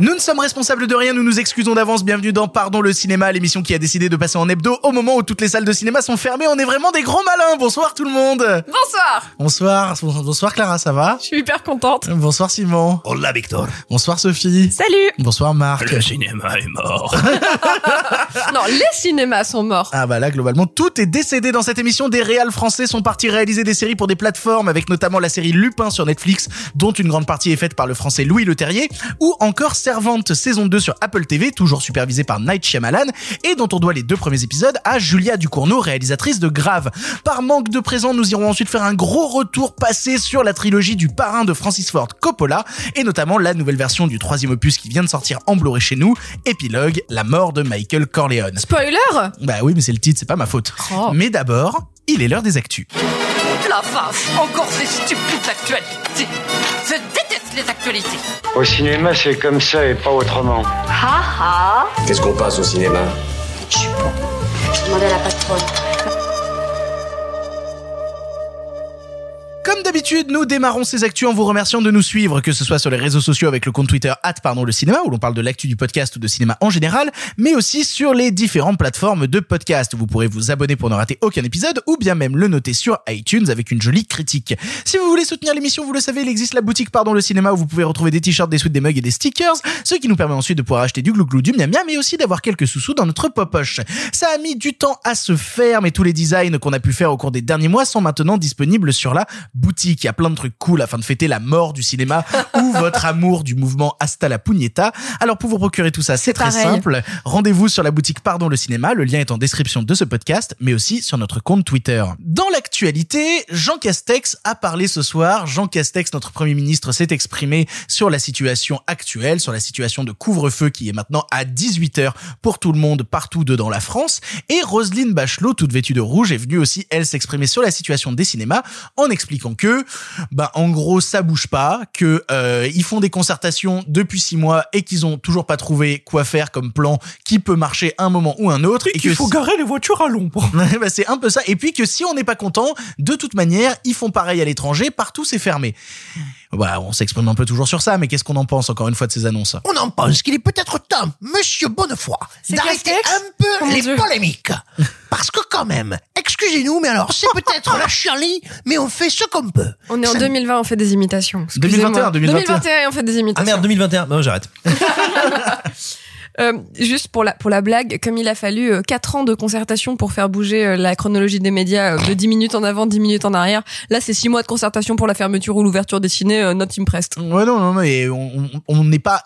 Nous ne sommes responsables de rien, nous nous excusons d'avance. Bienvenue dans Pardon le cinéma, l'émission qui a décidé de passer en hebdo au moment où toutes les salles de cinéma sont fermées. On est vraiment des gros malins. Bonsoir tout le monde. Bonsoir Bonsoir. Bonsoir Clara, ça va? Je suis hyper contente. Bonsoir Simon. Hola Victor Bonsoir Sophie. Salut Bonsoir Marc. Le cinéma est mort Non, les cinémas sont morts. Ah bah là globalement tout est décédé dans cette émission. Des réals français sont partis réaliser des séries pour des plateformes avec notamment la série Lupin sur Netflix dont une grande partie est faite par le français Louis Le Terrier ou encore Servante saison 2 sur Apple TV toujours supervisée par Night Shyamalan et dont on doit les deux premiers épisodes à Julia Ducournau réalisatrice de Grave. Par manque de présent nous irons ensuite faire un gros retour passé sur la trilogie du parrain de Francis Ford Coppola et notamment la nouvelle version du troisième opus qui vient de sortir en Blu-ray chez nous, épilogue La mort de Michael Corleone. Spoiler Bah oui, mais c'est le titre, c'est pas ma faute. Oh. Mais d'abord, il est l'heure des actus. La vache, encore ces stupides actualités. Les actualités. Au cinéma, c'est comme ça et pas autrement. Ha ha Qu'est-ce qu'on passe au cinéma? Je suis bon. Je demandais à la patronne. Comme d'habitude, nous démarrons ces actus en vous remerciant de nous suivre, que ce soit sur les réseaux sociaux avec le compte Twitter pardon le cinéma où l'on parle de l'actu du podcast ou de cinéma en général, mais aussi sur les différentes plateformes de podcast. Vous pourrez vous abonner pour ne rater aucun épisode ou bien même le noter sur iTunes avec une jolie critique. Si vous voulez soutenir l'émission, vous le savez, il existe la boutique Pardon le cinéma où vous pouvez retrouver des t-shirts, des suites, des mugs et des stickers, ce qui nous permet ensuite de pouvoir acheter du glouglou, du miam miam, mais aussi d'avoir quelques sous-sous dans notre popoche. Ça a mis du temps à se faire, mais tous les designs qu'on a pu faire au cours des derniers mois sont maintenant disponibles sur la boutique. Il y a plein de trucs cool afin de fêter la mort du cinéma ou votre amour du mouvement Hasta la Pugnetta. Alors pour vous procurer tout ça, c'est très pareil. simple. Rendez-vous sur la boutique Pardon le cinéma. Le lien est en description de ce podcast, mais aussi sur notre compte Twitter. Dans l'actualité, Jean Castex a parlé ce soir. Jean Castex, notre premier ministre, s'est exprimé sur la situation actuelle, sur la situation de couvre-feu qui est maintenant à 18h pour tout le monde partout dedans la France. Et Roselyne Bachelot, toute vêtue de rouge, est venue aussi, elle, s'exprimer sur la situation des cinémas en expliquant que, bah, en gros, ça bouge pas, que euh, ils font des concertations depuis six mois et qu'ils ont toujours pas trouvé quoi faire comme plan qui peut marcher un moment ou un autre. Et, que si- garer les voitures à l'ombre bah, c'est un peu ça. Et puis que si on n'est pas content, de toute manière, ils font pareil à l'étranger, partout c'est fermé. Bah, on s'exprime un peu toujours sur ça, mais qu'est-ce qu'on en pense encore une fois de ces annonces On en pense qu'il est peut-être temps, monsieur Bonnefoy, C'est d'arrêter un peu mon les Dieu. polémiques. Parce que quand même, excusez-nous, mais alors c'est peut-être la Charlie, mais on fait ce qu'on peut. On est en Ça- 2020, on fait des imitations. 2021, 2021. 2021, on fait des Ah imitations. merde, 2021 Non, j'arrête. Euh, juste pour la, pour la blague, comme il a fallu 4 ans de concertation pour faire bouger euh, la chronologie des médias euh, de 10 minutes en avant, 10 minutes en arrière, là c'est 6 mois de concertation pour la fermeture ou l'ouverture des ciné, euh, not impressed. Ouais, non, non, non, et on on- on n'est pas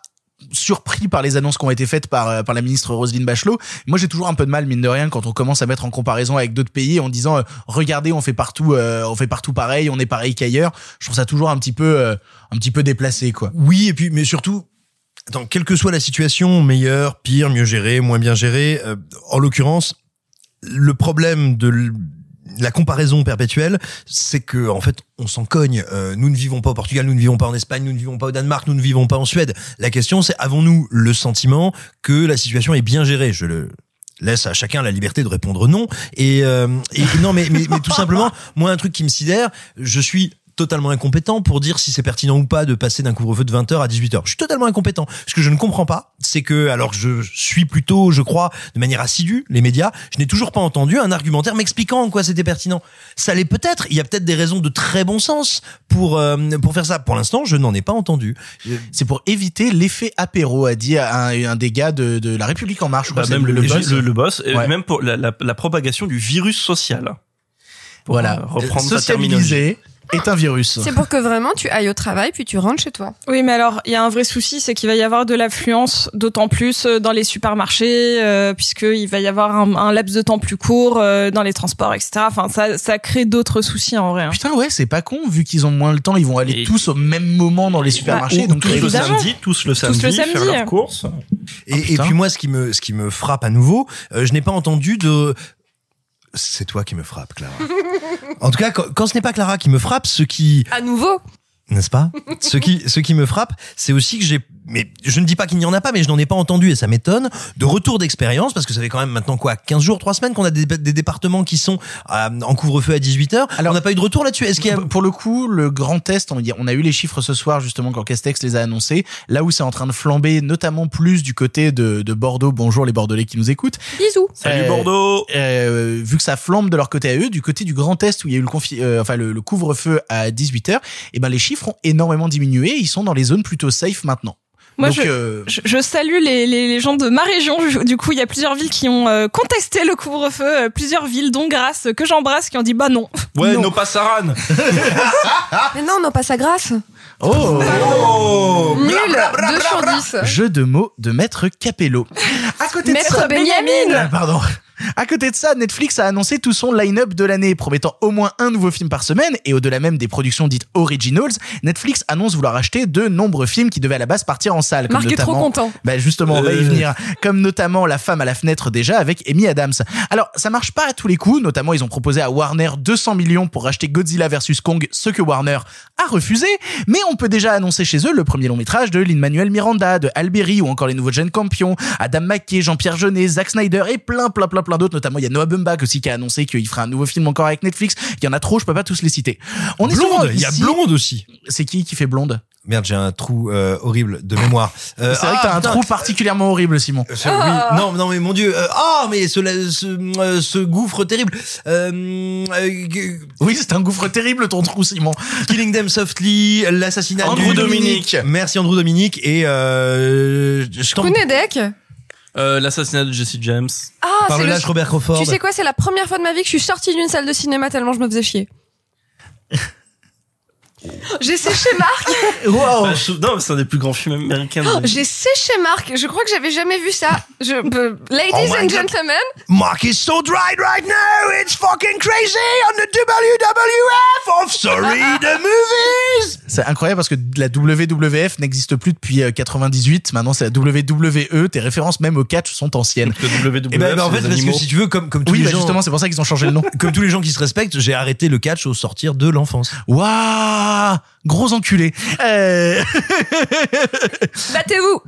surpris par les annonces qui ont été faites par euh, par la ministre Roselyne Bachelot. Moi, j'ai toujours un peu de mal mine de rien quand on commence à mettre en comparaison avec d'autres pays en disant euh, regardez, on fait partout euh, on fait partout pareil, on est pareil qu'ailleurs. Je trouve ça toujours un petit peu euh, un petit peu déplacé quoi. Oui, et puis, mais surtout, quelle que soit la situation, meilleure, pire, mieux gérée, moins bien gérée, euh, en l'occurrence, le problème de la comparaison perpétuelle, c'est que en fait, on s'en cogne. Euh, nous ne vivons pas au Portugal, nous ne vivons pas en Espagne, nous ne vivons pas au Danemark, nous ne vivons pas en Suède. La question, c'est avons-nous le sentiment que la situation est bien gérée? Je le laisse à chacun la liberté de répondre non. Et, euh, non, mais, mais, mais tout simplement, moi, un truc qui me sidère, je suis totalement incompétent pour dire si c'est pertinent ou pas de passer d'un couvre-feu de 20h à 18h. Je suis totalement incompétent. Ce que je ne comprends pas, c'est que, alors que je suis plutôt, je crois, de manière assidue, les médias, je n'ai toujours pas entendu un argumentaire m'expliquant en quoi c'était pertinent. Ça l'est peut-être. Il y a peut-être des raisons de très bon sens pour, euh, pour faire ça. Pour l'instant, je n'en ai pas entendu. C'est pour éviter l'effet apéro, a dit un, un des gars de, de la République en marche. Bah, même le, boss. le, le boss, Ouais. même pour la, la, la propagation du virus social. Pour, Voilà, euh, reprendre sa terminologie. Est un virus. C'est pour que vraiment tu ailles au travail puis tu rentres chez toi. Oui, mais alors, il y a un vrai souci, c'est qu'il va y avoir de l'affluence, d'autant plus euh, dans les supermarchés, euh, puisqu'il va y avoir un, un laps de temps plus court euh, dans les transports, etc. Enfin, ça, ça crée d'autres soucis en vrai. hein. Putain ouais, c'est pas con vu qu'ils ont moins le temps, ils vont aller Et- tous au même moment dans les supermarchés. Ou donc tous le samedi, tous le samedi, le faire samedi. leurs courses. Et, Ah, et putain. puis moi, ce qui me, ce qui me frappe à nouveau, euh, je n'ai pas entendu de. C'est toi qui me frappe, Clara. en tout cas, quand, quand ce n'est pas Clara qui me frappe, ce qui À nouveau n'est-ce pas? Ce qui, ce qui me frappe, c'est aussi que j'ai, mais je ne dis pas qu'il n'y en a pas, mais je n'en ai pas entendu et ça m'étonne, de retour d'expérience, parce que ça fait quand même maintenant quoi, 15 jours, 3 semaines qu'on a des, des départements qui sont euh, en couvre-feu à 18h. Alors, on n'a pas eu de retour là-dessus. Est-ce qu'il y a... Pour le coup, le grand test, on, on a eu les chiffres ce soir justement quand Castex les a annoncés. Là où c'est en train de flamber, notamment plus du côté de, de Bordeaux. Bonjour les Bordelais qui nous écoutent. Bisous. Salut Euh, Bordeaux. euh, vu que ça flambe de leur côté à eux, du côté du Grand Est où il y a eu le, confi- euh, enfin le, le couvre-feu à 18h, et ben les chiffres ont énormément diminué. Ils sont dans les zones plutôt safe maintenant. Moi, Donc, je, euh, je, je salue les, les, les gens de ma région. Du coup, il y a plusieurs villes qui ont euh, contesté le couvre-feu. euh, Plusieurs villes, dont Grasse, que j'embrasse, qui ont dit bah non. Ouais, Non. nos passaran. Mais non, non, pas sa grâce. oh, Oh Nul. 2 sur 10. jeu de mots de Maître Capello. À côté de Maître ça, Benjamin. Ah, Pardon. À côté de ça, Netflix a annoncé tout son line-up de l'année, promettant au moins un nouveau film par semaine, et au-delà même des productions dites originals, Netflix annonce vouloir acheter de nombreux films qui devaient à la base partir en salle. comme Marc est trop content. Bah justement, on va y Euh. venir. Comme notamment La femme à la fenêtre déjà avec Amy Adams. Alors, ça marche pas à tous les coups. Notamment, ils ont proposé à Warner 200 millions pour racheter Godzilla vs Kong, ce que Warner a refusé. Mais on peut déjà annoncer chez eux le premier long métrage de Lin-Manuel Miranda, de Alberi ou encore les nouveaux Jane Campion, Adam McKay, Jean-Pierre Jeunet, Zack Snyder et plein, plein, plein, plein d'autres. Notamment, il y a Noah Baumbach aussi qui a annoncé qu'il ferait un nouveau film encore avec Netflix. Il y en a trop, je peux pas tous les citer. On Blonde, il y a Blonde aussi. C'est qui qui fait Blonde? Merde, j'ai un trou euh, horrible de mémoire. Euh, C'est vrai que ah, t'as un putain. trou particulièrement horrible, Simon. Euh, oui. Non, non, mais mon Dieu. euh, Ah, mais ce, ce, euh, ce gouffre terrible. Euh, euh, Oui, c'est un gouffre terrible ton trou, Simon. Killing Them Softly, l'assassinat Andrew du- Dominique. Merci Andrew Dominique et euh, je t'en Kunedek. Euh, L'assassinat de Jesse James. Ah, par c'est le le. lâche Robert Crawford. Tu sais quoi, c'est la première fois de ma vie que je suis sortie d'une salle de cinéma tellement je me faisais chier. J'ai séché Marc. Wow. Non, mais c'est un des plus grands films américains. J'ai séché Marc. Je crois que j'avais jamais vu ça. Je, euh, ladies Oh and God. gentlemen, Mark is so dry right now, it's fucking crazy on the WWF of Sorry the Movies. C'est incroyable parce que la WWF n'existe plus depuis euh, 98. Maintenant, c'est la WWE. Tes références même au catch sont anciennes. Le WWF, Et ben, ben, en c'est fait, parce que si tu veux, comme comme tous Oui, les bah gens, justement, c'est pour ça qu'ils ont changé le nom. comme tous les gens qui se respectent, j'ai arrêté le catch au sortir de l'enfance. Waouh Gros enculé. Euh... battez-vous.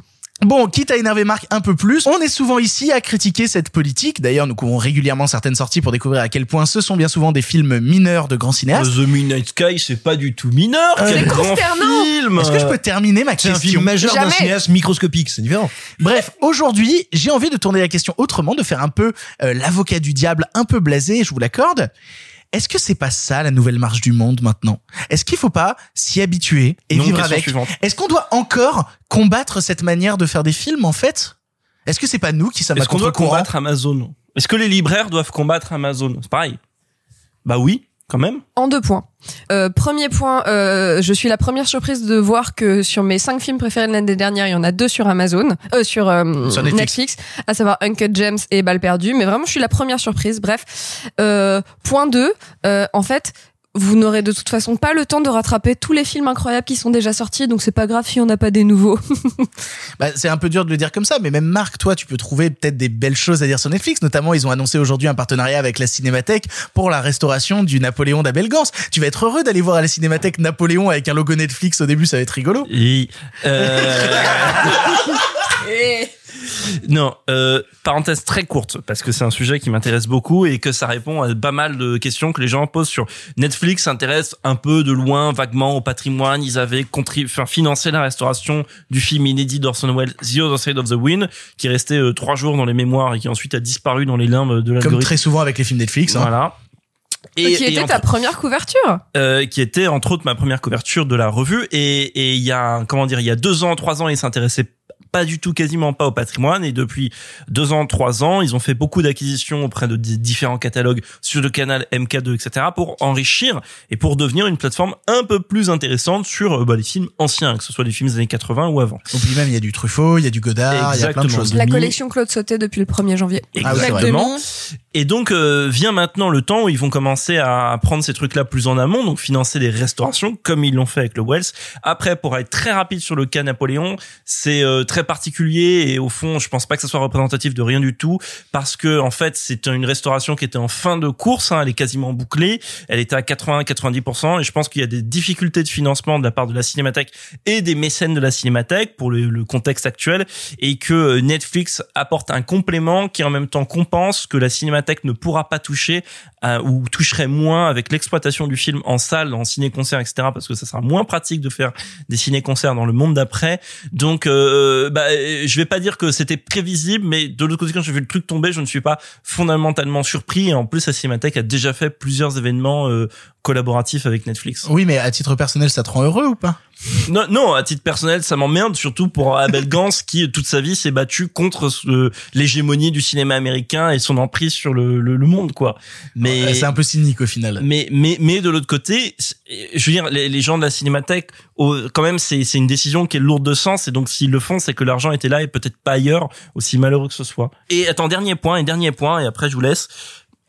Bon, quitte à énerver Marc un peu plus, on est souvent ici à critiquer cette politique. D'ailleurs, nous couvrons régulièrement certaines sorties pour découvrir à quel point ce sont bien souvent des films mineurs de grands cinéastes. The Midnight Sky, c'est pas du tout mineur. Euh, Quel c'est grand consternant. film. Est-ce que je peux terminer ma C'est un question film majeur d'un cinéaste microscopique, c'est différent. Bref, aujourd'hui, j'ai envie de tourner la question autrement, de faire un peu euh, l'avocat du diable, un peu blasé, je vous l'accorde. Est-ce que c'est pas ça la nouvelle marche du monde maintenant? Est-ce qu'il faut pas s'y habituer et Non, vivre avec? Est-ce qu'on doit encore combattre cette manière de faire des films en fait? Est-ce que c'est pas nous qui sommes Est-ce qu'on doit combattre Amazon? Est-ce que les libraires doivent combattre Amazon? C'est pareil. Bah oui, quand même. En deux points. Euh, premier point, euh, je suis la première surprise de voir que sur mes cinq films préférés de l'année dernière, il y en a deux sur Amazon, euh, sur, euh, Sur Netflix. Netflix. à savoir Uncut Gems et Balle perdue. Mais vraiment, je suis la première surprise. Bref, euh, point 2, euh, en fait, vous n'aurez de toute façon pas le temps de rattraper tous les films incroyables qui sont déjà sortis, donc c'est pas grave si on n'a pas des nouveaux. Bah, c'est un peu dur de le dire comme ça, mais même Marc, toi, tu peux trouver peut-être des belles choses à dire sur Netflix. Notamment, ils ont annoncé aujourd'hui un partenariat avec la Cinémathèque pour la restauration du Napoléon d'Abel Gance. Tu vas être heureux d'aller voir à la Cinémathèque Napoléon avec un logo Netflix au début, ça va être rigolo. Et euh, non, euh, parenthèse très courte parce que c'est un sujet qui m'intéresse beaucoup et que ça répond à pas mal de questions que les gens posent sur Netflix s'intéresse un peu de loin vaguement au patrimoine. Ils avaient contribué, enfin, financé la restauration du film inédit d'Orson Welles, The Other Side of the Wind, qui restait euh, trois jours dans les mémoires et qui ensuite a disparu dans les limbes de Comme l'algorithme. très souvent avec les films Netflix. hein. Voilà. qui était entre- ta première couverture. euh, qui était entre autres ma première couverture de la revue et et il y a comment dire il y a deux ans trois ans ils s'intéressaient pas du tout quasiment pas au patrimoine et depuis deux ans trois ans ils ont fait beaucoup d'acquisitions auprès de di- différents catalogues sur le canal MK2 etc pour enrichir et pour devenir une plateforme un peu plus intéressante sur euh, bah, les films anciens que ce soit des films des années 80 ou avant Et puis même, il y a du Truffaut, il y a du Godard, il y a plein de choses. La collection Claude Sauté depuis le 1er janvier. Ah. Exactement. Et donc euh, vient maintenant le temps où ils vont commencer à prendre ces trucs-là plus en amont, donc financer des restaurations comme ils l'ont fait avec le Wells. Après, pour être très rapide sur le cas Napoléon, c'est euh, très particulier et au fond, je pense pas que ça soit représentatif de rien du tout parce que en fait, c'est une restauration qui était en fin de course. Hein, elle est quasiment bouclée. Elle était à 80-90% et je pense qu'il y a des difficultés de financement de la part de la Cinémathèque et des mécènes de la Cinémathèque pour le, contexte actuel et que Netflix apporte un complément qui en même temps compense que la Cinémathèque ne pourra pas toucher euh, ou toucherait moins avec l'exploitation du film en salle, en ciné-concert, etc. Parce que ça sera moins pratique de faire des ciné-concerts dans le monde d'après. Donc, euh, bah, je vais pas dire que c'était prévisible, mais de l'autre côté, quand j'ai vu le truc tomber, je ne suis pas fondamentalement surpris. Et en plus, Cinémathèque a déjà fait plusieurs événements euh, collaboratifs avec Netflix. Oui, mais à titre personnel, ça te rend heureux ou pas? Non, non, à titre personnel, ça m'emmerde, surtout pour Abel Gans qui toute sa vie s'est battu contre ce- l'hégémonie du cinéma américain et son emprise sur le, le, le monde, quoi. Mais C'est un peu cynique au final. mais mais mais de l'autre côté, je veux dire, les, les gens de la cinémathèque, quand même, c'est c'est une décision qui est lourde de sens et donc s'ils le font, c'est que l'argent était là et peut-être pas ailleurs, aussi malheureux que ce soit. Et attends, dernier point et dernier point et après je vous laisse.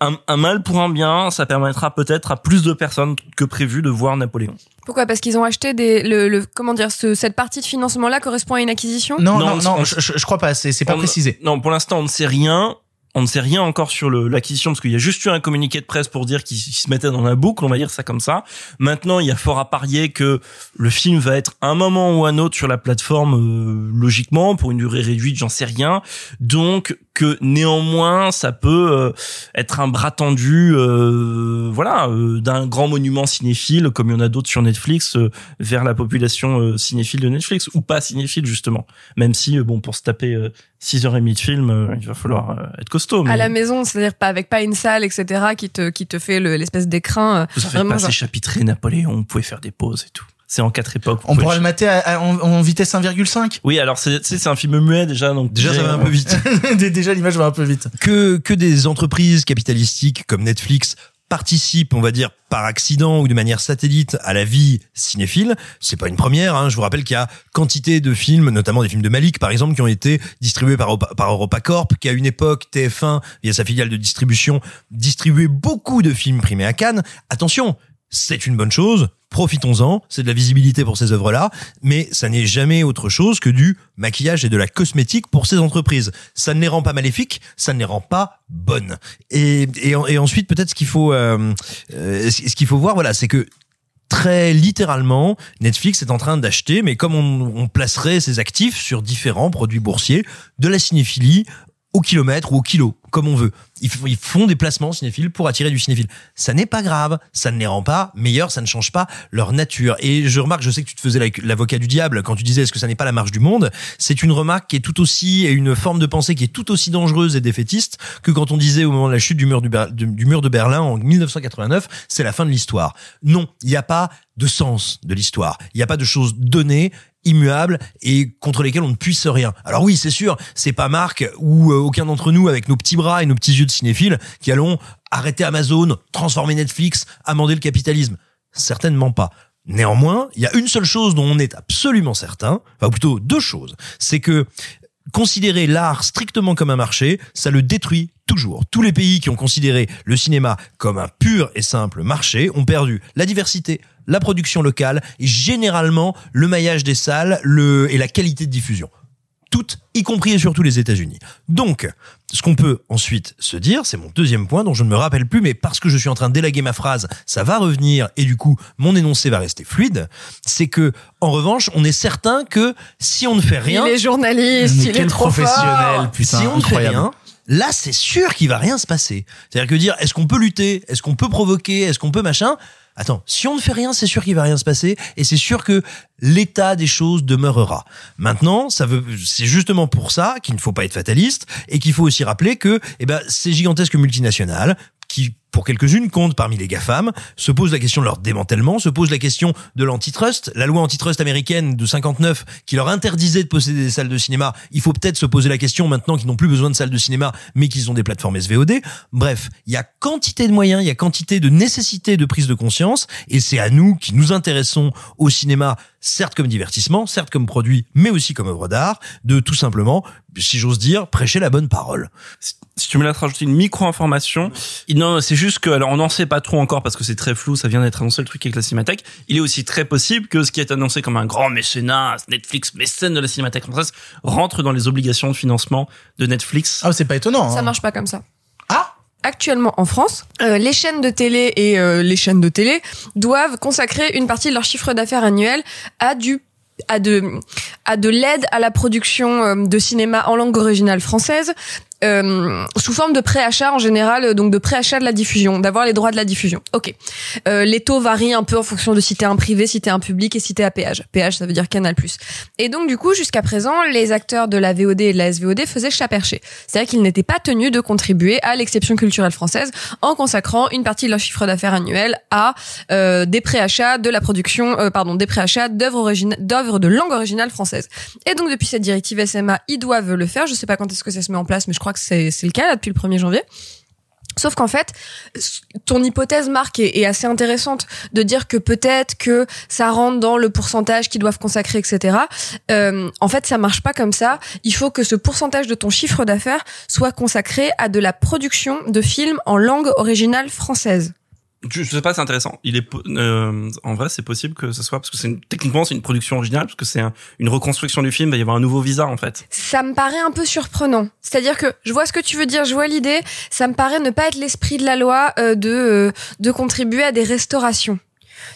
Un, un mal pour un bien, ça permettra peut-être à plus de personnes que prévu de voir Napoléon. Pourquoi? Parce qu'ils ont acheté des, le, le- comment dire, ce- cette partie de financement là correspond à une acquisition? Non, Non, non, non, on- je, je, je crois pas. C'est c'est pas On- précisé. Non, pour l'instant, on ne sait rien. On ne sait rien encore sur l'acquisition parce qu'il y a juste eu un communiqué de presse pour dire qu'il se mettait dans la boucle, on va dire ça comme ça. Maintenant, il y a fort à parier que le film va être un moment ou un autre sur la plateforme euh, logiquement pour une durée réduite, j'en sais rien. Donc que néanmoins, ça peut euh, être un bras tendu, euh, voilà, euh, d'un grand monument cinéphile comme il y en a d'autres sur Netflix euh, vers la population cinéphile de Netflix ou pas cinéphile justement. Même si bon pour se taper 6h30 de film, euh, il va falloir euh, être costaud. Mais à la maison, c'est-à-dire pas avec pas une salle, etc., qui te qui te fait le- l'espèce d'écran. euh, vous en faites vraiment pas, genre- c'est chapitré Napoléon, vous pouvez faire des pauses et tout. C'est en quatre époques. On pourra le mater à- à- en, en vitesse 1,5. Oui, alors c'est tu sais, c'est un film muet déjà donc Déjà, ça va un peu vite. Déjà, l'image va un peu vite. que, que des entreprises capitalistiques comme Netflix participent, on va dire, par accident ou de manière satellite à la vie cinéphile, c'est pas une première. Hein. Je vous rappelle qu'il y a quantité de films, notamment des films de Malik, par exemple, qui ont été distribués par, par EuropaCorp, qu'à une époque, TF1, via sa filiale de distribution, distribuait beaucoup de films primés à Cannes. Attention, c'est une bonne chose. Profitons-en, c'est de la visibilité pour ces œuvres-là, mais ça n'est jamais autre chose que du maquillage et de la cosmétique pour ces entreprises. Ça ne les rend pas maléfiques, ça ne les rend pas bonnes. Et, et, en- et ensuite, peut-être ce qu'il faut, euh, euh, ce qu'il faut voir, voilà, c'est que très littéralement, Netflix est en train d'acheter, mais comme on, on placerait ses actifs sur différents produits boursiers, de la cinéphilie au kilomètre ou au kilo, comme on veut. Ils, font des placements cinéphiles pour attirer du cinéphile. Ça n'est pas grave, ça ne les rend pas meilleurs, ça ne change pas leur nature. Et je remarque, je sais que tu te faisais la- l'avocat du diable quand tu disais est-ce que ça n'est pas la marche du monde? C'est une remarque qui est tout aussi, et une forme de pensée qui est tout aussi dangereuse et défaitiste que quand on disait au moment de la chute du mur, du mur de Berlin en 1989, c'est la fin de l'histoire. Non, il n'y a pas de sens de l'histoire. Il n'y a pas de choses données immuables et contre lesquelles on ne puisse rien. Alors oui, c'est sûr, c'est pas Marc ou euh, aucun d'entre nous avec nos petits bras et nos petits yeux de cinéphiles qui allons arrêter Amazon, transformer Netflix, amender le capitalisme. Certainement pas. Néanmoins, il y a une seule chose dont on est absolument certain, enfin plutôt deux choses, c'est que considérer l'art strictement comme un marché, ça le détruit toujours. Tous les pays qui ont considéré le cinéma comme un pur et simple marché ont perdu la diversité, la production locale et généralement le maillage des salles le, et la qualité de diffusion. Toutes, y compris et surtout les États-Unis. Donc, ce qu'on peut ensuite se dire, c'est mon deuxième point dont je ne me rappelle plus, mais parce que je suis en train d'élaguer ma phrase, ça va revenir et du coup, mon énoncé va rester fluide. C'est que, en revanche, on est certain que si on ne fait rien, Il est journaliste, il est trop professionnel, fort. putain, si on ne fait rien, là, c'est sûr qu'il va rien se passer. C'est-à-dire que dire, est-ce qu'on peut lutter? Est-ce qu'on peut provoquer? Est-ce qu'on peut machin? Attends, si on ne fait rien, c'est sûr qu'il va rien se passer et c'est sûr que l'état des choses demeurera. Maintenant, ça veut, c'est justement pour ça qu'il ne faut pas être fataliste et qu'il faut aussi rappeler que, eh ben, ces gigantesques multinationales qui pour quelques-unes comptent parmi les GAFAM, se pose la question de leur démantèlement, se pose la question de l'antitrust. La loi antitrust américaine de 59 qui leur interdisait de posséder des salles de cinéma, il faut peut-être se poser la question maintenant qu'ils n'ont plus besoin de salles de cinéma, mais qu'ils ont des plateformes SVOD. Bref, il y a quantité de moyens, il y a quantité de nécessité de prise de conscience, et c'est à nous qui nous intéressons au cinéma, certes comme divertissement, certes comme produit, mais aussi comme œuvre d'art, de tout simplement, si j'ose dire, prêcher la bonne parole. Si tu me laisses rajouter une micro-information, non, c'est juste que, alors on n'en sait pas trop encore parce que c'est très flou, ça vient d'être annoncé le truc avec la Cinémathèque. Il est aussi très possible que ce qui est annoncé comme un grand mécénat, Netflix mécène de la Cinémathèque française, rentre dans les obligations de financement de Netflix. Ah, c'est pas étonnant. Ça hein. marche pas comme ça. Actuellement en France, euh, les chaînes de télé et euh, les chaînes de télé doivent consacrer une partie de leur chiffre d'affaires annuel à du à de à de l'aide à la production euh, de cinéma en langue originale française euh, sous forme de préachat en général, euh, donc de préachat de la diffusion, d'avoir les droits de la diffusion. Ok. Euh, les taux varient un peu en fonction de si t'es un privé, si t'es un public et si t'es à péage. Péage, ça veut dire Canal+. Et donc du coup, jusqu'à présent, les acteurs de la VOD et de la SVOD faisaient chat perché. C'est-à-dire qu'ils n'étaient pas tenus de contribuer à l'exception culturelle française en consacrant une partie de leur chiffre d'affaires annuel à des préachats de la production, pardon, des préachats d'œuvres d'œuvres de langue originale française. Et donc depuis cette directive SMA, ils doivent le faire. Je sais pas quand est-ce que ça se met en place, mais je crois c'est le cas depuis le 1er janvier. Sauf qu'en fait, ton hypothèse, Marc, est, est assez intéressante de dire que peut-être que ça rentre dans le pourcentage qu'ils doivent consacrer, etc. Euh, en fait, ça marche pas comme ça. Il faut que ce pourcentage de ton chiffre d'affaires soit consacré à de la production de films en langue originale française. Je sais pas, c'est intéressant. Il est euh, en vrai, c'est possible que ce soit parce que c'est techniquement c'est une production originale parce que c'est un- une reconstruction du film. Il va y avoir un nouveau visa en fait. Ça me paraît un peu surprenant. C'est-à-dire que je vois ce que tu veux dire, je vois l'idée. Ça me paraît ne pas être l'esprit de la loi euh, de euh, de contribuer à des restaurations.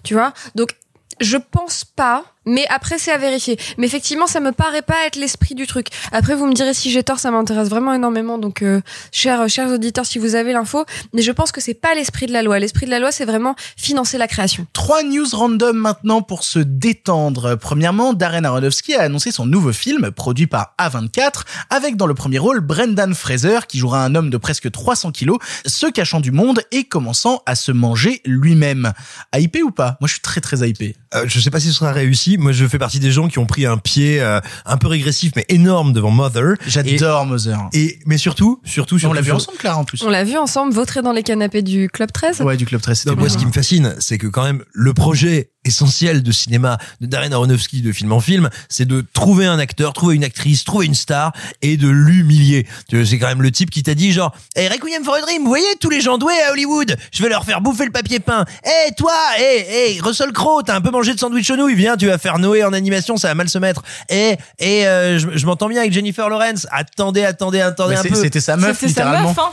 Tu vois? Donc je pense pas, mais après c'est à vérifier. Mais effectivement, ça me paraît pas être l'esprit du truc. Après, vous me direz si j'ai tort, ça m'intéresse vraiment énormément. Donc, euh, chers chers auditeurs, si vous avez l'info, mais je pense que c'est pas l'esprit de la loi. L'esprit de la loi, c'est vraiment financer la création. Trois news random maintenant pour se détendre. Premièrement, Darren Aronofsky a annoncé son nouveau film produit par A24 avec dans le premier rôle Brendan Fraser qui jouera un homme de presque 300 kilos, se cachant du monde et commençant à se manger lui-même. Hypé ou pas? Moi je suis très très hypé. Euh, je sais pas si ce sera réussi. Moi, je fais partie des gens qui ont pris un pied euh, un peu régressif, mais énorme devant Mother. J'adore Mother. Et mais surtout, surtout, on surtout, l'a vu ensemble Clara en plus. On l'a vu ensemble, vautrer dans les canapés du Club 13. Ouais, du Club 13, c'était Non, moi, bien. ce qui me fascine, c'est que quand même le projet essentiel de cinéma de Darren Aronofsky de film en film, c'est de trouver un acteur, trouver une actrice, trouver une star et de l'humilier. Tu vois, C'est quand même le type qui t'a dit genre, hey, Requiem for a Dream, vous voyez tous les gens doués à Hollywood, je vais leur faire bouffer le papier peint. Eh toi, eh hey, Russell Crowe, t'as un peu mangé de sandwich nouilles, viens, tu vas faire Noé en animation, ça va mal se mettre. Eh et je, je m'entends bien avec Jennifer Lawrence. Attendez, attendez, attendez Mais un peu. C'était sa meuf C'était sa littéralement. meuf, hein.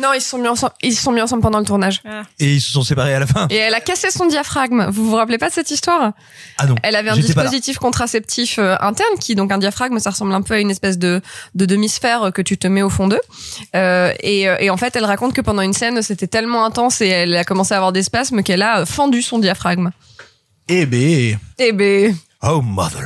Non, ils se sont mis ensemble. Ils se sont mis ensemble pendant le tournage. Et ils se sont séparés à la fin. Et elle a cassé son diaphragme. Vous vous rappelez pas de cette histoire? Ah non. Elle avait un dispositif contraceptif euh, interne qui, donc un diaphragme, ça ressemble un peu à une espèce de, de demi-sphère euh, que tu te mets au fond d'eux. Euh, et, et en fait, elle raconte que pendant une scène, c'était tellement intense et elle a commencé à avoir des spasmes qu'elle a fendu son diaphragme. Eh ben. Eh ben, Oh mother.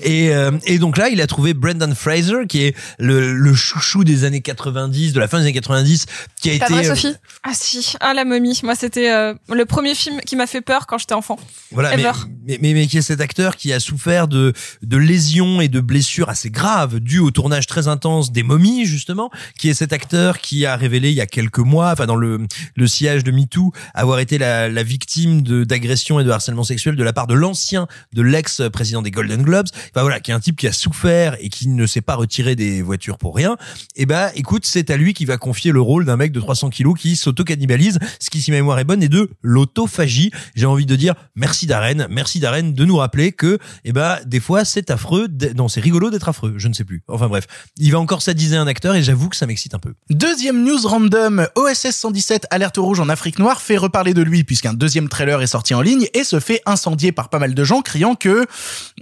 Et, euh, et donc là, il a trouvé Brendan Fraser, qui est le, le chouchou des années 90, de la fin des années 90, qui a été vrai, euh, Sophie? Ah si, ah la momie. Moi c'était euh, le premier film qui m'a fait peur quand j'étais enfant. voilà, mais, Ever. mais, mais, mais qui est cet acteur qui a souffert de, de lésions et de blessures assez graves dues au tournage très intense des momies, justement, qui est cet acteur qui a révélé il y a quelques mois, enfin dans le, le sillage de MeToo, avoir été la, la victime de d'agression et de harcèlement sexuel de la part de l'ancien, de l'ex-président des Golden Globes. Enfin voilà, qui est un type qui a souffert et qui ne s'est pas retiré des voitures pour rien. Et ben, écoute, c'est à lui qui va confier le rôle d'un mec de 300 kilos qui s'auto-cannibalise, ce qui, si ma mémoire est bonne, est de l'autophagie. J'ai envie de dire merci Darren, merci Darren de nous rappeler que, eh ben, des fois, c'est affreux. Non, c'est rigolo d'être affreux. Je ne sais plus. Enfin bref, il va encore sadiser un acteur et j'avoue que ça m'excite un peu. Deuxième news random, OSS 117 Alerte rouge en Afrique noire fait reparler de lui puisqu'un deuxième trailer est sorti en ligne et se fait incendier par pas mal de gens criant que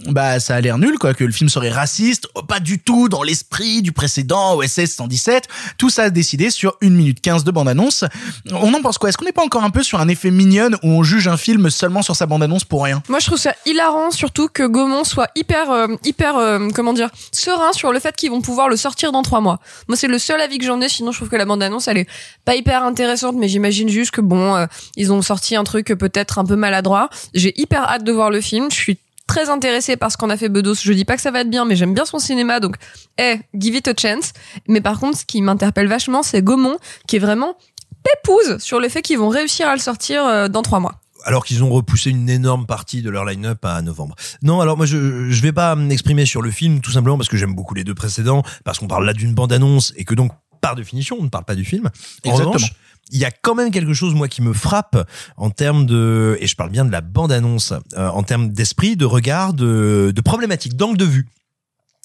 bah ça a l'air nul quoi, que le film serait raciste, oh, pas du tout dans l'esprit du précédent OSS 117. Tout ça décidé sur 1 minute 15 de bande-annonce. On en pense quoi? Est-ce qu'on n'est pas encore un peu sur un effet mignonne où on juge un film seulement sur sa bande-annonce pour rien? Moi, je trouve ça hilarant, surtout que Gaumont soit hyper, euh, hyper, euh, comment dire, serein sur le fait qu'ils vont pouvoir le sortir dans trois mois. Moi, c'est le seul avis que j'en ai. Sinon, je trouve que la bande-annonce, elle est pas hyper intéressante, mais j'imagine juste que bon, euh, ils ont sorti un truc peut-être un peu maladroit. J'ai hyper hâte de voir le film. Je suis très intéressée par ce qu'on a fait Bedos. Je dis pas que ça va être bien, mais j'aime bien son cinéma, donc, eh, give it a chance. Mais par contre, ce qui m'interpelle vachement, c'est Gaumont, qui est vraiment pépouse sur le fait qu'ils vont réussir à le sortir euh, dans trois mois. alors qu'ils ont repoussé une énorme partie de leur line-up à novembre. Non, alors moi je je vais pas m'exprimer sur le film tout simplement parce que j'aime beaucoup les deux précédents, parce qu'on parle là d'une bande-annonce et que donc par définition on ne parle pas du film. En Exactement. revanche, il y a quand même quelque chose moi qui me frappe en termes de et je parle bien de la bande annonce euh, en termes d'esprit, de regard, de, de problématique, d'angle de vue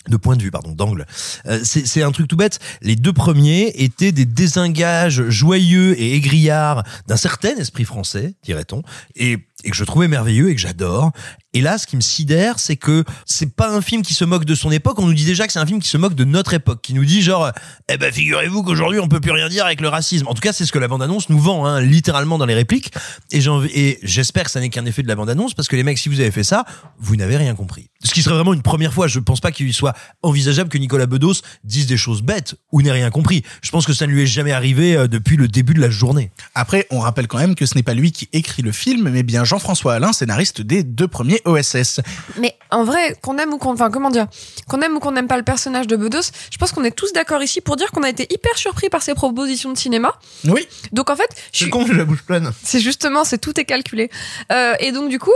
de point de vue, pardon, d'angle. Euh, c'est un truc tout bête. Les deux premiers étaient des désengages joyeux et aigrillards d'un certain esprit français, dirait-on, et, et que je trouvais merveilleux et que j'adore. Et là, ce qui me sidère, c'est que c'est pas un film qui se moque de son époque. On nous dit déjà que c'est un film qui se moque de notre époque, qui nous dit genre, eh ben figurez-vous qu'aujourd'hui on peut plus rien dire avec le racisme. En tout cas, c'est ce que la bande-annonce nous vend, hein, littéralement dans les répliques. Et j'espère que ça n'est qu'un effet de la bande-annonce, parce que les mecs, si vous avez fait ça, vous n'avez rien compris. Ce qui serait vraiment une première fois. Je pense pas qu'il soit envisageable que Nicolas Bedos dise des choses bêtes ou n'ait rien compris. Je pense que ça ne lui est jamais arrivé euh, depuis le début de la journée. Après, on rappelle quand même que ce n'est pas lui qui écrit le film, mais bien Jean-François Alain, scénariste des deux premiers OSS. Mais en vrai, qu'on aime ou qu'on, enfin, comment dire, qu'on aime ou qu'on n'aime pas le personnage de Bedos, je pense qu'on est tous d'accord ici pour dire qu'on a été hyper surpris par ses propositions de cinéma. Oui. Donc en fait, je C'est suis- con, j'ai la bouche pleine. c'est justement, c'est tout est calculé. Euh, et donc du coup,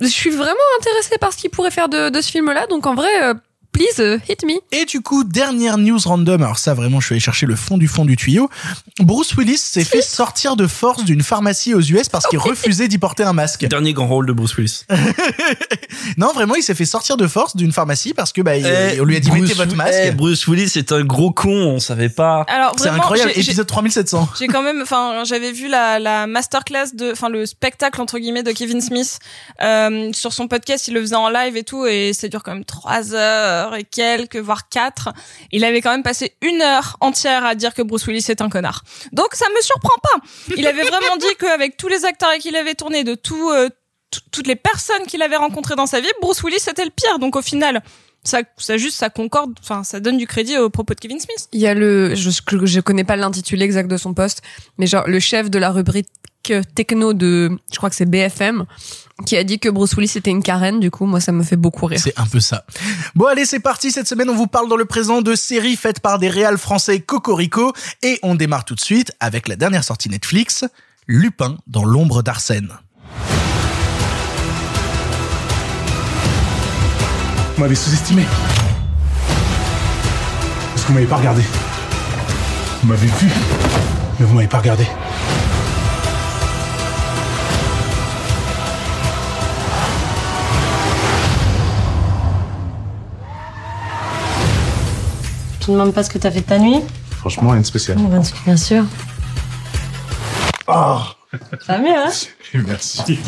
je suis vraiment intéressée par ce qu'il pourrait faire de, de ce film-là. Donc en vrai, euh, please euh, hit me. Et du coup, dernière news random. Alors ça, vraiment, je suis allé chercher le fond du fond du tuyau. Bruce Willis s'est fait sortir de force d'une pharmacie aux US parce qu'il refusait d'y porter un masque. Dernier grand rôle de Bruce Willis. Non, vraiment, il s'est fait sortir de force d'une pharmacie parce que bah, il- Eh, on lui a dit Bruce- mettez votre masque. eh, Bruce Willis c'est un gros con, on savait pas. Alors C'est vraiment, incroyable. Épisode 3700. J'ai quand même, enfin, j'avais vu la, la masterclass de, enfin, le spectacle entre guillemets de Kevin Smith euh, sur son podcast. Il le faisait en live et tout, et ça dure quand même trois heures et quelques, voire quatre. Il avait quand même passé une heure entière à dire que Bruce Willis est un connard. Donc ça me surprend pas. Il avait vraiment dit qu'avec tous les acteurs avec qui il avait tourné, de euh, tout- toutes les personnes qu'il avait rencontrées dans sa vie, Bruce Willis c'était le pire. Donc au final. Ça, ça juste, ça concorde, enfin, ça donne du crédit aux propos de Kevin Smith. Il y a le, je, je connais pas l'intitulé exact de son poste, mais genre le chef de la rubrique techno de, je crois que c'est BFM, qui a dit que Bruce Willis était une carène. Du coup, moi, ça me fait beaucoup rire. C'est un peu ça. Bon allez, c'est parti. Cette semaine, on vous parle dans le présent de séries faites par des réals français Cocorico. Et on démarre tout de suite avec la dernière sortie Netflix, Lupin dans l'ombre d'Arsène. Vous m'avez sous-estimé. Parce que vous m'avez pas regardé. Vous m'avez vu, mais vous m'avez pas regardé. Te demandes pas ce que t'as fait de ta nuit Franchement, rien de spécial. Oh, ben, Bien sûr. Oh Ça va mieux, hein? Merci.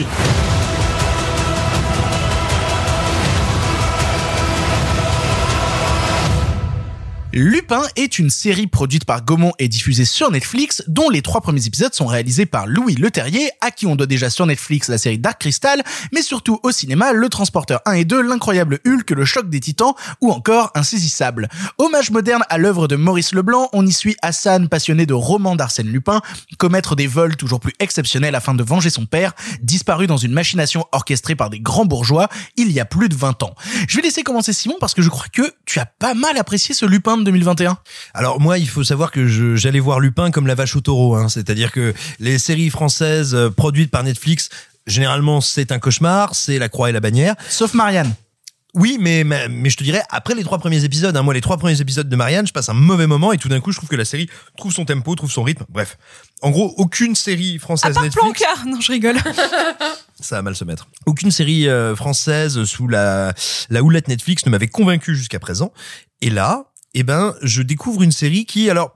Lupin est une série produite par Gaumont et diffusée sur Netflix, dont les trois premiers épisodes sont réalisés par Louis Leterrier, à qui on doit déjà sur Netflix la série Dark Crystal, mais surtout au cinéma Le Transporteur 1 et 2, L'incroyable Hulk, Le choc des titans ou encore Insaisissable. Hommage moderne à l'œuvre de Maurice Leblanc, on y suit Hassan, passionné de romans d'Arsène Lupin, commettre des vols toujours plus exceptionnels afin de venger son père, disparu dans une machination orchestrée par des grands bourgeois il y a plus de 20 ans. Je vais laisser commencer Simon parce que je crois que tu as pas mal apprécié ce Lupin de 2021. Alors moi, il faut savoir que j'allais voir Lupin comme la vache au taureau, hein. c'est-à-dire que les séries françaises euh, produites par Netflix, généralement c'est un cauchemar, c'est la croix et la bannière. Sauf Marianne. Oui, mais, mais, mais je te dirais, après les trois premiers épisodes, hein, moi les trois premiers épisodes de Marianne, je passe un mauvais moment et tout d'un coup je trouve que la série trouve son tempo, trouve son rythme, bref. En gros, aucune série À française part Netflix... Non, je rigole. ça va mal se mettre. Aucune série euh, française sous la, la houlette Netflix ne m'avait convaincu jusqu'à présent. Et là, eh ben, je découvre une série qui, alors,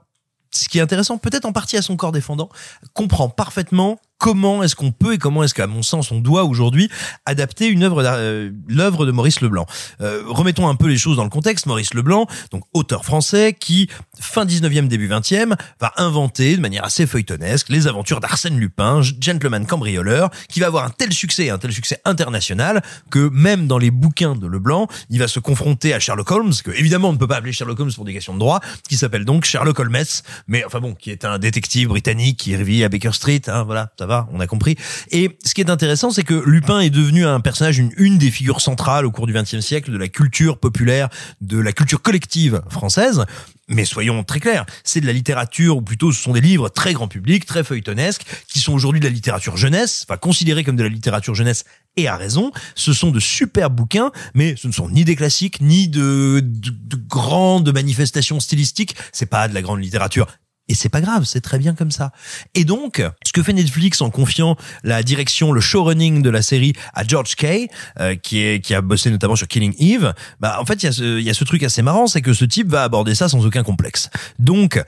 ce qui est intéressant, peut-être en partie à son corps défendant, comprend parfaitement comment est-ce qu'on peut et comment est-ce qu'à mon sens on doit aujourd'hui adapter une œuvre euh, l'œuvre de Maurice Leblanc. Euh, remettons un peu les choses dans le contexte. Maurice Leblanc, donc auteur français qui fin 19e début 20e va inventer de manière assez feuilletonesque les aventures d'Arsène Lupin, gentleman cambrioleur, qui va avoir un tel succès, un tel succès international que même dans les bouquins de Leblanc, il va se confronter à Sherlock Holmes, que évidemment on ne peut pas appeler Sherlock Holmes pour des questions de droit, qui s'appelle donc Sherlock Holmes, mais enfin bon, qui est un détective britannique qui vit à Baker Street, hein, voilà, on a compris. Et ce qui est intéressant, c'est que Lupin est devenu un personnage, une, des figures centrales au cours du XXe siècle de la culture populaire, de la culture collective française. Mais soyons très clairs, c'est de la littérature, ou plutôt ce sont des livres très grand public, très feuilletonesques, qui sont aujourd'hui de la littérature jeunesse, enfin considérés comme de la littérature jeunesse, et à raison. Ce sont de super bouquins, mais ce ne sont ni des classiques, ni de, de, de grandes manifestations stylistiques. C'est pas de la grande littérature Et c'est pas grave, c'est très bien comme ça. Et donc, ce que fait Netflix en confiant la direction, le showrunning de la série à George Kay, euh, qui est qui a bossé notamment sur Killing Eve, bah en fait il y a ce il y a ce truc assez marrant, c'est que ce type va aborder ça sans aucun complexe. Donc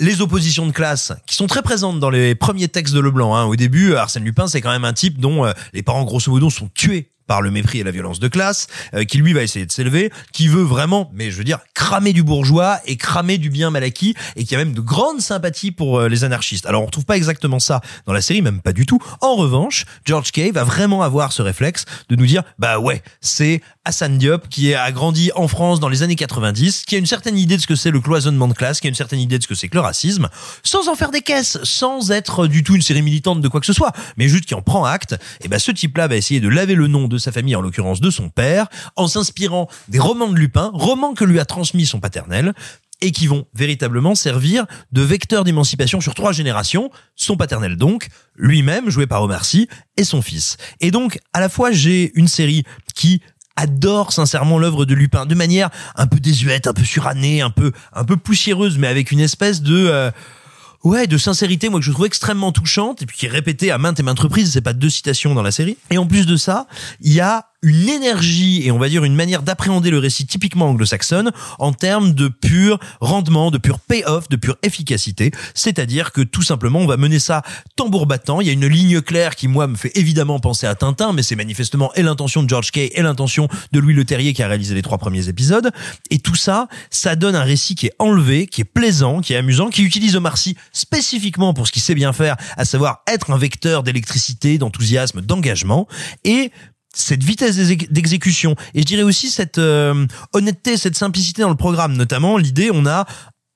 les oppositions de classe qui sont très présentes dans les premiers textes de Leblanc. Hein. Au début, Arsène Lupin, c'est quand même un type dont euh, les parents, grosso modo, sont tués par le mépris et la violence de classe, euh, qui lui va essayer de s'élever, qui veut vraiment, mais je veux dire, cramer du bourgeois et cramer du bien mal acquis, et qui a même de grandes sympathies pour euh, les anarchistes. Alors on retrouve pas exactement ça dans la série, même pas du tout. En revanche, George Kay va vraiment avoir ce réflexe de nous dire, bah ouais, c'est Hassan Diop qui a grandi en France dans les années 90, qui a une certaine idée de ce que c'est le cloisonnement de classe, qui a une certaine idée de ce que c'est que le racisme, sans en faire des caisses, sans être du tout une série militante de quoi que ce soit, mais juste qui en prend acte. Et ben ce type-là va essayer de laver le nom de sa famille, en l'occurrence de son père, en s'inspirant des romans de Lupin, romans que lui a transmis son paternel, et qui vont véritablement servir de vecteur d'émancipation sur trois générations, son paternel donc, lui-même joué par Omar Sy, et son fils. Et donc, à la fois, j'ai une série qui adore sincèrement l'œuvre de Lupin de manière un peu désuète, un peu surannée, un peu un peu poussiéreuse, mais avec une espèce de euh, ouais de sincérité moi que je trouve extrêmement touchante et puis qui est répétée à maintes et maintes reprises. C'est pas deux citations dans la série. Et en plus de ça, il y a une énergie et on va dire une manière d'appréhender le récit typiquement anglo-saxonne en termes de pur rendement, de pur payoff, de pure efficacité. C'est-à-dire que tout simplement on va mener ça tambour battant. Il y a une ligne claire qui moi me fait évidemment penser à Tintin, mais c'est manifestement et l'intention de George Kay et l'intention de Louis Leterrier qui a réalisé les trois premiers épisodes. Et tout ça, ça donne un récit qui est enlevé, qui est plaisant, qui est amusant, qui utilise Omar Sy spécifiquement pour ce qu'il sait bien faire, à savoir être un vecteur d'électricité, d'enthousiasme, d'engagement et cette vitesse d'exécution et je dirais aussi cette euh, honnêteté, cette simplicité dans le programme. Notamment, l'idée, on a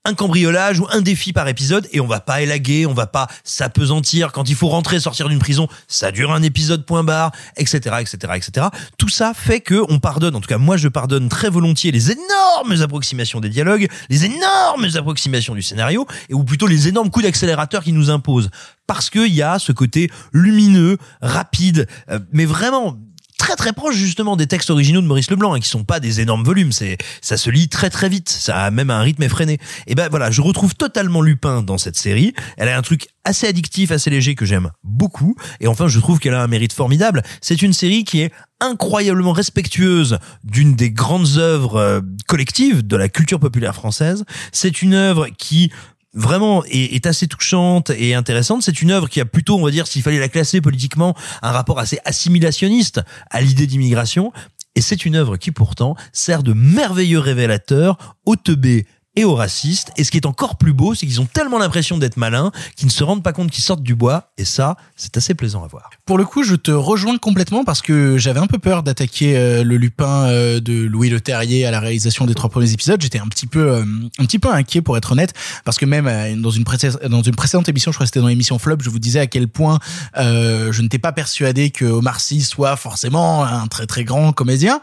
un cambriolage ou un défi par épisode et on va pas élaguer, on va pas s'apesantir quand il faut rentrer, sortir d'une prison, ça dure un épisode point barre, etc., etc., etc. Tout ça fait que on pardonne, en tout cas moi je pardonne très volontiers les énormes approximations des dialogues, les énormes approximations du scénario et ou plutôt les énormes coups d'accélérateur qui nous imposent parce qu'il y a ce côté lumineux, rapide, euh, mais vraiment très très proche justement des textes originaux de Maurice Leblanc, et hein, qui sont pas des énormes volumes. C'est ça se lit très très vite. Ça a même un rythme effréné. Et ben voilà, je retrouve totalement Lupin dans cette série. Elle a un truc assez addictif, assez léger que j'aime beaucoup. Et enfin, je trouve qu'elle a un mérite formidable. C'est une série qui est incroyablement respectueuse d'une des grandes œuvres euh, collectives de la culture populaire française. C'est une œuvre qui vraiment est, assez touchante et intéressante. C'est une œuvre qui a plutôt, on va dire, s'il fallait la classer politiquement, un rapport assez assimilationniste à l'idée d'immigration. Et c'est une œuvre qui pourtant sert de merveilleux révélateur au teubé et aux racistes. Et ce qui est encore plus beau, c'est qu'ils ont tellement l'impression d'être malins qu'ils ne se rendent pas compte qu'ils sortent du bois. Et ça, c'est assez plaisant à voir. Pour le coup, je te rejoins complètement parce que j'avais un peu peur d'attaquer euh, le Lupin euh, de Louis Le Terrier à la réalisation des trois premiers épisodes. J'étais un petit peu, euh, un petit peu inquiet pour être honnête, parce que même dans une, précédente émission, je crois que c'était dans l'émission Flop, je vous disais à quel point je n'étais pas persuadé que Omar Sy soit forcément un très très grand comédien.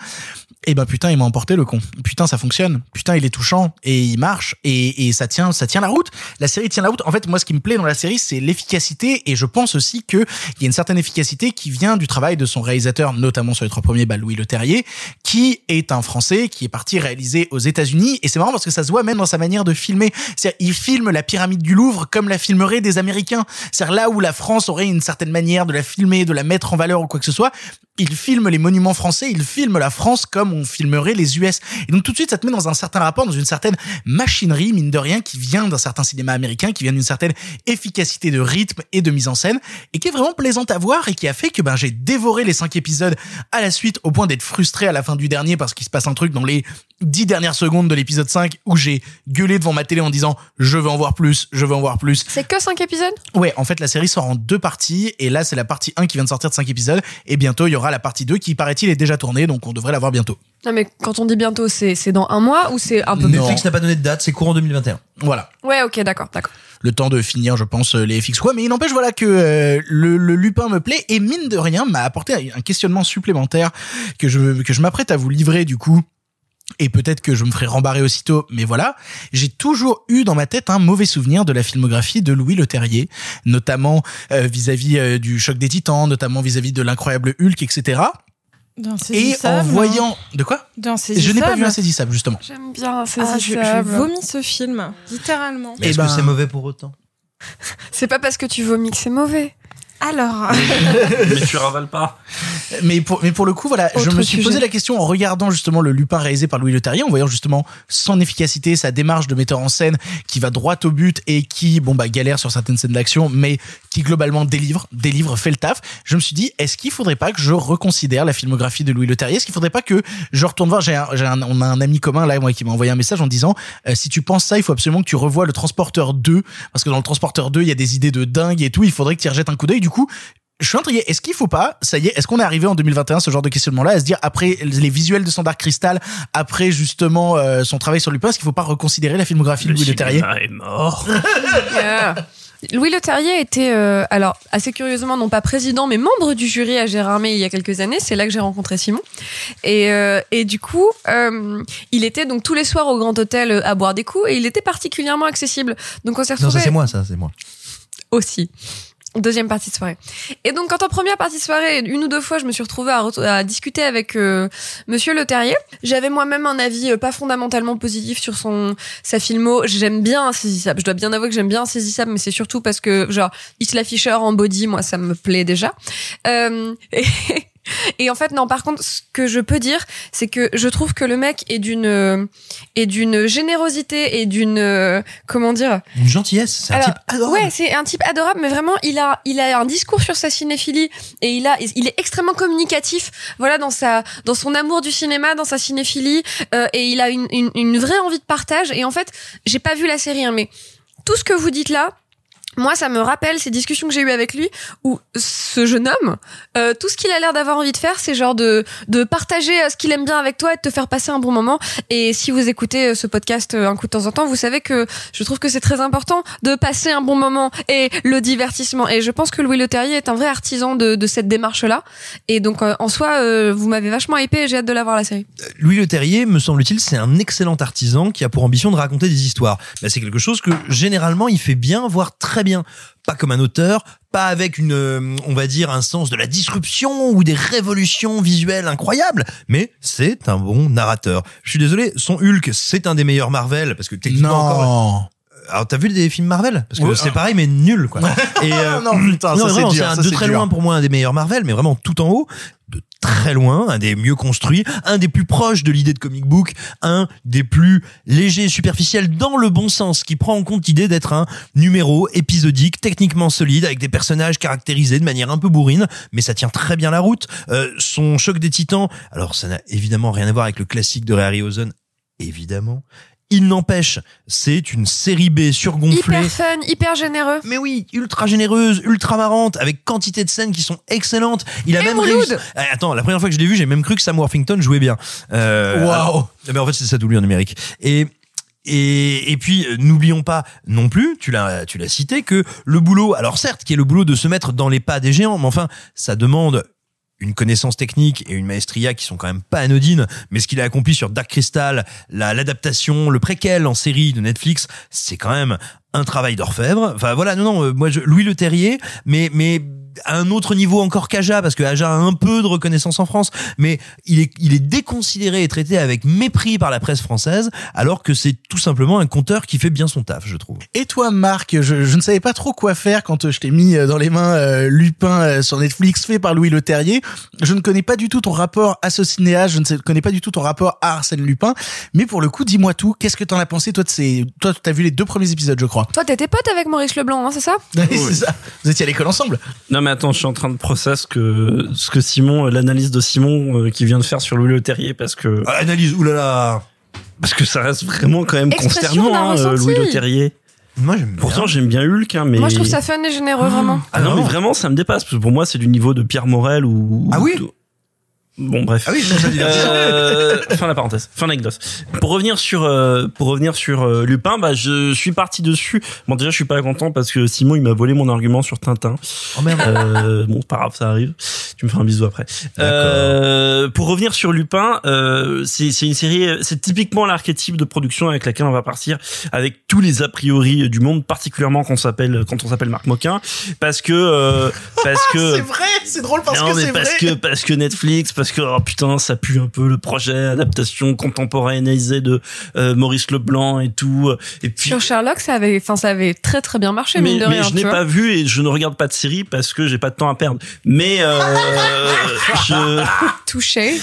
Et ben putain, il m'a emporté le con. Putain, ça fonctionne. Putain, il est touchant et il marche et, et ça tient, ça tient la route. La série tient la route. En fait, moi, ce qui me plaît dans la série, c'est l'efficacité et je pense aussi que il y a une certaine efficacité qui vient du travail de son réalisateur, notamment sur les trois premiers, bah, Louis Le Terrier, qui est un Français qui est parti réaliser aux États-Unis et c'est marrant parce que ça se voit même dans sa manière de filmer. C'est il filme la pyramide du Louvre comme la filmerait des Américains. C'est là où la France aurait une certaine manière de la filmer, de la mettre en valeur ou quoi que ce soit il filme les monuments français, il filme la France comme on filmerait les US. Et donc tout de suite, ça te met dans un certain rapport, dans une certaine machinerie, mine de rien, qui vient d'un certain cinéma américain, qui vient d'une certaine efficacité de rythme et de mise en scène, et qui est vraiment plaisante à voir et qui a fait que ben j'ai dévoré les cinq épisodes à la suite au point d'être frustré à la fin du dernier parce qu'il se passe un truc dans les dix dernières secondes de l'épisode 5 où j'ai gueulé devant ma télé en disant je veux en voir plus, je veux en voir plus. C'est que cinq épisodes? Ouais, en fait la série sort en deux parties et là c'est la partie 1 qui vient de sortir de cinq épisodes et bientôt il y aura la partie 2 qui, paraît-il, est déjà tournée, donc on devrait la voir bientôt. Non, mais quand on dit bientôt, c'est, c'est dans un mois ou c'est un peu Netflix n'a pas donné de date, c'est courant 2021. Voilà. Ouais, ok, d'accord, d'accord. Le temps de finir, je pense, les FX quoi. Mais il n'empêche, voilà, que euh, le, le, Lupin me plaît et mine de rien m'a apporté un questionnement supplémentaire que je, que je m'apprête à vous livrer du coup et peut-être que je me ferai rembarrer aussitôt, mais voilà, j'ai toujours eu dans ma tête un mauvais souvenir de la filmographie de Louis Leterrier, notamment euh, vis-à-vis euh, du choc des titans, notamment vis-à-vis de l'incroyable Hulk, etc. Et en Insaisissable, voyant de quoi Je n'ai pas vu Insaisissable. Insaisissable justement. J'aime bien Ah, je, je Insaisissable. vomis ce film, littéralement. Mais est-ce ben- que c'est mauvais pour autant? C'est pas parce que tu vomis que c'est mauvais. Alors, Mais tu ravales pas. Mais pour, mais pour le coup, voilà, je me suis sujet. posé la question en regardant justement le Lupin réalisé par Louis Leterrier, en voyant justement son efficacité, sa démarche de metteur en scène qui va droit au but et qui, bon bah, galère sur certaines scènes d'action, mais qui globalement délivre, délivre, fait le taf. Je me suis dit, est-ce qu'il faudrait pas que je reconsidère la filmographie de Louis Leterrier Est-ce qu'il faudrait pas que je retourne voir J'ai, un, j'ai un- on a un ami commun là, moi, qui m'a envoyé un message en disant, euh, si tu penses ça, il faut absolument que tu revoies le Transporteur 2, parce que dans le Transporteur 2, il y a des idées de dingue et tout. Il faudrait que tu y rejettes un coup d'œil. Du coup, je suis intrigué. Est-ce qu'il faut pas, ça y est, est-ce qu'on est arrivé en 2021 ce genre de questionnement-là, à se dire après les visuels de Standard Crystal, après justement euh, son travail sur Lupin, est-ce qu'il faut pas reconsidérer la filmographie de Louis Leterrier cinéma est mort. Yeah. Louis Leterrier était, euh, alors assez curieusement, non pas président, mais membre du jury à Gérardmer il y a quelques années. C'est là que j'ai rencontré Simon. Et, euh, et du coup, euh, il était donc tous les soirs au Grand Hôtel à boire des coups et il était particulièrement accessible. Donc on s'est Non, retrouvés ça c'est moi, ça c'est moi. aussi. Deuxième partie de soirée. Et donc, quand en première partie de soirée, une ou deux fois, je me suis retrouvée à, discuter avec euh, Monsieur Le Terrier. J'avais moi-même un avis euh, pas fondamentalement positif sur son sa filmo. J'aime bien Insaisissable. Je dois bien avouer que j'aime bien Insaisissable, mais c'est surtout parce que genre Isla Fisher en body, moi, ça me plaît déjà. Euh, et, et en fait, non. Par contre, ce que je peux dire, c'est que je trouve que le mec est d'une euh, est d'une générosité et d'une euh, comment dire? Une gentillesse, c'est un alors, type adorable. Ouais, c'est un type adorable, mais vraiment, il a, il a un discours sur sa cinéphilie et il a, il est extrêmement communicatif. Voilà, dans sa, dans son amour du cinéma, dans sa cinéphilie, euh, et il a une, une, une vraie envie de partage. Et en fait, j'ai pas vu la série, hein, mais tout ce que vous dites là. Moi, ça me rappelle ces discussions que j'ai eues avec lui, où ce jeune homme, euh, tout ce qu'il a l'air d'avoir envie de faire, c'est genre de, de partager euh, ce qu'il aime bien avec toi et de te faire passer un bon moment. Et si vous écoutez euh, ce podcast euh, un coup de temps en temps, vous savez que je trouve que c'est très important de passer un bon moment et le divertissement. Et je pense que Louis Leterrier est un vrai artisan de, de cette démarche-là. Et donc, euh, en soi, euh, vous m'avez vachement hypé et j'ai hâte de la voir la série. Louis Leterrier, me semble-t-il, c'est un excellent artisan qui a pour ambition de raconter des histoires. Bah, c'est quelque chose que généralement il fait bien, voire très bien. Pas comme un auteur, pas avec une, euh, on va dire, un sens de la disruption ou des révolutions visuelles incroyables, mais c'est un bon narrateur. Je suis désolé, son Hulk, c'est un des meilleurs Marvel parce que techniquement Non. encore. Alors t'as vu des films Marvel? Parce que Ouais, c'est pareil mais nul quoi. Et euh, Non, putain, ça, c'est dur, un ça, de très dur. loin pour moi un des meilleurs Marvel, mais vraiment tout en haut, de très loin, un des mieux construits, un des plus proches de l'idée de comic book, un des plus légers et superficiels dans le bon sens, qui prend en compte l'idée d'être un numéro épisodique, techniquement solide, avec des personnages caractérisés de manière un peu bourrine, mais ça tient très bien la route. Euh, son choc des titans, alors ça n'a évidemment rien à voir avec le classique de Harryhausen, évidemment. Il n'empêche, c'est une série B surgonflée. Hyper fun, hyper généreux. Mais oui, ultra généreuse, ultra marrante, avec quantité de scènes qui sont excellentes. Il a Et même réussi. Eh, Attends, la première fois que je l'ai vu, j'ai même cru que Sam Worthington jouait bien. Euh, Waouh. alors- Mais en fait, c'est ça doublé en numérique. Et et, et puis euh, n'oublions pas non plus, tu l'as tu l'as cité que le boulot, alors certes, qui est le boulot de se mettre dans les pas des géants, mais enfin, ça demande une connaissance technique et une maestria qui sont quand même pas anodines, mais ce qu'il a accompli sur Dark Crystal, la- l'adaptation, le préquel en série de Netflix, c'est quand même un travail d'orfèvre. Enfin voilà, non non, euh, moi Louis Le Terrier, mais à un autre niveau encore qu'Aja, parce que Aja a un peu de reconnaissance en France, mais il est, il est déconsidéré et traité avec mépris par la presse française, alors que c'est tout simplement un conteur qui fait bien son taf, je trouve. Et toi, Marc, je, je ne savais pas trop quoi faire quand euh, je t'ai mis euh, dans les mains euh, Lupin euh, sur Netflix, fait par Louis Le Terrier. Je ne connais pas du tout ton rapport à ce cinéaste, je ne connais pas du tout ton rapport à Arsène Lupin. Mais pour le coup, dis-moi tout. Qu'est-ce que t'en as pensé Toi, de ces... toi, t'as vu les deux premiers épisodes, je crois. Toi, t'étais pote avec Maurice Leblanc, hein, c'est ça? C'est ça. Vous étiez à l'école ensemble. Non mais attends, je suis en train de process que ce que Simon, l'analyse de Simon euh, qui vient de faire sur Louis Le Terrier parce que Ah, analyse, oulala. parce que ça reste vraiment quand même Expression consternant, d'un hein, euh, ressenti. Louis Le Terrier. Moi j'aime Pourtant j'aime bien Hulk, hein, mais Moi, je trouve ça fun et généreux, vraiment. ah non mais vraiment ça me dépasse parce que pour moi c'est du niveau de Pierre Morel ou Ah oui Bon bref. Ah oui, Euh, fin de la parenthèse, fin l'anecdote. Pour revenir sur euh, pour revenir sur euh, Lupin, bah je suis parti dessus. Bon déjà je suis pas content parce que Simon il m'a volé mon argument sur Tintin. Oh merde. Euh, bon pas grave ça arrive. Tu me feras un bisou après. Euh, pour revenir sur Lupin, euh, c'est c'est une série, c'est typiquement l'archétype de production avec laquelle on va partir avec tous les a priori du monde, particulièrement quand on s'appelle quand on s'appelle Marc Moquin, parce que euh, parce que C'est vrai, c'est drôle parce non, que c'est parce vrai. que parce que Netflix, parce que oh putain ça pue un peu le projet adaptation contemporanéisée de euh, Maurice Leblanc et tout et puis Sur Sherlock, ça avait, enfin, ça avait très très bien marché, mais, mine de mais rien. je n'ai pas vu et je ne regarde pas de série parce que j'ai pas de temps à perdre mais euh, je Touché.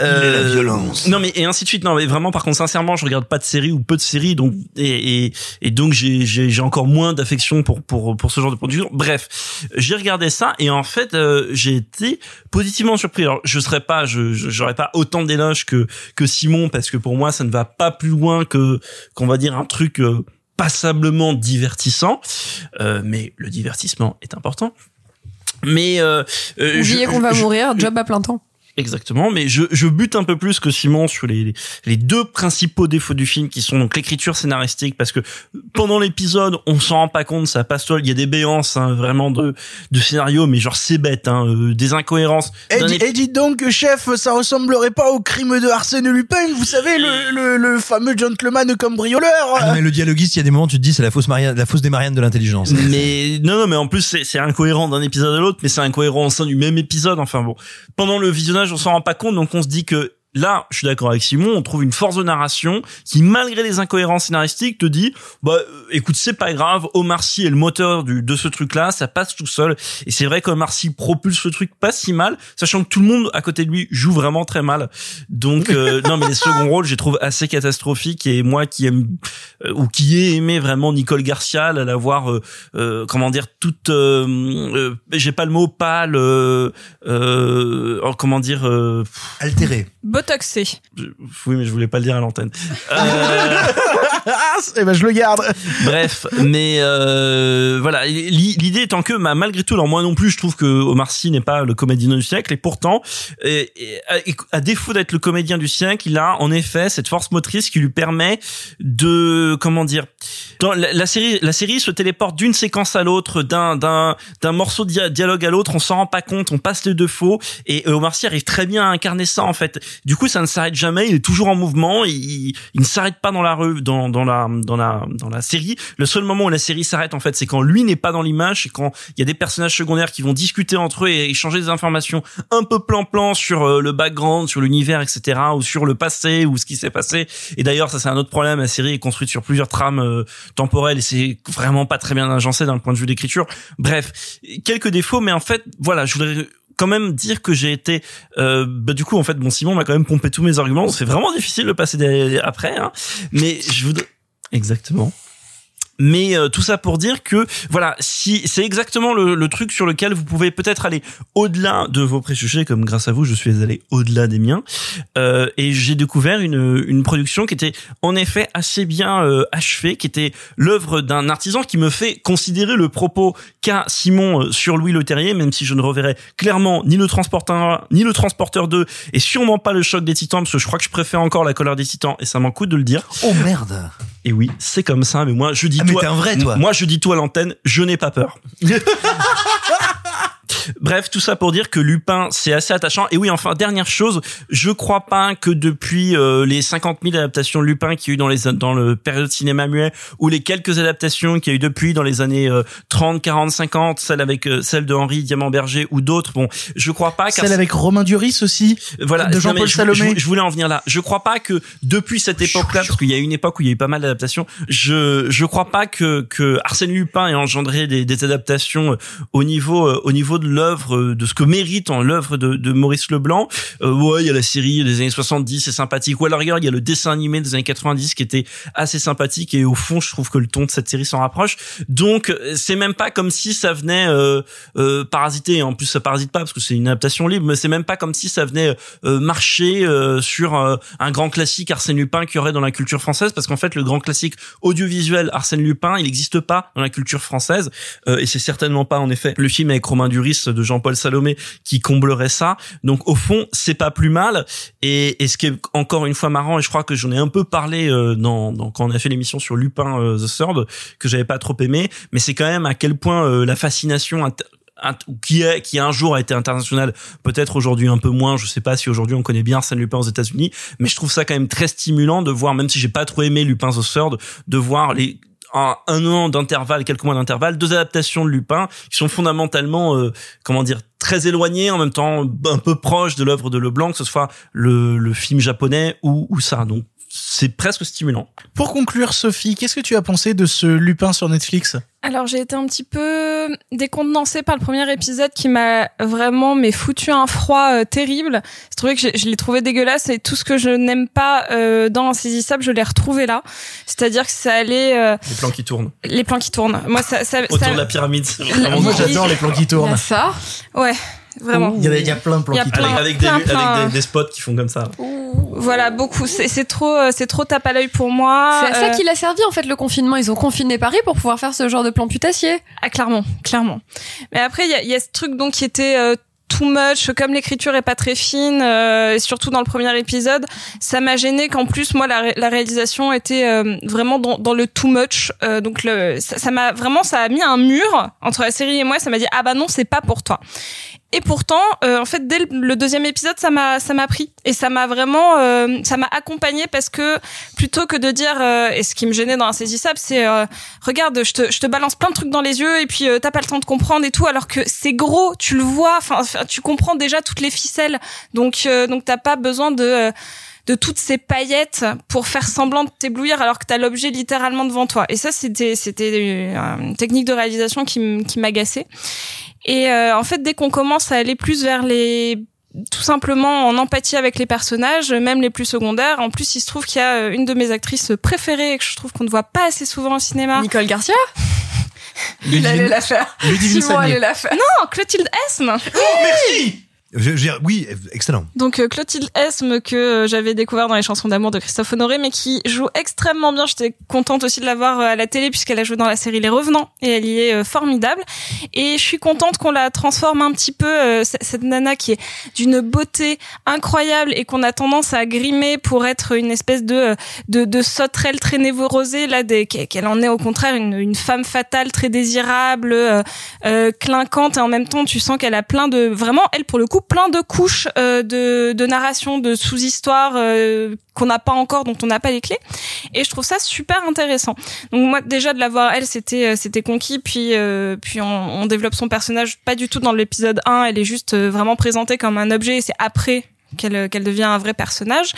Euh, la violence. Non mais et ainsi de suite. Non mais vraiment par contre sincèrement je regarde pas de séries ou peu de séries donc et et, et donc j'ai j'ai j'ai encore moins d'affection pour pour pour ce genre de production. Bref, j'ai regardé ça et en fait euh, j'ai été positivement surpris. Alors je serais pas je je- j'aurais pas autant d'éloges que que Simon parce que pour moi ça ne va pas plus loin que qu'on va dire un truc euh, passablement divertissant. Euh, mais le divertissement est important. Mais euh, euh, Oubliez qu'on va je- mourir, job à plein temps. Exactement, mais je, je bute un peu plus que Simon sur les, les deux principaux défauts du film qui sont donc l'écriture scénaristique parce que pendant l'épisode on s'en rend pas compte, ça passe il y a des béances hein, vraiment de, de scénario mais genre c'est bête, hein, euh, des incohérences. Et, d'un di- et dites donc, chef, ça ressemblerait pas au crime de Arsène Lupin, vous savez, le, le, le fameux gentleman cambrioleur. Ah non, mais le dialoguiste, il y a des moments, tu te dis, c'est la fausse Marianne, la fausse des Marianne de l'intelligence. Mais non, non, mais en plus c'est c'est incohérent d'un épisode à l'autre, mais c'est incohérent au sein du même épisode. Enfin bon, pendant le visionnage, on s'en rend pas compte, donc on se dit que là, je suis d'accord avec Simon, on trouve une force de narration qui, malgré les incohérences scénaristiques, te dit, bah euh, écoute, c'est pas grave, Omar Sy est le moteur du, de ce truc-là, ça passe tout seul. Et c'est vrai qu'Omar Sy propulse le truc pas si mal, sachant que tout le monde à côté de lui joue vraiment très mal. Donc euh, non, mais les seconds rôles, je les trouve assez catastrophiques. Et moi qui aime euh, ou qui ai aimé vraiment Nicole Garcia, la voir, euh, euh, comment dire, toute, euh, euh, j'ai pas le mot pâle, euh, euh, oh, comment dire, euh, Altéré. Botoxé. oui, mais je voulais pas le dire à l'antenne. Euh, Eh ben, je le garde. Bref, mais euh, voilà, l'i- l'idée étant que bah, malgré tout, alors moi non plus, je trouve que Omar Sy n'est pas le comédien du siècle, et pourtant, et- et- à, à défaut d'être le comédien du siècle, il a en effet cette force motrice qui lui permet de, comment dire, dans la, la série, la série se téléporte d'une séquence à l'autre, d'un d'un d'un morceau de dia- dialogue à l'autre, on s'en rend pas compte, on passe les deux faux, et euh, Omar Sy arrive très bien à incarner ça en fait. Du coup, ça ne s'arrête jamais, il est toujours en mouvement, il, il ne s'arrête pas dans la rue, dans la dans la dans la série. Le seul moment où la série s'arrête en fait, c'est quand lui n'est pas dans l'image, c'est quand il y a des personnages secondaires qui vont discuter entre eux et échanger des informations un peu plan-plan sur euh, le background, sur l'univers, etc., ou sur le passé ou ce qui s'est passé. Et d'ailleurs, ça c'est un autre problème. La série est construite sur plusieurs trames euh, temporelles et c'est vraiment pas très bien agencé d'un point de vue d'écriture. Bref, quelques défauts, mais en fait, voilà, je voudrais quand même dire que j'ai été euh, bah du coup en fait bon Simon m'a quand même pompé tous mes arguments c'est vraiment difficile de passer après hein. mais je voudrais exactement mais euh, tout ça pour dire que voilà, si c'est exactement le, le truc sur lequel vous pouvez peut-être aller au-delà de vos préjugés, comme grâce à vous, je suis allé au-delà des miens, euh, et j'ai découvert une, une production qui était en effet assez bien euh, achevée, qui était l'œuvre d'un artisan qui me fait considérer le propos qu'a Simon euh, sur Louis Leterrier, même si je ne reverrai clairement ni le transporteur ni le transporteur 2 et sûrement pas le choc des titans, parce que je crois que je préfère encore la colère des titans, et ça m'en coûte de le dire. Oh merde. Et oui, c'est comme ça, mais moi je dis mais t'es un vrai, toi. Moi je dis toi à l'antenne, je n'ai pas peur. Bref, tout ça pour dire que Lupin, c'est assez attachant. Et oui, enfin, dernière chose, je crois pas que depuis euh, les 50 000 adaptations de Lupin qu'il y a eu dans les dans le période cinéma muet, ou les quelques adaptations qu'il y a eu depuis dans les années euh, 30, 40, 50, celle avec euh, celle de Henri Diamant Berger ou d'autres, bon, je crois pas. Celle avec Romain Duris aussi. voilà, De Jean-Paul je- Salomé. Je, je voulais en venir là. Je crois pas que depuis cette époque-là, parce qu'il y a eu une époque où il y a eu pas mal d'adaptations, je je crois pas que que Arsène Lupin ait engendré des, des adaptations euh, au niveau euh, au niveau de l'œuvre euh, de ce que mérite en l'œuvre de, de Maurice Leblanc. Euh, ouais, il y a la série des années 70, c'est sympathique. Ou alors regarde, il y a le dessin animé des années 90 qui était assez sympathique et au fond, je trouve que le ton de cette série s'en rapproche. Donc c'est même pas comme si ça venait euh, euh, parasiter. En plus, ça parasite pas parce que c'est une adaptation libre, mais c'est même pas comme si ça venait euh, marcher euh, sur un grand classique Arsène Lupin qu'il y aurait dans la culture française, parce qu'en fait, le grand classique audiovisuel Arsène Lupin, il n'existe pas dans la culture française, et c'est certainement pas en effet le film avec Romain Duris de Jean-Paul Salomé qui comblerait ça. Donc au fond, c'est pas plus mal. Et, et ce qui est encore une fois marrant, et je crois que j'en ai un peu parlé euh, dans, dans quand on a fait l'émission sur Lupin euh, The Third, que j'avais pas trop aimé, mais c'est quand même à quel point euh, la fascination qui est qui un jour a été international peut-être aujourd'hui un peu moins je sais pas si aujourd'hui on connaît bien Arsène Lupin aux États-Unis mais je trouve ça quand même très stimulant de voir même si j'ai pas trop aimé Lupin the Third de voir les un, an d'intervalle, quelques mois d'intervalle, deux adaptations de Lupin qui sont fondamentalement, euh, comment dire, très éloignées, en même temps un peu proches de l'œuvre de Leblanc, que ce soit le, le film japonais ou, ou ça. Donc c'est presque stimulant. Pour conclure, Sophie, qu'est-ce que tu as pensé de ce Lupin sur Netflix? Alors j'ai été un petit peu décontenancée par le premier épisode qui m'a vraiment mais foutu un froid euh, terrible. Je trouvais que je, je l'ai trouvé dégueulasse et tout ce que je n'aime pas euh, dans Insaisissable, je l'ai retrouvé là. C'est-à-dire que ça allait euh, Les plans qui tournent. les plans qui tournent. Moi ça ça, Autour ça- de la pyramide. c'est vraiment Moi, j'adore les plans qui tournent. ça Ouais, vraiment. Il y, a, il y a plein de plans qui plein-. Avec, avec, des, plein, avec des, des spots qui font comme ça. Voilà, beaucoup. C'est c'est trop euh, c'est trop tape à l'œil pour moi. C'est à ça Euh, qu'il a servi en fait le confinement. Ils ont confiné Paris pour pouvoir faire ce genre de plan putassier. Ah, clairement, clairement. Mais après, il y a, il y a ce truc donc qui était euh, too much, comme l'écriture est pas très fine, euh, et surtout dans le premier épisode, ça m'a gêné qu'en plus moi la, ré- la réalisation était euh, vraiment dans, dans le too much. Euh, donc le, ça ça m'a vraiment ça a mis un mur entre la série et moi. Ça m'a dit ah bah non c'est pas pour toi. Et pourtant, euh, en fait, dès le- deuxième épisode, ça m'a, ça m'a pris et ça m'a vraiment, euh, ça m'a accompagné parce que plutôt que de dire, euh, et ce qui me gênait dans Insaisissable, c'est, euh, regarde, je te, je te balance plein de trucs dans les yeux et puis euh, t'as pas le temps de comprendre et tout, alors que c'est gros, tu le vois, enfin, tu comprends déjà toutes les ficelles, donc, euh, donc t'as pas besoin de de toutes ces paillettes pour faire semblant de t'éblouir alors que t'as l'objet littéralement devant toi. Et ça, c'était c'était une technique de réalisation qui m'agaçait. Et euh, en fait, dès qu'on commence à aller plus vers les tout simplement en empathie avec les personnages, même les plus secondaires. En plus, il se trouve qu'il y a euh, une de mes actrices préférées et que je trouve qu'on ne voit pas assez souvent au cinéma. Nicole Garcia? Il allait la faire. Ludivine Simon allait la faire. Non, Clotilde Esme. Je- oui, excellent. Donc euh, Clotilde Esme que euh, j'avais découvert dans les chansons d'amour de Christophe Honoré, mais qui joue extrêmement bien. J'étais contente aussi de la voir euh, à la télé puisqu'elle a joué dans la série Les Revenants et elle y est formidable. Et je suis contente qu'on la transforme un petit peu cette nana qui est d'une beauté incroyable et qu'on a tendance à grimer pour être une espèce de de, sauterelle très névrosée là, qu'elle en est au contraire une, femme fatale très désirable, clinquante et en même temps tu sens qu'elle a plein de vraiment elle pour le coup plein de couches euh, de, narration, de sous-histoire euh, qu'on n'a pas encore, dont on n'a pas les clés. Et je trouve ça super intéressant. Donc moi déjà de la voir elle, c'était euh, c'était conquis. Puis euh, puis on, on développe son personnage pas du tout dans l'épisode 1. Elle est juste vraiment présentée comme un objet. Et c'est après qu'elle qu'elle devient un vrai personnage.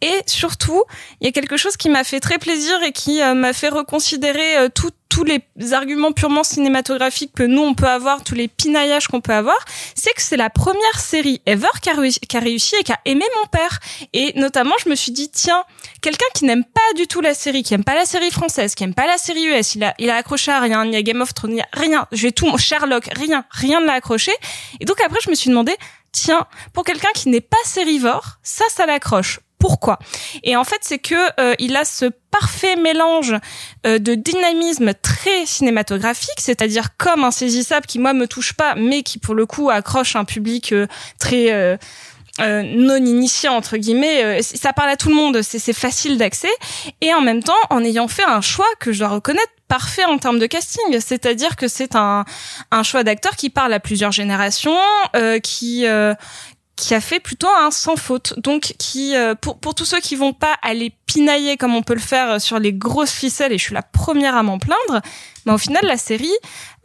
Et surtout, il y a quelque chose qui m'a fait très plaisir et qui euh, m'a fait reconsidérer euh, tous les arguments purement cinématographiques que nous on peut avoir, tous les pinaillages qu'on peut avoir. C'est que c'est la première série ever qui a, réussi, a et qui a aimé mon père. Et notamment, je me suis dit tiens, quelqu'un qui n'aime pas du tout la série, qui aime pas la série française, qui aime pas la série US, il a, il a accroché à rien, ni à Game of Thrones, ni à rien. Je vais tout, Sherlock, rien, rien ne l'a accroché. Et donc après, je me suis demandé tiens, pour quelqu'un qui n'est pas sérivore, ça, ça l'accroche. Pourquoi Et en fait, c'est que euh, il a ce parfait mélange euh, de dynamisme très cinématographique, c'est-à-dire comme insaisissable qui moi me touche pas, mais qui pour le coup accroche un public euh, très euh, euh, non initié entre guillemets. euh, ça parle à tout le monde, c'est c'est facile d'accès, et en même temps en ayant fait un choix que je dois reconnaître parfait en termes de casting, c'est-à-dire que c'est un un choix d'acteur qui parle à plusieurs générations, euh, qui euh, qui a fait plutôt un sans faute. Donc qui euh, pour pour tous ceux qui vont pas aller pinailler comme on peut le faire sur les grosses ficelles et je suis la première à m'en plaindre, mais au final la série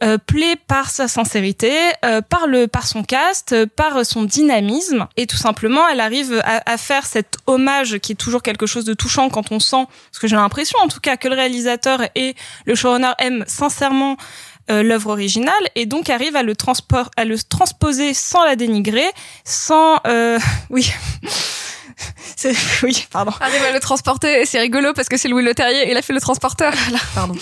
euh, plaît par sa sincérité, euh, par le par son cast, euh, par son dynamisme et tout simplement elle arrive à, à faire cet hommage qui est toujours quelque chose de touchant quand on sent parce que j'ai l'impression en tout cas que le réalisateur et le showrunner aiment sincèrement euh, l'œuvre originale et donc arrive à le transport à le transposer sans la dénigrer sans euh, oui c'est oui pardon Arrive à le transporter et c'est rigolo parce que c'est Louis Leterrier, il a fait le transporteur. Voilà, pardon.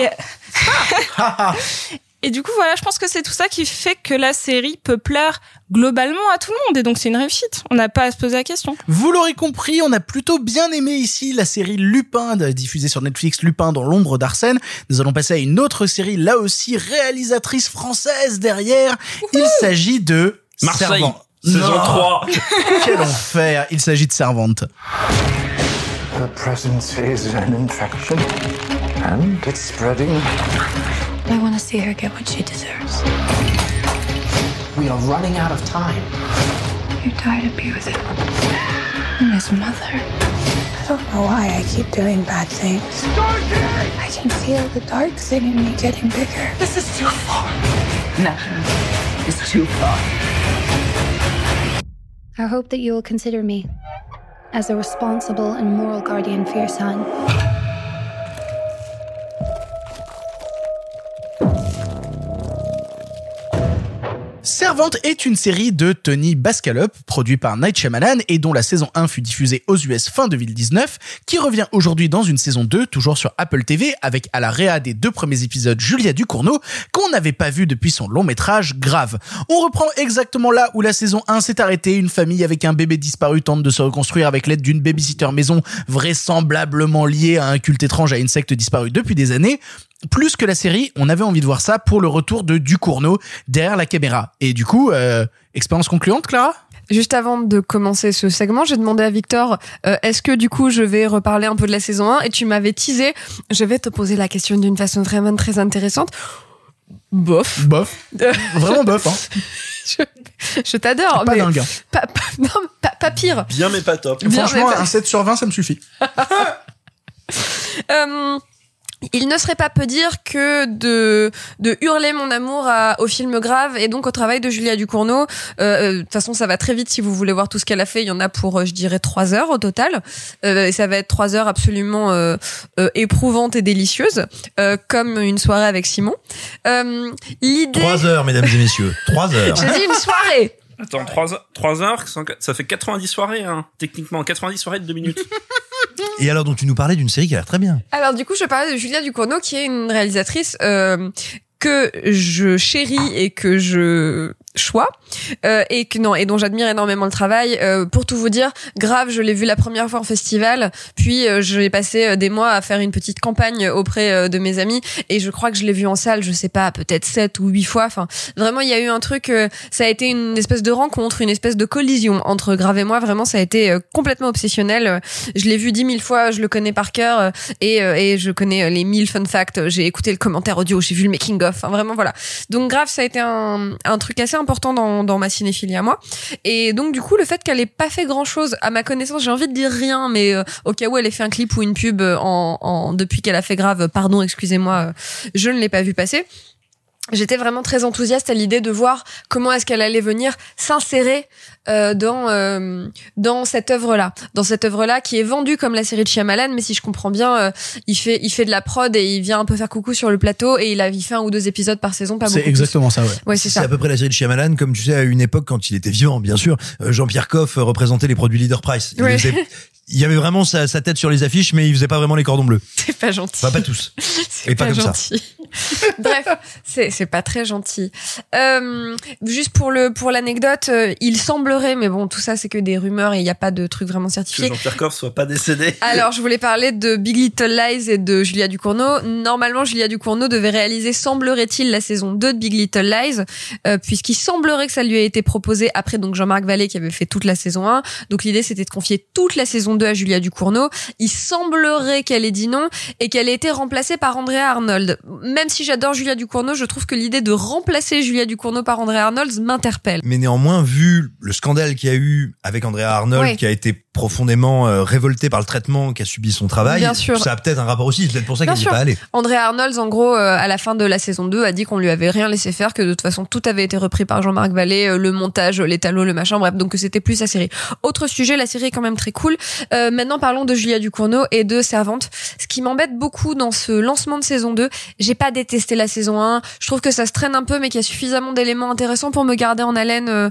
et et du coup voilà je pense que c'est tout ça qui fait que la série peut plaire globalement à tout le monde et donc c'est une réussite on n'a pas à se poser la question Vous l'aurez compris, on a plutôt bien aimé ici la série Lupin, diffusée sur Netflix, Lupin dans l'ombre d'Arsène. Nous allons passer à une autre série, là aussi réalisatrice française derrière. Il s'agit de Marseille, Servante. saison Non. 3. Quel enfer Il s'agit de Servante. Her presence is an infection, and it's spreading. I want to see her get what she deserves. We are running out of time. You died to be with him. And his mother. I don't know why I keep doing bad things. I can feel the dark thing in me getting bigger. This is too far. No, it's too far. I hope that you will consider me as a responsible and moral guardian for your son. Servante est une série de Tony Bascalup, produit par Night Shyamalan et dont la saison 1 fut diffusée aux US fin 2019, qui revient aujourd'hui dans une saison 2, toujours sur Apple TV, avec à la réa des deux premiers épisodes Julia Ducournau, qu'on n'avait pas vu depuis son long métrage Grave. On reprend exactement là où la saison 1 s'est arrêtée, une famille avec un bébé disparu tente de se reconstruire avec l'aide d'une babysitter maison vraisemblablement liée à un culte étrange à une secte disparue depuis des années plus que la série, on avait envie de voir ça pour le retour de Ducournau derrière la caméra. Et du coup, euh, expérience concluante, Clara? Juste avant de commencer ce segment, j'ai demandé à Victor euh, est-ce que du coup je vais reparler un peu de la saison 1 et tu m'avais teasé je vais te poser la question d'une façon vraiment très intéressante. Bof. Bof. Vraiment bof. Hein. je, je t'adore. Pas mais dingue. hein. Pas, pas- non, pas, pas pire. Bien mais pas top. Bien, Franchement, mais pas- un 7 sur 20, ça me suffit. Euh, il ne serait pas peu dire que de de hurler mon amour à- au film grave et donc au travail de Julia Ducournau. Euh, euh, De toute façon, ça va très vite si vous voulez voir tout ce qu'elle a fait. Il y en a pour, euh, je dirais, trois heures au total. Euh, et ça va être trois heures absolument euh, euh, éprouvantes et délicieuses, euh, comme une soirée avec Simon. Euh, L'idée. Trois heures, mesdames et messieurs. Trois heures. J'ai dit une soirée. Attends, 3, 3 heures, ça fait 90 soirées, hein, techniquement. 90 soirées de 2 minutes. Et alors, donc, tu nous parlais d'une série qui a l'air très bien. Alors du coup, je parlais de Julia Ducournau, qui est une réalisatrice euh, que je chéris et que je choix. Euh, et que non et dont j'admire énormément le travail. Euh, pour tout vous dire grave je l'ai vu la première fois en festival. Puis euh, j'ai passé euh, des mois à faire une petite campagne auprès euh, de mes amis. Et je crois que je l'ai vu en salle je sais pas peut-être sept ou huit fois. Enfin vraiment il y a eu un truc euh, ça a été une espèce de rencontre une espèce de collision entre grave et moi. Vraiment ça a été complètement obsessionnel. Je l'ai vu dix mille fois je le connais par cœur. Et, et je connais les mille fun facts. J'ai écouté le commentaire audio j'ai vu le making of. Enfin vraiment voilà. Donc grave ça a été un, un truc assez important dans, dans ma cinéphilie à moi. Et donc du coup le fait qu'elle ait pas fait grand chose à ma connaissance j'ai envie de dire rien mais euh, au cas où elle ait fait un clip ou une pub euh, en, depuis qu'elle a fait grave pardon excusez-moi euh, je ne l'ai pas vu passer. J'étais vraiment très enthousiaste à l'idée de voir comment est-ce qu'elle allait venir s'insérer euh, dans euh, dans cette œuvre-là, dans cette œuvre-là qui est vendue comme la série de Shyamalan, mais si je comprends bien, euh, il fait il fait de la prod et il vient un peu faire coucou sur le plateau et il a il fait un ou deux épisodes par saison, pas beaucoup. C'est plus. exactement ça, ouais. Ouais, c'est C'est ça. à peu près la série de Shyamalan, comme tu sais, à une époque, quand il était vivant, bien sûr, euh, Jean-Pierre Coff euh, représentait les produits Leader Price. Il, Ouais. faisait- il y avait vraiment sa, sa tête sur les affiches, mais il faisait pas vraiment les cordons bleus. C'est pas gentil. Enfin, pas tous. C'est pas pas, comme ça. gentil. Bref, c'est pas très gentil. Juste pour le pour l'anecdote, il semblerait, mais bon, tout ça c'est que des rumeurs et il n'y a pas de truc vraiment Que certifié. Jean-Pierre Coff soit pas décédé. Alors, je voulais parler de Big Little Lies et de Julia Ducournau. Normalement, Julia Ducournau devait réaliser, semblerait-il, la saison 2 de Big Little Lies, euh, puisqu'il semblerait que ça lui ait été proposé après donc Jean-Marc Vallée qui avait fait toute la saison 1. Donc l'idée c'était de confier toute la saison 2 à Julia Ducournau. Il semblerait qu'elle ait dit non et qu'elle ait été remplacée par Andrea Arnold. Même si j'adore Julia Ducournau, je trouve que l'idée de remplacer Julia Ducournau par Andrea Arnold m'interpelle. Mais néanmoins, vu le scandale qu'il y a eu avec Andrea Arnold, Ouais. qui a été profondément euh, révolté par le traitement qu'a subi son travail, Bien sûr. ça a peut-être un rapport aussi. C'est peut-être pour ça qu'elle n'est pas allée. Andrea Arnold, en gros, euh, à la fin de la saison 2, a dit qu'on lui avait rien laissé faire, que de toute façon tout avait été repris par Jean-Marc Vallée, euh, le montage, les talos, le machin, bref, donc que c'était plus sa série. Autre sujet, la série est quand même très cool. Euh, maintenant, parlons de Julia Ducournau et de Servante. Ce qui m'embête beaucoup dans ce lancement de saison 2, j'ai pas détesté la saison 1. Je trouve que ça se traîne un peu, mais qu'il y a suffisamment d'éléments intéressants pour me garder en haleine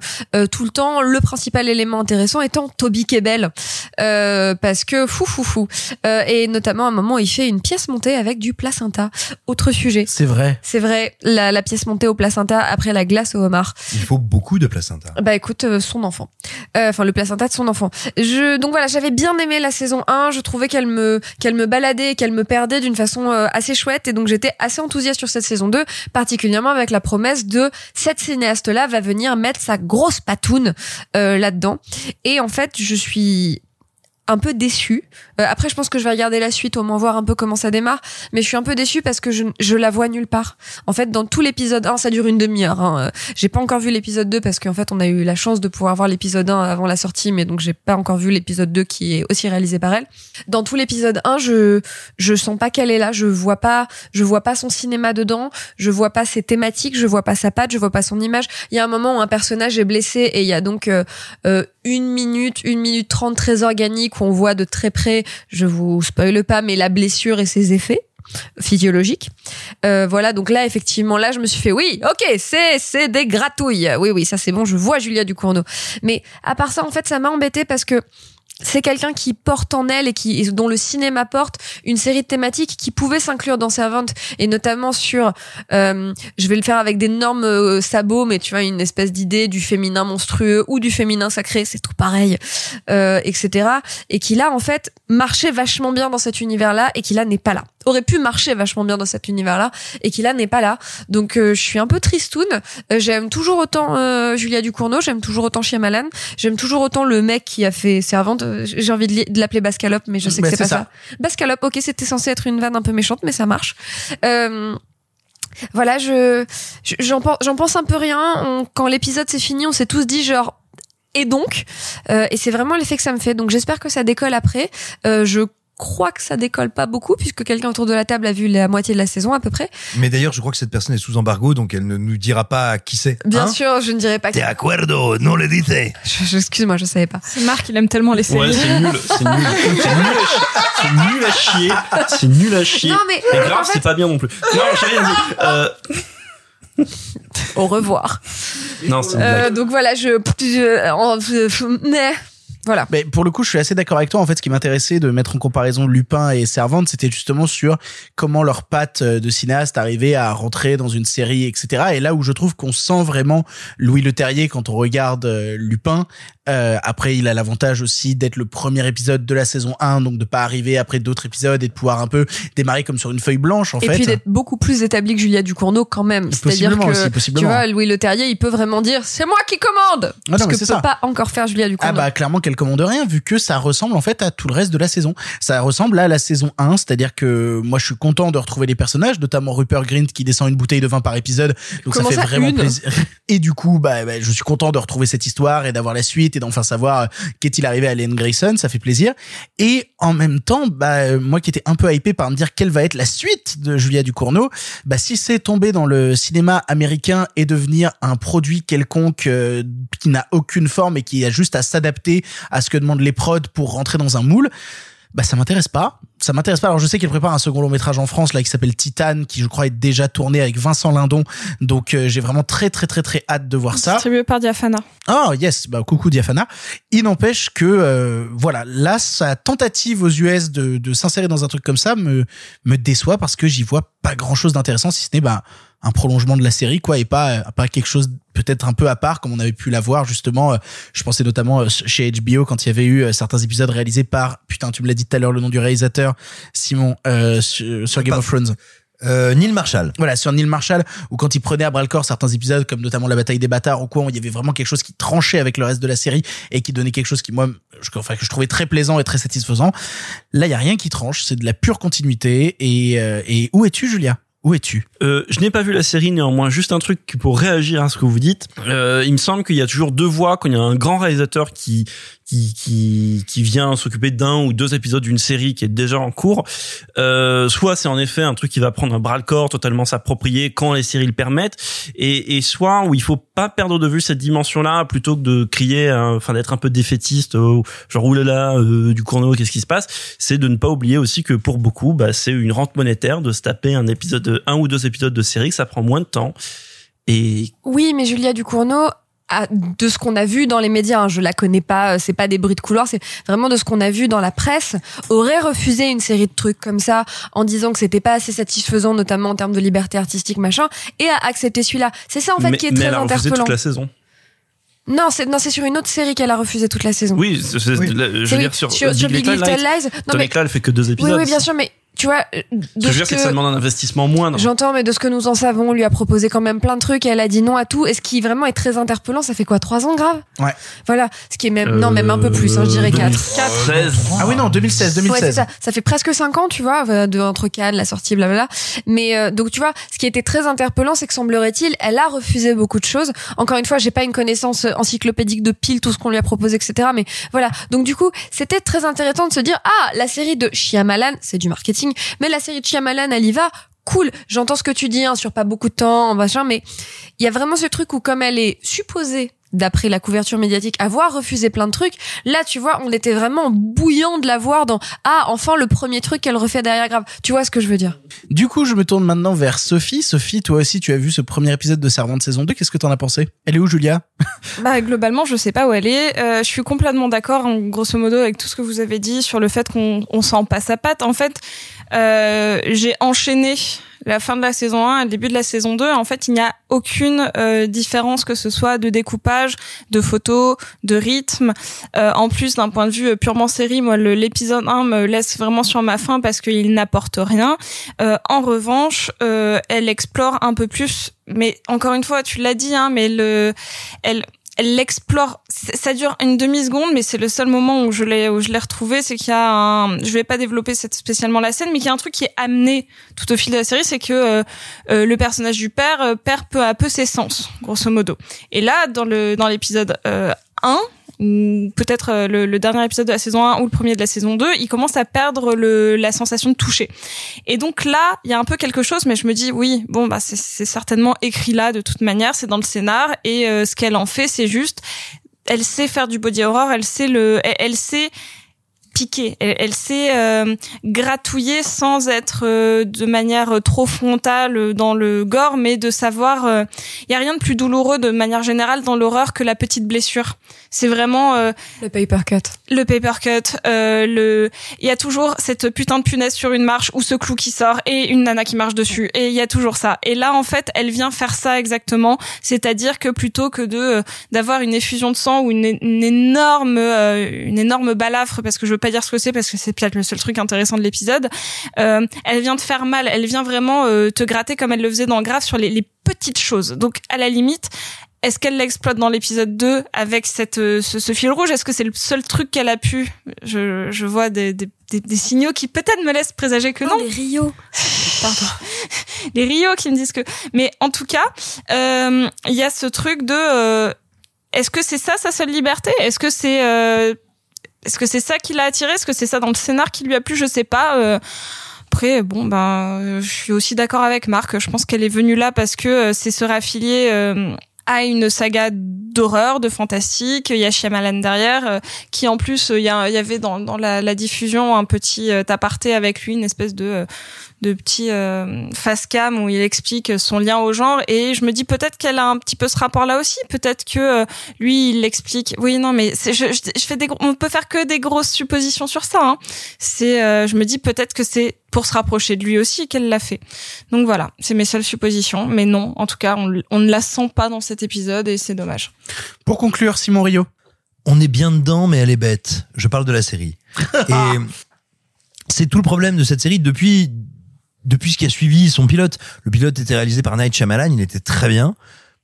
tout le temps. Le principal élément intéressant étant Toby Kebbell, euh, parce que fou fou fou. Euh, et notamment à un moment, il fait une pièce montée avec du placenta. Autre sujet. C'est vrai. C'est vrai, la, la pièce montée au placenta après la glace au homard. Il faut beaucoup de placenta. Bah écoute, euh, son enfant. Euh, Enfin, le placenta de son enfant. Je, donc voilà, j'avais bien aimé la saison 1. Je trouvais qu'elle me, qu'elle me baladait, qu'elle me perdait d'une façon euh, assez chouette. Et donc j'étais assez enthousiaste sur cette saison 2, particulièrement avec la promesse de cette cinéaste-là va venir mettre sa grosse patoune euh, là-dedans. Et en fait, je suis un peu déçue. Euh, après, je pense que je vais regarder la suite, au moins voir un peu comment ça démarre. Mais je suis un peu déçue parce que je, je la vois nulle part. En fait, dans tout l'épisode 1, ça dure une demi-heure. Hein. Euh, J'ai pas encore vu l'épisode 2 parce qu'en fait, on a eu la chance de pouvoir voir l'épisode 1 avant la sortie, mais donc j'ai pas encore vu l'épisode 2 qui est aussi réalisé par elle. Dans tout l'épisode 1, je je sens pas qu'elle est là. Je vois pas, je vois pas son cinéma dedans. Je vois pas ses thématiques. Je vois pas sa patte. Je vois pas son image. Il y a un moment où un personnage est blessé et il y a donc euh, une minute, une minute trente très organique où on voit de très près, je vous spoile pas, mais la blessure et ses effets physiologiques. Euh, voilà, donc là effectivement là je me suis fait oui, ok, c'est c'est des gratouilles. Oui oui, ça c'est bon, je vois Julia Ducournau. Mais à part ça en fait ça m'a embêté parce que c'est quelqu'un qui porte en elle et qui dont le cinéma porte une série de thématiques qui pouvaient s'inclure dans Servant et notamment sur euh, je vais le faire avec d'énormes euh, sabots mais tu vois une espèce d'idée du féminin monstrueux ou du féminin sacré c'est tout pareil euh, etc et qui là en fait marchait vachement bien dans cet univers là et qui là n'est pas là aurait pu marcher vachement bien dans cet univers là et qui là n'est pas là. Donc euh, je suis un peu tristoun Euh, j'aime toujours autant euh, Julia Ducournau j'aime toujours autant Shyamalan j'aime toujours autant le mec qui a fait Servante. Euh, j'ai envie de l'appeler Bascalop mais je sais que c'est pas ça. ça. Bascalop ok c'était censé être une vanne un peu méchante mais ça marche. Euh, voilà je je- j'en pense j'en pense un peu rien. On- quand l'épisode s'est fini on s'est tous dit genre et donc? Euh, et c'est vraiment l'effet que ça me fait. Donc j'espère que ça décolle après. Euh, je crois que ça décolle pas beaucoup puisque quelqu'un autour de la table a vu la moitié de la saison à peu près Mais d'ailleurs, je crois que cette personne est sous embargo, donc elle ne nous dira pas qui c'est. bien Hein sûr je ne dirais pas De acuerdo, non le. Je- je- excuse-moi je savais pas C'est Marc, il aime tellement les séries. Ouais, c'est nul, c'est nul, c'est nul à chier, c'est nul à chier, c'est nul à chier. Non, mais, Et grave, en fait- c'est pas bien non plus. Non, j'ai rien dit. Euh, au revoir non, c'est une Euh, blague. donc voilà je, je voilà Mais pour le coup, je suis assez d'accord avec toi. En fait, ce qui m'intéressait de mettre en comparaison Lupin et Servante, c'était justement sur comment leurs pattes euh, de cinéaste arrivaient à rentrer dans une série, etc. Et là où je trouve qu'on sent vraiment Louis Leterrier quand on regarde euh, Lupin. Euh, après, il a l'avantage aussi d'être le premier épisode de la saison 1, donc de pas arriver après d'autres épisodes et de pouvoir un peu démarrer comme sur une feuille blanche, en et fait. puis d'être beaucoup plus établi que Julia Ducournau quand même. C'est-à-dire que aussi, tu vois, Louis Leterrier, il peut vraiment dire c'est moi qui commande. non, ce mais que peut ça. pas encore faire Julia Ah Ducournau. bah clairement commande rien vu que ça ressemble en fait à tout le reste de la saison. Ça ressemble à la saison 1, c'est-à-dire que moi je suis content de retrouver les personnages, notamment Rupert Grint qui descend une bouteille de vin par épisode. Donc Comment ça fait ça, vraiment plaisir. Et du coup, bah, bah, je suis content de retrouver cette histoire et d'avoir la suite et d'enfin savoir euh, qu'est-il arrivé à Ellen Grayson, ça fait plaisir. Et en même temps, bah euh, moi qui étais un peu hypé par me dire quelle va être la suite de Julia Ducournau, bah si c'est tomber dans le cinéma américain et devenir un produit quelconque euh, qui n'a aucune forme et qui a juste à s'adapter à ce que demandent les prods pour rentrer dans un moule, bah ça m'intéresse pas. Ça m'intéresse pas. Alors je sais qu'elle prépare un second long métrage en France là qui s'appelle Titane, qui je crois est déjà tourné avec Vincent Lindon. Donc euh, j'ai vraiment très très très très hâte de voir ça. Distribué par Diafana. Ah yes, bah coucou Diafana. Il n'empêche que euh, voilà, là sa tentative aux US de, de s'insérer dans un truc comme ça me me déçoit parce que j'y vois pas grand chose d'intéressant si ce n'est bah un prolongement de la série quoi et pas pas quelque chose peut-être un peu à part comme on avait pu l'avoir justement euh, je pensais notamment euh, chez HBO quand il y avait eu euh, certains épisodes réalisés par putain tu me l'as dit tout à l'heure le nom du réalisateur Simon euh, sur, sur Game of Thrones Euh, Neil Marshall. voilà, sur Neil Marshall, où quand il prenait à bras le corps certains épisodes, comme notamment la bataille des bâtards, ou quoi, où il y avait vraiment quelque chose qui tranchait avec le reste de la série et qui donnait quelque chose qui, moi, je, enfin, que je trouvais très plaisant et très satisfaisant. Là, il y a rien qui tranche, c'est de la pure continuité. Et, euh, et où es-tu, Julia? Où es-tu? Euh, je n'ai pas vu la série néanmoins, juste un truc pour réagir à ce que vous dites. Euh, il me semble qu'il y a toujours deux voix quand il y a un grand réalisateur qui qui qui, qui vient s'occuper d'un ou deux épisodes d'une série qui est déjà en cours. Euh, soit c'est en effet un truc qui va prendre un bras le corps, totalement s'approprier quand les séries le permettent, et, et soit où il faut pas perdre de vue cette dimension-là plutôt que de crier, euh, enfin d'être un peu défaitiste, euh, genre oulala euh, du Cournot, qu'est-ce qui se passe? C'est de ne pas oublier aussi que pour beaucoup, bah, c'est une rente monétaire de se taper un épisode, un ou deux épisodes de série, que ça prend moins de temps. Et Oui, mais Julia Ducournau, à- de ce qu'on a vu dans les médias, hein, je la connais pas, euh, c'est pas des bruits de couloir, c'est vraiment de ce qu'on a vu dans la presse, aurait refusé une série de trucs comme ça en disant que c'était pas assez satisfaisant, notamment en termes de liberté artistique, machin, et a accepté celui-là. C'est ça en fait mais, qui est mais très elle a refusé interpellant. toute la saison. Non, c'est non, c'est sur une autre série qu'elle a refusé toute la saison. Oui, je veux oui, dire sur, sur- Big sur Big Little Little Lies. Lies. Non, mais- là, elle fait que deux Oui, épisodes. oui, bien sûr, mais tu vois, Ce de que je veux dire, c'est que ça demande un investissement moindre. J'entends, mais de ce que nous en savons, on lui a proposé quand même plein de trucs et elle a dit non à tout. Et ce qui vraiment est très interpellant, ça fait quoi, trois ans grave? Ouais. Voilà, ce qui est même, non, même un peu plus, hein, je dirais quatre. 13. Ah oui, non, 2016, 2016. Ouais, c'est ça. Ça fait presque cinq ans, tu vois, euh, de entre Cannes, la sortie, blablabla. Mais euh, donc, tu vois, ce qui était très interpellant, c'est que semblerait-il, elle a refusé beaucoup de choses. Encore une fois, j'ai pas une connaissance euh, encyclopédique de pile tout ce qu'on lui a proposé, etc. Mais voilà. Donc du coup, c'était très intéressant de se dire, ah, la série de Shyamalan, c'est du marketing, mais la série de Shyamalan, elle va. Cool, j'entends ce que tu dis hein, sur pas beaucoup de temps, machin, mais il y a vraiment ce truc où comme elle est supposée d'après la couverture médiatique, avoir refusé plein de trucs. Là, tu vois, on était vraiment bouillant de la voir dans ah enfin le premier truc qu'elle refait derrière grave. Tu vois ce que je veux dire? Du coup, je me tourne maintenant vers Sophie. Sophie, toi aussi, tu as vu ce premier épisode de Servante saison 2. Qu'est-ce que t'en as pensé? Elle est où, Julia? Bah globalement, je sais pas où elle est. Euh, je suis complètement d'accord, en grosso modo, avec tout ce que vous avez dit sur le fait qu'on on s'en passe à patte. En fait, euh, j'ai enchaîné la fin de la saison 1 et le début de la saison 2. En fait, il n'y a aucune euh, différence que ce soit de découpage, de photos, de rythme. Euh, en plus, d'un point de vue purement série, moi, l'épisode 1 me laisse vraiment sur ma faim parce qu'il n'apporte rien. Euh, en revanche, euh, elle explore un peu plus. Mais encore une fois, tu l'as dit, hein, mais le, elle, elle l'explore. Ça dure une demi seconde, mais c'est le seul moment où je l'ai où je l'ai retrouvé, c'est qu'il y a un. Je vais pas développer spécialement la scène, mais qu'il y a un truc qui est amené tout au fil de la série, c'est que euh, euh, le personnage du père euh, perd peu à peu ses sens, grosso modo. Et là, dans le dans l'épisode euh, 1 peut-être euh, le, le dernier épisode de la saison 1 ou le premier de la saison 2, il commence à perdre le, la sensation de toucher. Et donc là, il y a un peu quelque chose, mais je me dis oui, bon bah c'est certainement écrit là de toute manière, c'est dans le scénar et euh, ce qu'elle en fait, c'est juste, elle sait faire du body horror, elle sait le, elle sait piquer, elle, elle sait euh, gratouiller sans être euh, de manière trop frontale euh, dans le gore, mais de savoir, euh, il y a rien de plus douloureux de manière générale dans l'horreur que la petite blessure. C'est vraiment euh, Le paper cut. le paper cut, euh, le, il y a toujours cette putain de punaise sur une marche ou ce clou qui sort et une nana qui marche dessus et il y a toujours ça. Et là en fait, elle vient faire ça exactement, c'est-à-dire que plutôt que de euh, d'avoir une effusion de sang ou une, une énorme euh, une énorme balafre parce que je pas dire ce que c'est parce que c'est peut-être le seul truc intéressant de l'épisode, euh, elle vient te faire mal, elle vient vraiment euh, te gratter comme elle le faisait dans Grave sur les, les petites choses. Donc à la limite, est-ce qu'elle l'exploite dans l'épisode 2 avec cette euh, ce, ce fil rouge? Est-ce que c'est le seul truc qu'elle a pu? Je, je vois des, des, des, des signaux qui peut-être me laissent présager que non. les Rio. Pardon. les Rio qui me disent que. Mais en tout cas, euh, il y a ce truc de. euh, est-ce que c'est ça sa seule liberté? Est-ce que c'est euh, est-ce que c'est ça qui l'a attiré? Est-ce que c'est ça dans le scénar qui lui a plu? Je sais pas. euh, après, bon, ben, euh, je suis aussi d'accord avec Marc. Je pense qu'elle est venue là parce que euh, c'est se raffilier à une saga d'horreur, de fantastique. Il y a Shyamalan derrière, qui en plus, il y, y avait dans, la, diffusion un petit aparté avec lui, une espèce de de petit euh, face cam où il explique son lien au genre et je me dis peut-être qu'elle a un petit peu ce rapport là aussi peut-être que euh, lui il l'explique oui non mais c'est je, je, je fais des gros- on peut faire que des grosses suppositions sur ça hein. c'est euh, je me dis peut-être que c'est pour se rapprocher de lui aussi qu'elle l'a fait donc voilà c'est mes seules suppositions mais non en tout cas on, on ne la sent pas dans cet épisode et c'est dommage Pour conclure, Simon Rio. on est bien dedans, mais elle est bête. Je parle de la série. Et c'est tout le problème de cette série depuis depuis ce qui a suivi son pilote. Le pilote était réalisé par Night Shyamalan, il était très bien.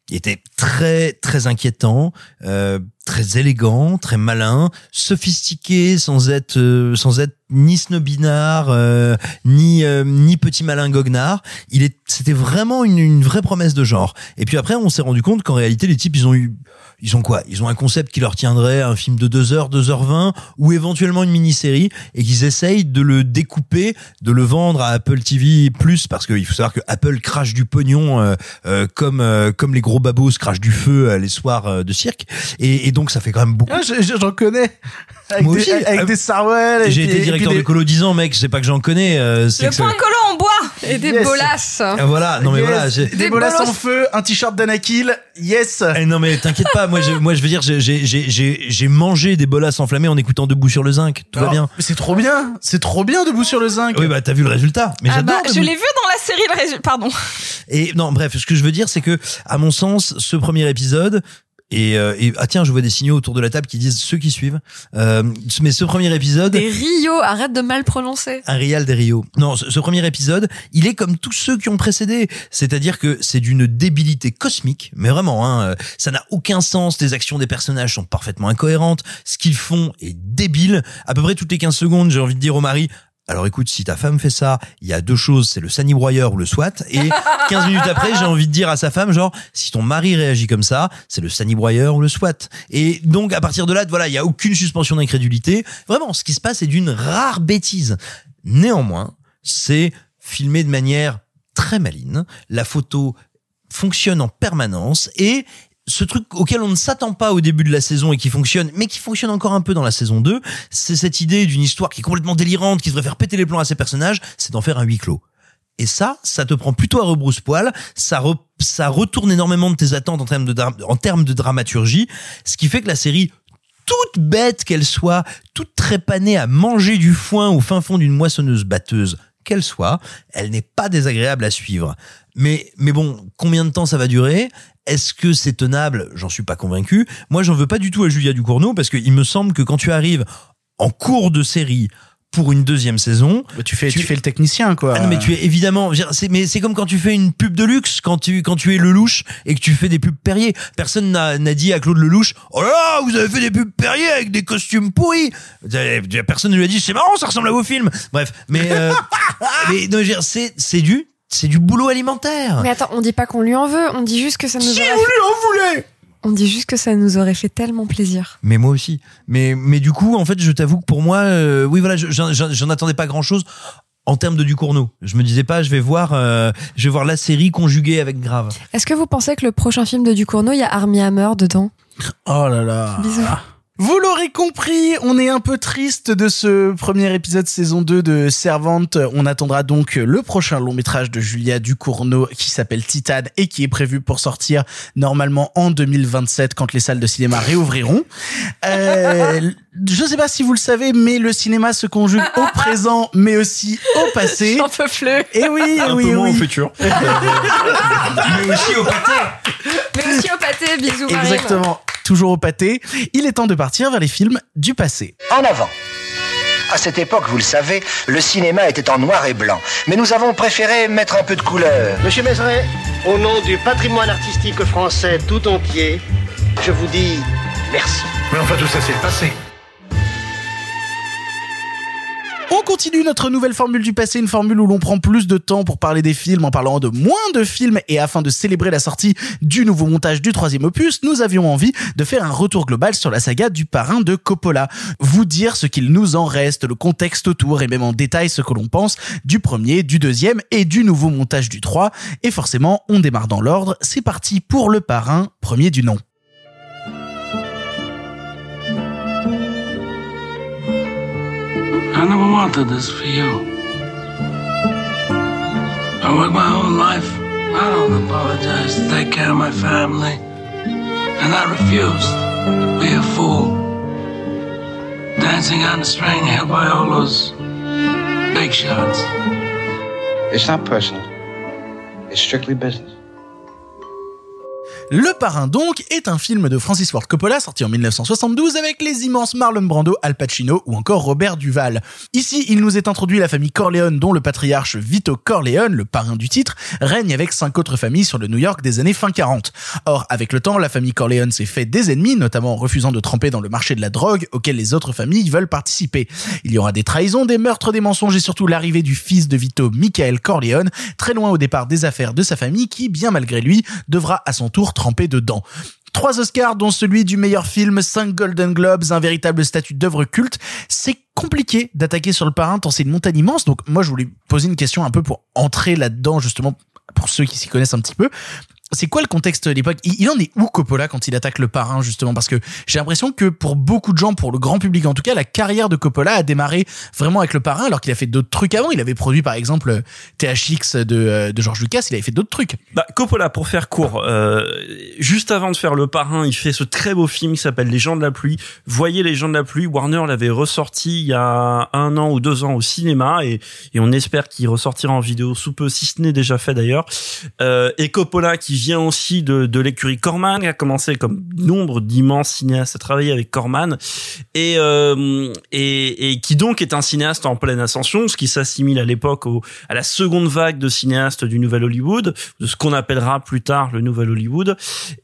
Il était très très inquiétant, euh, très élégant, très malin, sophistiqué sans être euh, sans être ni snobinard euh, ni euh, ni petit malin goguenard. Il est c'était vraiment une, une vraie promesse de genre. Et puis après on s'est rendu compte qu'en réalité les types ils ont eu ils ont quoi? Ils ont un concept qui leur tiendrait un film de 2 heures, 2h20 ou éventuellement une mini-série et qu'ils essayent de le découper, de le vendre à Apple TV plus parce qu'il faut savoir que Apple crache du pognon euh, euh, comme euh, comme les gros babos crachent du feu euh, les soirs euh, de cirque et donc ça fait quand même beaucoup. Ah, je- je- J'en connais. Avec Moi des, aussi, avec ah, des Sarwell. J'ai été directeur de des- colo 10 ans, mec. C'est pas que j'en connais. euh, c'est le point collant en bois Et des Yes. bolasses. Ah, voilà. Non mais Yes. voilà. j'ai- Des bolasses en feu, un t-shirt d'Anakil. Yes. Eh non mais t'inquiète pas, moi je, moi je veux dire j'ai j'ai j'ai j'ai j'ai mangé des bolasses enflammées en écoutant debout sur le zinc, tout va bien. mais C'est trop bien. C'est trop bien debout sur le zinc. Oui bah t'as vu le résultat, mais ah j'adore. bah, je l'ai vu dans la série le résultat pardon Et non bref, ce que je veux dire c'est que à mon sens ce premier épisode et, euh, et ah tiens, je vois des signaux autour de la table qui disent ceux qui suivent. Euh, mais ce premier épisode, Des Rio, arrête de mal prononcer. un Real des Rio. Non, ce, ce premier épisode, il est comme tous ceux qui ont précédé. C'est-à-dire que c'est d'une débilité cosmique, mais vraiment, hein, euh, ça n'a aucun sens. Les actions des personnages sont parfaitement incohérentes. Ce qu'ils font est débile. À peu près toutes les 15 secondes, j'ai envie de dire au mari, alors écoute, si ta femme fait ça, il y a deux choses, c'est le sanibroyeur ou le SWAT. Et 15 minutes après, j'ai envie de dire à sa femme, genre, si ton mari réagit comme ça, c'est le sanibroyeur ou le SWAT. Et donc, à partir de là, voilà, il y a aucune suspension d'incrédulité. Vraiment, ce qui se passe est d'une rare bêtise. Néanmoins, c'est filmé de manière très maligne. La photo fonctionne en permanence et ce truc auquel on ne s'attend pas au début de la saison et qui fonctionne, mais qui fonctionne encore un peu dans la saison 2, c'est cette idée d'une histoire qui est complètement délirante, qui devrait faire péter les plombs à ses personnages, c'est d'en faire un huis clos. Et ça, ça te prend plutôt à rebrousse-poil, ça, re- ça retourne énormément de tes attentes en termes de, dramaturgie, ce qui fait que la série, toute bête qu'elle soit, toute trépanée à manger du foin au fin fond d'une moissonneuse batteuse qu'elle soit, elle n'est pas désagréable à suivre. Mais bon, combien de temps ça va durer? Est-ce que c'est tenable? J'en suis pas convaincu. Moi, j'en veux pas du tout à Julia Ducournau parce qu'il me semble que quand tu arrives en cours de série pour une deuxième saison, tu fais tu fais le technicien quoi. ah non, mais tu es évidemment, c'est, mais c'est comme quand tu fais une pub de luxe, quand tu, quand tu es Lelouch et que tu fais des pubs Perrier. Personne n'a, n'a dit à Claude Lelouch, oh là là, vous avez fait des pubs Perrier avec des costumes pourris. Personne ne lui a dit, c'est marrant, ça ressemble à vos films. Bref, mais, euh, mais non, je veux dire, c'est, c'est du, c'est du boulot alimentaire. Mais attends, on dit pas qu'on lui en veut, on dit juste que ça nous Si aurait vous lui en voulez On dit juste que ça nous aurait fait tellement plaisir. Mais moi aussi. Mais, mais du coup, en fait, je t'avoue que pour moi, euh, oui, voilà, je- j'en, j'en- j'en attendais pas grand chose en termes de Ducournau. Je me disais pas, je vais voir, euh, je vais voir la série conjuguée avec Grave. Est-ce que vous pensez que le prochain film de Ducournau, il y a Armie Hammer dedans? Oh là là. Bisous. Vous l'aurez compris, on est un peu triste de ce premier épisode saison 2 de Servante. On attendra donc le prochain long métrage de Julia Ducournau qui s'appelle Titane et qui est prévu pour sortir normalement en 2027 quand les salles de cinéma réouvriront. Euh, je sais pas si vous le savez, mais le cinéma se conjugue au présent mais aussi au passé. J'en peux plus. Et oui, Un oui, peu moins oui. au futur. mais aussi au pâté. Mais aussi au pâté, bisous. Exactement, toujours au pâté. Il est temps de partir vers les films du passé. En avant. À cette époque, vous le savez, le cinéma était en noir et blanc. Mais nous avons préféré mettre un peu de couleur. Monsieur Mézeret, au nom du patrimoine artistique français tout entier, je vous dis merci. Mais enfin, tout ça, c'est le passé. On continue notre nouvelle formule du passé, une formule où l'on prend plus de temps pour parler des films en parlant de moins de films et afin de célébrer la sortie du nouveau montage du troisième opus, nous avions envie de faire un retour global sur la saga du parrain de Coppola. Vous dire ce qu'il nous en reste, le contexte autour et même en détail ce que l'on pense du premier, du deuxième et du nouveau montage du 3. Et forcément, on démarre dans l'ordre. C'est parti pour le parrain, premier du nom. I never wanted this for you. I worked my whole life. I don't apologize to take care of my family. And I refused to be a fool. Dancing on the string held by all those big shots. It's not personal. It's strictly business. Le Parrain donc est un film de Francis Ford Coppola sorti en 1972 avec les immenses Marlon Brando, Al Pacino ou encore Robert Duval. Ici, il nous est introduit la famille Corleone dont le patriarche Vito Corleone, le parrain du titre, règne avec cinq autres familles sur le New York des années fin 40. Or, avec le temps, la famille Corleone s'est fait des ennemis, notamment en refusant de tremper dans le marché de la drogue auquel les autres familles veulent participer. Il y aura des trahisons, des meurtres, des mensonges et surtout l'arrivée du fils de Vito, Michael Corleone, très loin au départ des affaires de sa famille qui, bien malgré lui, devra à son tour tremper dedans. Trois Oscars, dont celui du meilleur film, cinq Golden Globes, un véritable statut d'œuvre culte. C'est compliqué d'attaquer sur le parrain tant c'est une montagne immense. Donc moi, je voulais poser une question un peu pour entrer là-dedans, justement, pour ceux qui s'y connaissent un petit peu. C'est quoi le contexte de l'époque? Il, en est où Coppola quand il attaque le parrain justement? Parce que j'ai l'impression que pour beaucoup de gens, pour le grand public en tout cas, la carrière de Coppola a démarré vraiment avec le parrain, alors qu'il a fait d'autres trucs avant. Il avait produit par exemple THX de, euh, de George Lucas, il avait fait d'autres trucs. Bah, Coppola, pour faire court, euh, juste avant de faire Le Parrain, il fait ce très beau film qui s'appelle Les gens de la pluie. Voyez Les gens de la pluie, Warner l'avait ressorti il y a un an ou deux ans au cinéma et, et on espère qu'il ressortira en vidéo sous peu, si ce n'est déjà fait d'ailleurs. Euh, et Coppola qui vient aussi de, de l'écurie Corman, qui a commencé comme nombre d'immenses cinéastes à travailler avec Corman, et, euh, et, et qui donc est un cinéaste en pleine ascension, ce qui s'assimile à l'époque à la seconde vague de cinéastes du Nouvel Hollywood, de ce qu'on appellera plus tard le Nouvel Hollywood.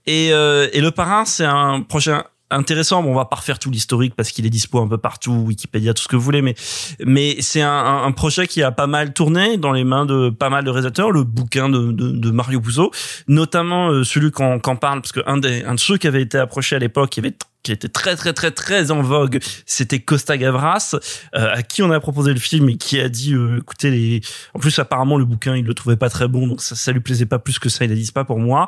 Et, euh, et Le Parrain, c'est un projet intéressant. Bon, on va pas refaire tout l'historique parce qu'il est dispo un peu partout, Wikipédia, tout ce que vous voulez, mais mais c'est un, un- projet qui a pas mal tourné dans les mains de pas mal de réalisateurs. Le bouquin de, de, de Mario Puzo, notamment euh, celui qu'on qu'on parle, parce que un des un de ceux qui avait été approché à l'époque, qui avait qui était très très très très en vogue, c'était Costa Gavras, euh, à qui on a proposé le film et qui a dit, euh, écoutez, les... en plus apparemment le bouquin il le trouvait pas très bon, donc ça, ça lui plaisait pas plus que ça, il a dit pas pour moi.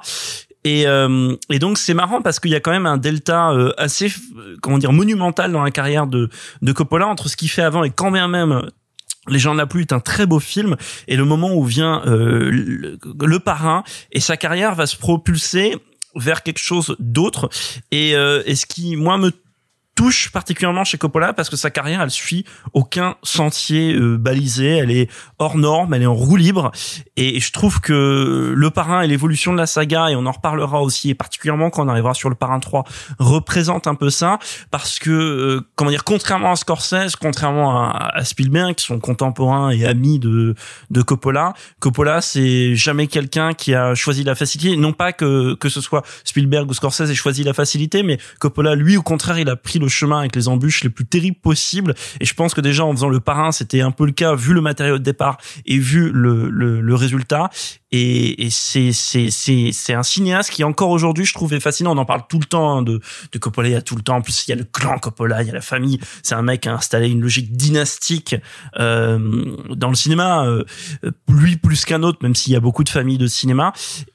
Et, euh, et donc c'est marrant parce qu'il y a quand même un delta euh, assez, euh, comment dire, monumental dans la carrière de, de Coppola entre ce qu'il fait avant et quand bien même les gens de la pluie est un très beau film et le moment où vient euh, le, le parrain et sa carrière va se propulser vers quelque chose d'autre. Et, euh, et ce qui moi me touche particulièrement chez Coppola parce que sa carrière elle suit aucun sentier euh, balisé. Elle est hors norme elle est en roue libre. Et je trouve que le parrain et l'évolution de la saga et on en reparlera aussi et particulièrement quand on arrivera sur le parrain 3 représente un peu ça. Parce que euh, comment dire contrairement à Scorsese contrairement à, Spielberg qui sont contemporains et amis de de Coppola Coppola c'est jamais quelqu'un qui a choisi la facilité. Non pas que que ce soit Spielberg ou Scorsese ait choisi la facilité mais Coppola lui au contraire il a pris chemin avec les embûches les plus terribles possibles. Et je pense que déjà en faisant le parrain c'était un peu le cas vu le matériau de départ et vu le le, le résultat. Et, et c'est c'est c'est c'est un cinéaste qui encore aujourd'hui je trouve est fascinant. On en parle tout le temps hein, de de Coppola il y a tout le temps. En plus il y a le clan Coppola il y a la famille. C'est un mec qui a installé une logique dynastique euh, dans le cinéma euh, lui plus qu'un autre même s'il y a beaucoup de familles de cinéma.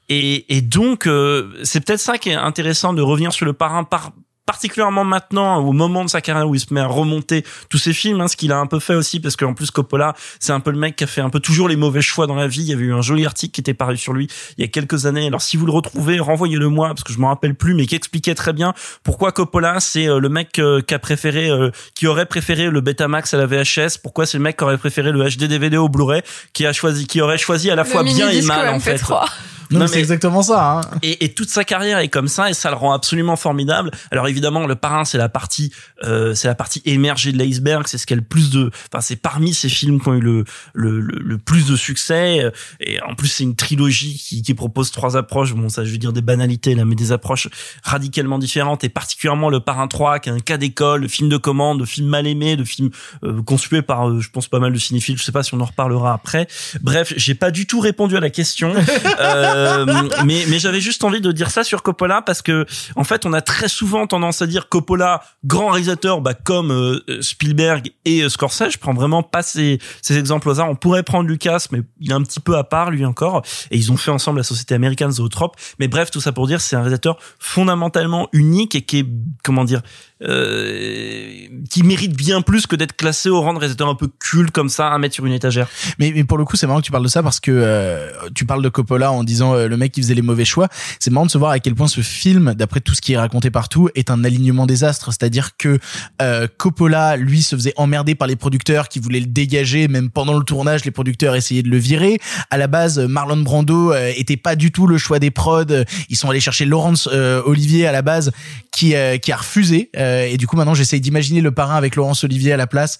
Et et donc euh, c'est peut-être ça qui est intéressant de revenir sur le parrain par particulièrement maintenant au moment de sa carrière où il se met à remonter tous ses films hein, ce qu'il a un peu fait aussi parce qu'en plus Coppola c'est un peu le mec qui a fait un peu toujours les mauvais choix dans la vie. Il y avait eu un joli article qui était paru sur lui il y a quelques années. Alors si vous le retrouvez renvoyez-le moi parce que je m'en rappelle plus mais qui expliquait très bien pourquoi Coppola c'est euh, le mec euh, qui a préféré euh, qui aurait préféré le Betamax à la VHS pourquoi c'est le mec qui aurait préféré le HD DVD au Blu-ray qui a choisi qui aurait choisi à la Le fois bien et mal en fait. MP3. Non, mais c'est exactement ça. Hein. et, et toute sa carrière est comme ça et ça le rend absolument formidable. Alors évidemment, le parrain c'est la partie, euh, c'est la partie émergée de l'iceberg. C'est ce qui a le plus de, enfin c'est parmi ces films qui ont eu le le, le, le plus de succès. Euh, Et en plus c'est une trilogie qui, qui propose trois approches. Bon ça je veux dire des banalités là, mais des approches radicalement différentes et particulièrement le parrain 3 qui est un cas d'école, de film de commande, de film mal aimé, de film euh, par, euh, je pense pas mal de cinéphiles. Je sais pas si on en reparlera après. Bref, j'ai pas du tout répondu à la question. Euh, mais mais j'avais juste envie de dire ça sur Coppola parce que en fait on a très souvent tendance à dire Coppola grand réalisateur bah comme euh, Spielberg et euh, Scorsese. Je prends vraiment pas ces, ces exemples au hasard. On pourrait prendre Lucas mais il est un petit peu à part lui encore. Et ils ont fait ensemble la société américaine Zoetrope mais bref tout ça pour dire c'est un réalisateur fondamentalement unique et qui est comment dire euh, qui mérite bien plus que d'être classé au rang de réalisateur un peu culte comme ça à mettre sur une étagère. Mais, mais pour le coup, c'est marrant que tu parles de ça parce que euh, tu parles de Coppola en disant euh, le mec qui faisait les mauvais choix. C'est marrant de se voir à quel point ce film, d'après tout ce qui est raconté partout, est un alignement des astres. C'est-à-dire que euh, Coppola, lui, se faisait emmerder par les producteurs qui voulaient le dégager. Même pendant le tournage, les producteurs essayaient de le virer. À la base, Marlon Brando euh, était pas du tout le choix des prods. Ils sont allés chercher Laurence Olivier à la base, qui qui a refusé. Et du coup, maintenant, j'essaye d'imaginer le parrain avec Laurence Olivier à la place.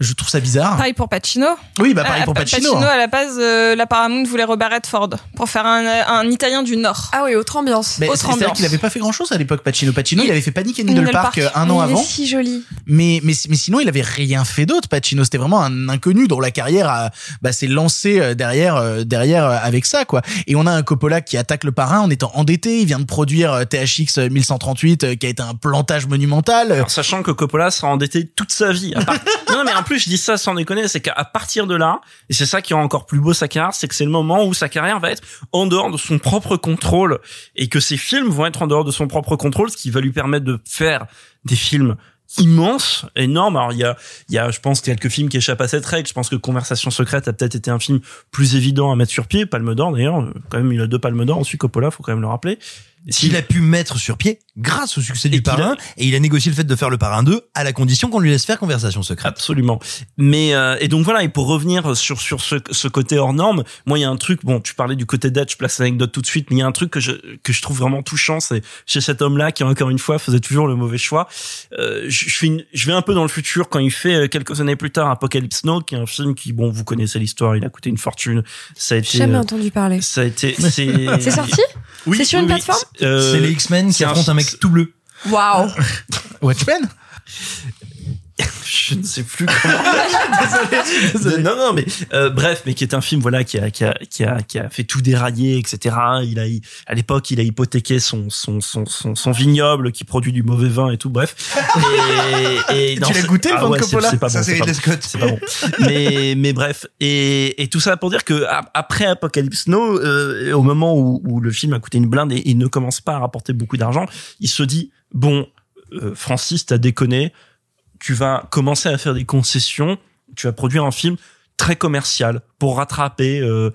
Je trouve ça bizarre. Pareil pour Pacino. Oui, bah pareil Ah, pour Pa- Pacino. hein. à la base, euh, la Paramount voulait Robert Redford pour faire un, un Italien du Nord. Ah oui, autre ambiance. Mais Autre ambiance. qu'il avait pas fait grand chose à l'époque Pacino. Pacino, il, avait fait Panic at Needle Park Park. un an il avant. est si joli. Mais, mais, mais sinon, il avait rien fait d'autre, Pacino. C'était vraiment un inconnu dont la carrière a, bah, s'est lancée euh, derrière, euh, derrière euh, avec ça, quoi. Et on a un Coppola qui attaque le parrain en étant endetté. Il vient de produire THX 1138, euh, qui a été un plantage monumental. Alors, sachant que Coppola sera endetté toute sa vie. À part- non, mais en plus, je dis ça sans déconner, c'est qu'à partir de là, et c'est ça qui rend encore plus beau sa carrière, c'est que c'est le moment où sa carrière va être en dehors de son propre contrôle et que ses films vont être en dehors de son propre contrôle, ce qui va lui permettre de faire des films immenses, énormes. Alors il y a, il y a, je pense quelques films qui échappent à cette règle. Je pense que Conversation secrète a peut-être été un film plus évident à mettre sur pied. Palme d'or d'ailleurs, quand même il a deux palmes d'or. Ensuite Coppola, faut quand même le rappeler. S'il a pu mettre sur pied grâce au succès du parrain et il a négocié le fait de faire le parrain 2 à la condition qu'on lui laisse faire conversation secrète. Absolument. Mais euh, et donc voilà, et pour revenir sur sur ce, ce côté hors norme, moi il y a un truc, bon, tu parlais du côté date, je place l'anecdote tout de suite, mais il y a un truc que je que je trouve vraiment touchant, c'est chez cet homme-là qui encore une fois faisait toujours le mauvais choix. Euh, je, je, fais une- je vais un peu dans le futur quand il fait euh, quelques années plus tard Apocalypse Now, qui est un film qui, bon, vous connaissez l'histoire, il a coûté une fortune. Ça a été Jamais euh, entendu parler. ça a été. C'est C'est sorti? Oui, C'est sur une oui, oui. Euh, C'est les X-Men qui c'est affrontent un mec tout bleu. Waouh Watchmen? je ne sais plus comment. Non, non, mais euh, bref, mais qui est un film voilà qui a qui a qui a qui a fait tout dérailler, etc. Il a à l'époque il a hypothéqué son son son son, son vignoble qui produit du mauvais vin et tout. Bref. Et, et Tu l'as c'est- goûté, le ah vin ouais, c'est- Coppola C'est pas Ça, bon. c'est pas, bon. Pas bon. Mais mais bref. Et et tout ça pour dire que après Apocalypse Now, euh, au moment où, où le film a coûté une blinde et il ne commence pas à rapporter beaucoup d'argent, il se dit bon, euh, Francis, t'as déconné tu vas commencer à faire des concessions, tu vas produire un film très commercial pour rattraper. euh,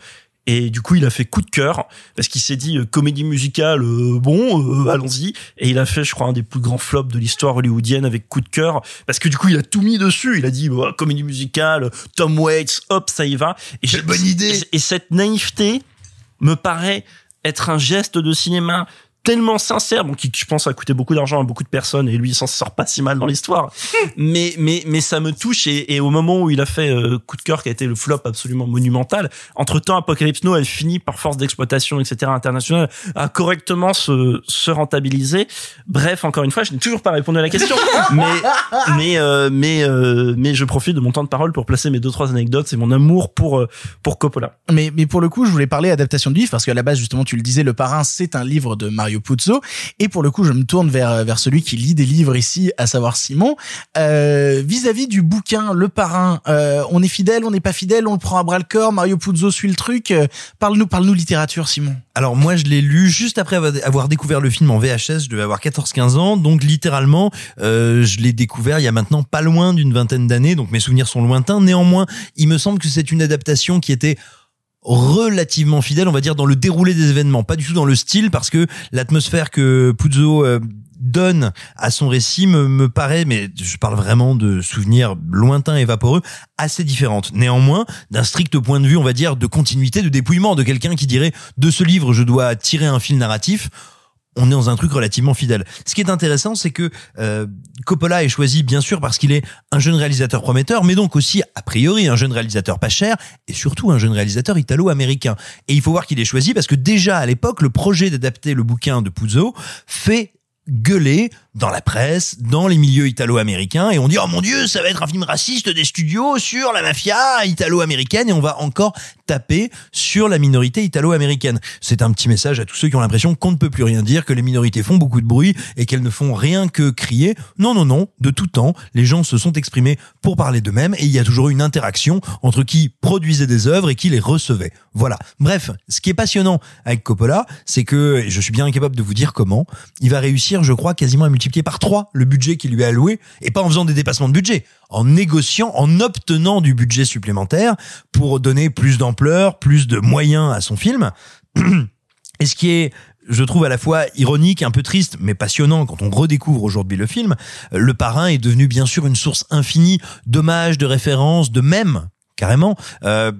et du coup, il a fait coup de cœur parce qu'il s'est dit euh, comédie musicale, euh, bon, allons-y. Et il a fait, je crois, un des plus grands flops de l'histoire hollywoodienne avec coup de cœur parce que du coup, il a tout mis dessus. Il a dit bah, comédie musicale, Tom Waits, hop, ça y va. Et Quelle bonne idée. Et cette naïveté me paraît être un geste de cinéma tellement sincère, bon, qui, je pense, a coûté beaucoup d'argent à beaucoup de personnes, et lui, il s'en sort pas si mal dans l'histoire. mais, mais, mais ça me touche, et, et au moment où il a fait euh, coup de cœur, qui a été le flop absolument monumental, entre temps, Apocalypse Now, elle finit par force d'exploitation, etc., internationale, à correctement se, se rentabiliser. Bref, encore une fois, je n'ai toujours pas répondu à la question, mais, mais, euh, mais, euh, mais je profite de mon temps de parole pour placer mes deux, trois anecdotes, c'est mon amour pour, euh, pour Coppola. Mais, mais pour le coup, je voulais parler adaptation du livre parce qu'à la base, justement, tu le disais, Le Parrain, c'est un livre de Mario Puzo. Et pour le coup, je me tourne vers, vers celui qui lit des livres ici, à savoir Simon. Euh, vis-à-vis du bouquin Le Parrain, euh, on est fidèle, on n'est pas fidèle, on le prend à bras le corps, Mario Puzo suit le truc. Euh, parle-nous, parle-nous littérature, Simon. Alors moi je l'ai lu juste après avoir- découvert le film en VHS, je devais avoir 14-15 ans, donc littéralement je l'ai découvert il y a maintenant pas loin d'une vingtaine d'années, donc mes souvenirs sont lointains. Néanmoins, il me semble que c'est une adaptation qui était relativement fidèle, on va dire, dans le déroulé des événements, pas du tout dans le style, parce que l'atmosphère que Puzo euh, donne à son récit me, me paraît, mais je parle vraiment de souvenirs lointains et vaporeux, assez différente. Néanmoins, d'un strict point de vue, on va dire, de continuité, de dépouillement, de quelqu'un qui dirait, de ce livre, je dois tirer un fil narratif, on est dans un truc relativement fidèle. Ce qui est intéressant, c'est que euh, Coppola est choisi bien sûr parce qu'il est un jeune réalisateur prometteur, mais donc aussi a priori un jeune réalisateur pas cher et surtout un jeune réalisateur italo-américain. Et il faut voir qu'il est choisi parce que déjà à l'époque, le projet d'adapter le bouquin de Puzo fait gueuler dans la presse, dans les milieux italo-américains, et on dit oh mon dieu, ça va être un film raciste des studios sur la mafia italo-américaine, et on va encore taper sur la minorité italo-américaine. C'est un petit message à tous ceux qui ont l'impression qu'on ne peut plus rien dire, que les minorités font beaucoup de bruit et qu'elles ne font rien que crier. Non, non, non, de tout temps, les gens se sont exprimés pour parler d'eux-mêmes, et il y a toujours une interaction entre qui produisait des œuvres et qui les recevait. Voilà. Bref, ce qui est passionnant avec Coppola, c'est que, et je suis bien incapable de vous dire comment, il va réussir, je crois, quasiment à multiplier par trois le budget qu'il lui a alloué, et pas en faisant des dépassements de budget, en négociant, en obtenant du budget supplémentaire pour donner plus d'ampleur, plus de moyens à son film. Et ce qui est je trouve à la fois ironique, un peu triste, mais passionnant quand on redécouvre aujourd'hui le film, le parrain est devenu bien sûr une source infinie d'hommages, de références, de mèmes, carrément, euh,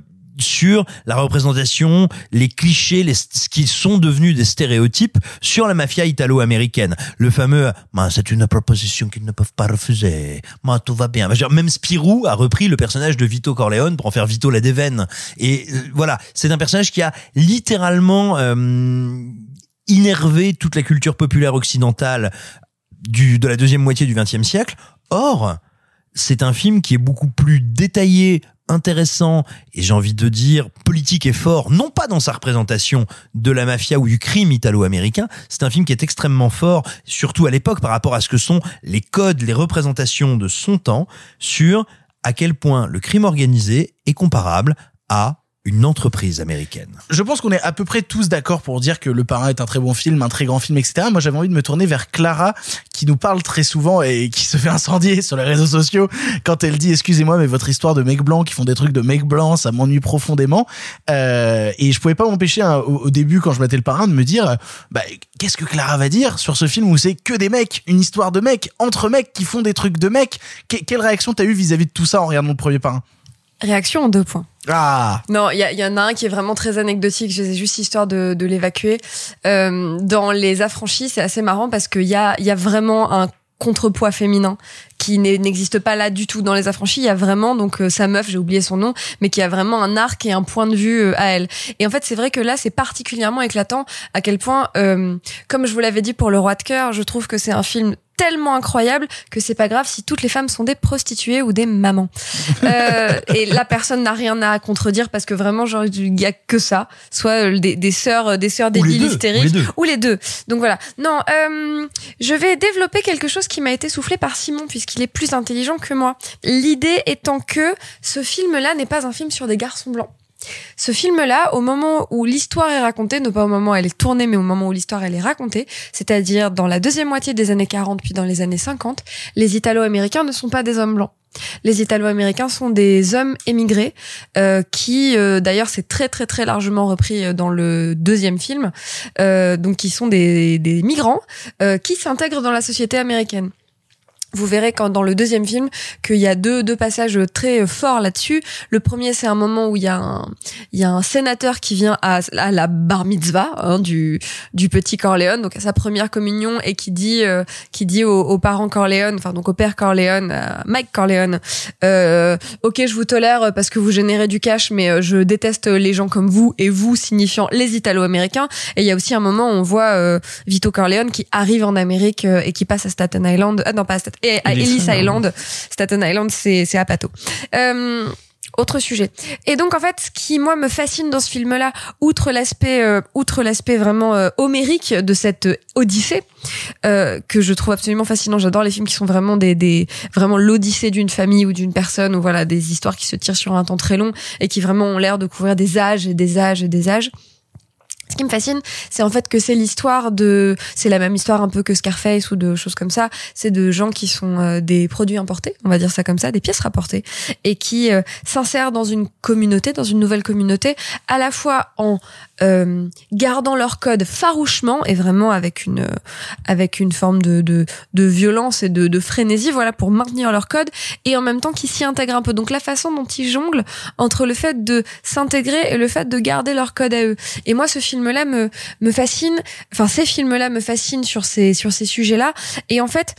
sur la représentation, les clichés, les, ce qui sont devenus des stéréotypes sur la mafia italo-américaine. Le fameux Ben, c'est une proposition qu'ils ne peuvent pas refuser. Ben, tout va bien. Même Spirou a repris le personnage de Vito Corleone pour en faire Vito la Déveine. Et euh, voilà, c'est un personnage qui a littéralement euh, innervé toute la culture populaire occidentale du, de la deuxième moitié du XXe siècle. Or, c'est un film qui est beaucoup plus détaillé, intéressant et j'ai envie de dire politique et fort, non pas dans sa représentation de la mafia ou du crime italo-américain, c'est un film qui est extrêmement fort, surtout à l'époque par rapport à ce que sont les codes, les représentations de son temps sur à quel point le crime organisé est comparable à une entreprise américaine. Je pense qu'on est à peu près tous d'accord pour dire que Le Parrain est un très bon film, un très grand film, etc. Moi, j'avais envie de me tourner vers Clara, qui nous parle très souvent et qui se fait incendier sur les réseaux sociaux quand elle dit excusez-moi, mais votre histoire de mecs blancs qui font des trucs de mecs blancs, ça m'ennuie profondément. Euh, et je pouvais pas m'empêcher hein, au, début, quand je mettais Le Parrain, de me dire bah, qu'est-ce que Clara va dire sur ce film où c'est que des mecs, une histoire de mecs entre mecs qui font des trucs de mecs? Que- quelle réaction t'as eu vis-à-vis de tout ça en regardant le premier Parrain? Réaction en deux points. Ah Non, il y, en a un qui est vraiment très anecdotique. Je juste histoire de, de l'évacuer. Euh, dans les affranchis, c'est assez marrant parce qu'il y a, il y a vraiment un contrepoids féminin qui n'existe pas là du tout dans les affranchis. Il y a vraiment donc euh, sa meuf, j'ai oublié son nom, mais qui a vraiment un arc et un point de vue euh, à elle. Et en fait, c'est vrai que là, c'est particulièrement éclatant à quel point, euh, comme je vous l'avais dit pour Le Roi de cœur, je trouve que c'est un film tellement incroyable que c'est pas grave si toutes les femmes sont des prostituées ou des mamans. Euh, et la personne n'a rien à contredire parce que vraiment genre il y a que ça, soit euh, des, des sœurs des sœurs débiles hystériques ou les deux. ou les deux. Donc voilà. Non, euh, je vais développer quelque chose qui m'a été soufflé par Simon puisqu'il est plus intelligent que moi. L'idée étant que ce film-là n'est pas un film sur des garçons blancs. Ce film-là, au moment où l'histoire est racontée, non pas au moment où elle est tournée, mais au moment où l'histoire elle est racontée, c'est-à-dire dans la deuxième moitié des années 40 puis dans les années 50, les Italo-Américains ne sont pas des hommes blancs. Les Italo-Américains sont des hommes émigrés euh, qui, euh, d'ailleurs, c'est très très très largement repris euh, dans le deuxième film, donc qui sont des, migrants qui s'intègrent dans la société américaine. Vous verrez quand dans le deuxième film qu'il y a deux deux passages très forts là-dessus. Le premier, c'est un moment où il y a un il y a un sénateur qui vient à, à la bar mitzvah hein, du du petit Corleone, donc à sa première communion et qui dit euh, qui dit aux, aux parents Corleone, enfin donc au père Corleone, Mike Corleone, euh, ok je vous tolère parce que vous générez du cash, mais euh, je déteste les gens comme vous et vous signifiant les Italo-Américains. Et il y a aussi un moment où on voit euh, Vito Corleone qui arrive en Amérique euh, et qui passe à Staten Island, ah non pas à Staten, et à Ellis Island. Staten Island c'est c'est à Pato. Euh, autre sujet. Et donc en fait, ce qui moi me fascine dans ce film-là, outre l'aspect, euh, outre l'aspect vraiment euh, homérique de cette euh, Odyssée, euh, que je trouve absolument fascinant. J'adore les films qui sont vraiment des, des vraiment l'Odyssée d'une famille ou d'une personne, ou voilà des histoires qui se tirent sur un temps très long et qui vraiment ont l'air de couvrir des âges et des âges et des âges. Ce qui me fascine, c'est en fait que c'est l'histoire de, c'est la même histoire un peu que Scarface ou de choses comme ça. C'est de gens qui sont euh, des produits importés, on va dire ça comme ça, des pièces rapportées, et qui euh, s'insèrent dans une communauté, dans une nouvelle communauté, à la fois en euh, gardant leur code farouchement et vraiment avec une, euh, avec une forme de, de, de violence et de, de frénésie, voilà, pour maintenir leur code, et en même temps qui s'y intègrent un peu. Donc la façon dont ils jonglent entre le fait de s'intégrer et le fait de garder leur code à eux. Et moi, ce film-là me, me fascine, enfin, ces films-là me fascinent sur ces, sur ces sujets-là. Et en fait,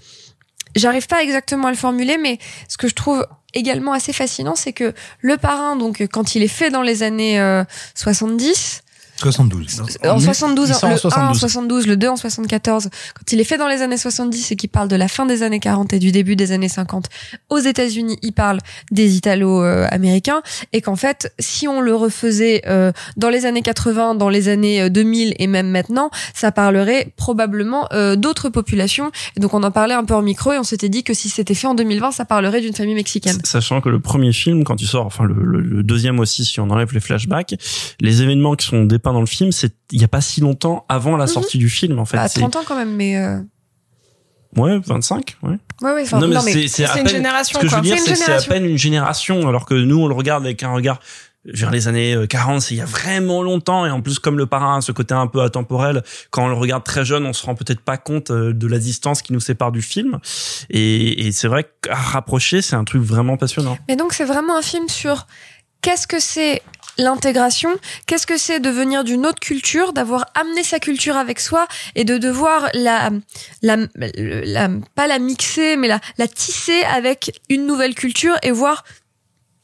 j'arrive pas exactement à le formuler, mais ce que je trouve également assez fascinant, c'est que le parrain, donc, quand il est fait dans les années euh, 70, 72. en 72, il sort en le 1 en 72. 72, le 2 en 74, quand il est fait dans les années 70 et qu'il parle de la fin des années 40 et du début des années 50, aux États-Unis, il parle des Italo-américains et qu'en fait, si on le refaisait euh, dans les années 80, dans les années euh, 2000 et même maintenant, ça parlerait probablement euh, d'autres populations. Et donc on en parlait un peu en micro et on s'était dit que si c'était fait en 2020, ça parlerait d'une famille mexicaine. Sachant que le premier film, quand il sort, enfin le, le- le deuxième aussi, si on enlève les flashbacks, les événements qui sont dépeints dans le film, c'est il y a pas si longtemps avant la sortie du film en fait. Bah, C'est- 30 ans quand même, mais euh, Ouais, 25, ouais. ouais, ouais. enfin, non mais, mais c'est à une génération, Ce que je quoi. veux dire, C'est à peine une génération, alors que nous on le regarde avec un regard vers les années euh, 40, c'est il y a vraiment longtemps et en plus comme le parrain a ce côté un peu atemporel, quand on le regarde très jeune, on se rend peut-être pas compte euh, de la distance qui nous sépare du film et, et c'est vrai qu'à rapprocher, c'est un truc vraiment passionnant. Mais donc c'est vraiment un film sur qu'est-ce que c'est l'intégration, qu'est-ce que c'est de venir d'une autre culture, d'avoir amené sa culture avec soi et de devoir la, la, la- pas la mixer, mais la, la tisser avec une nouvelle culture et voir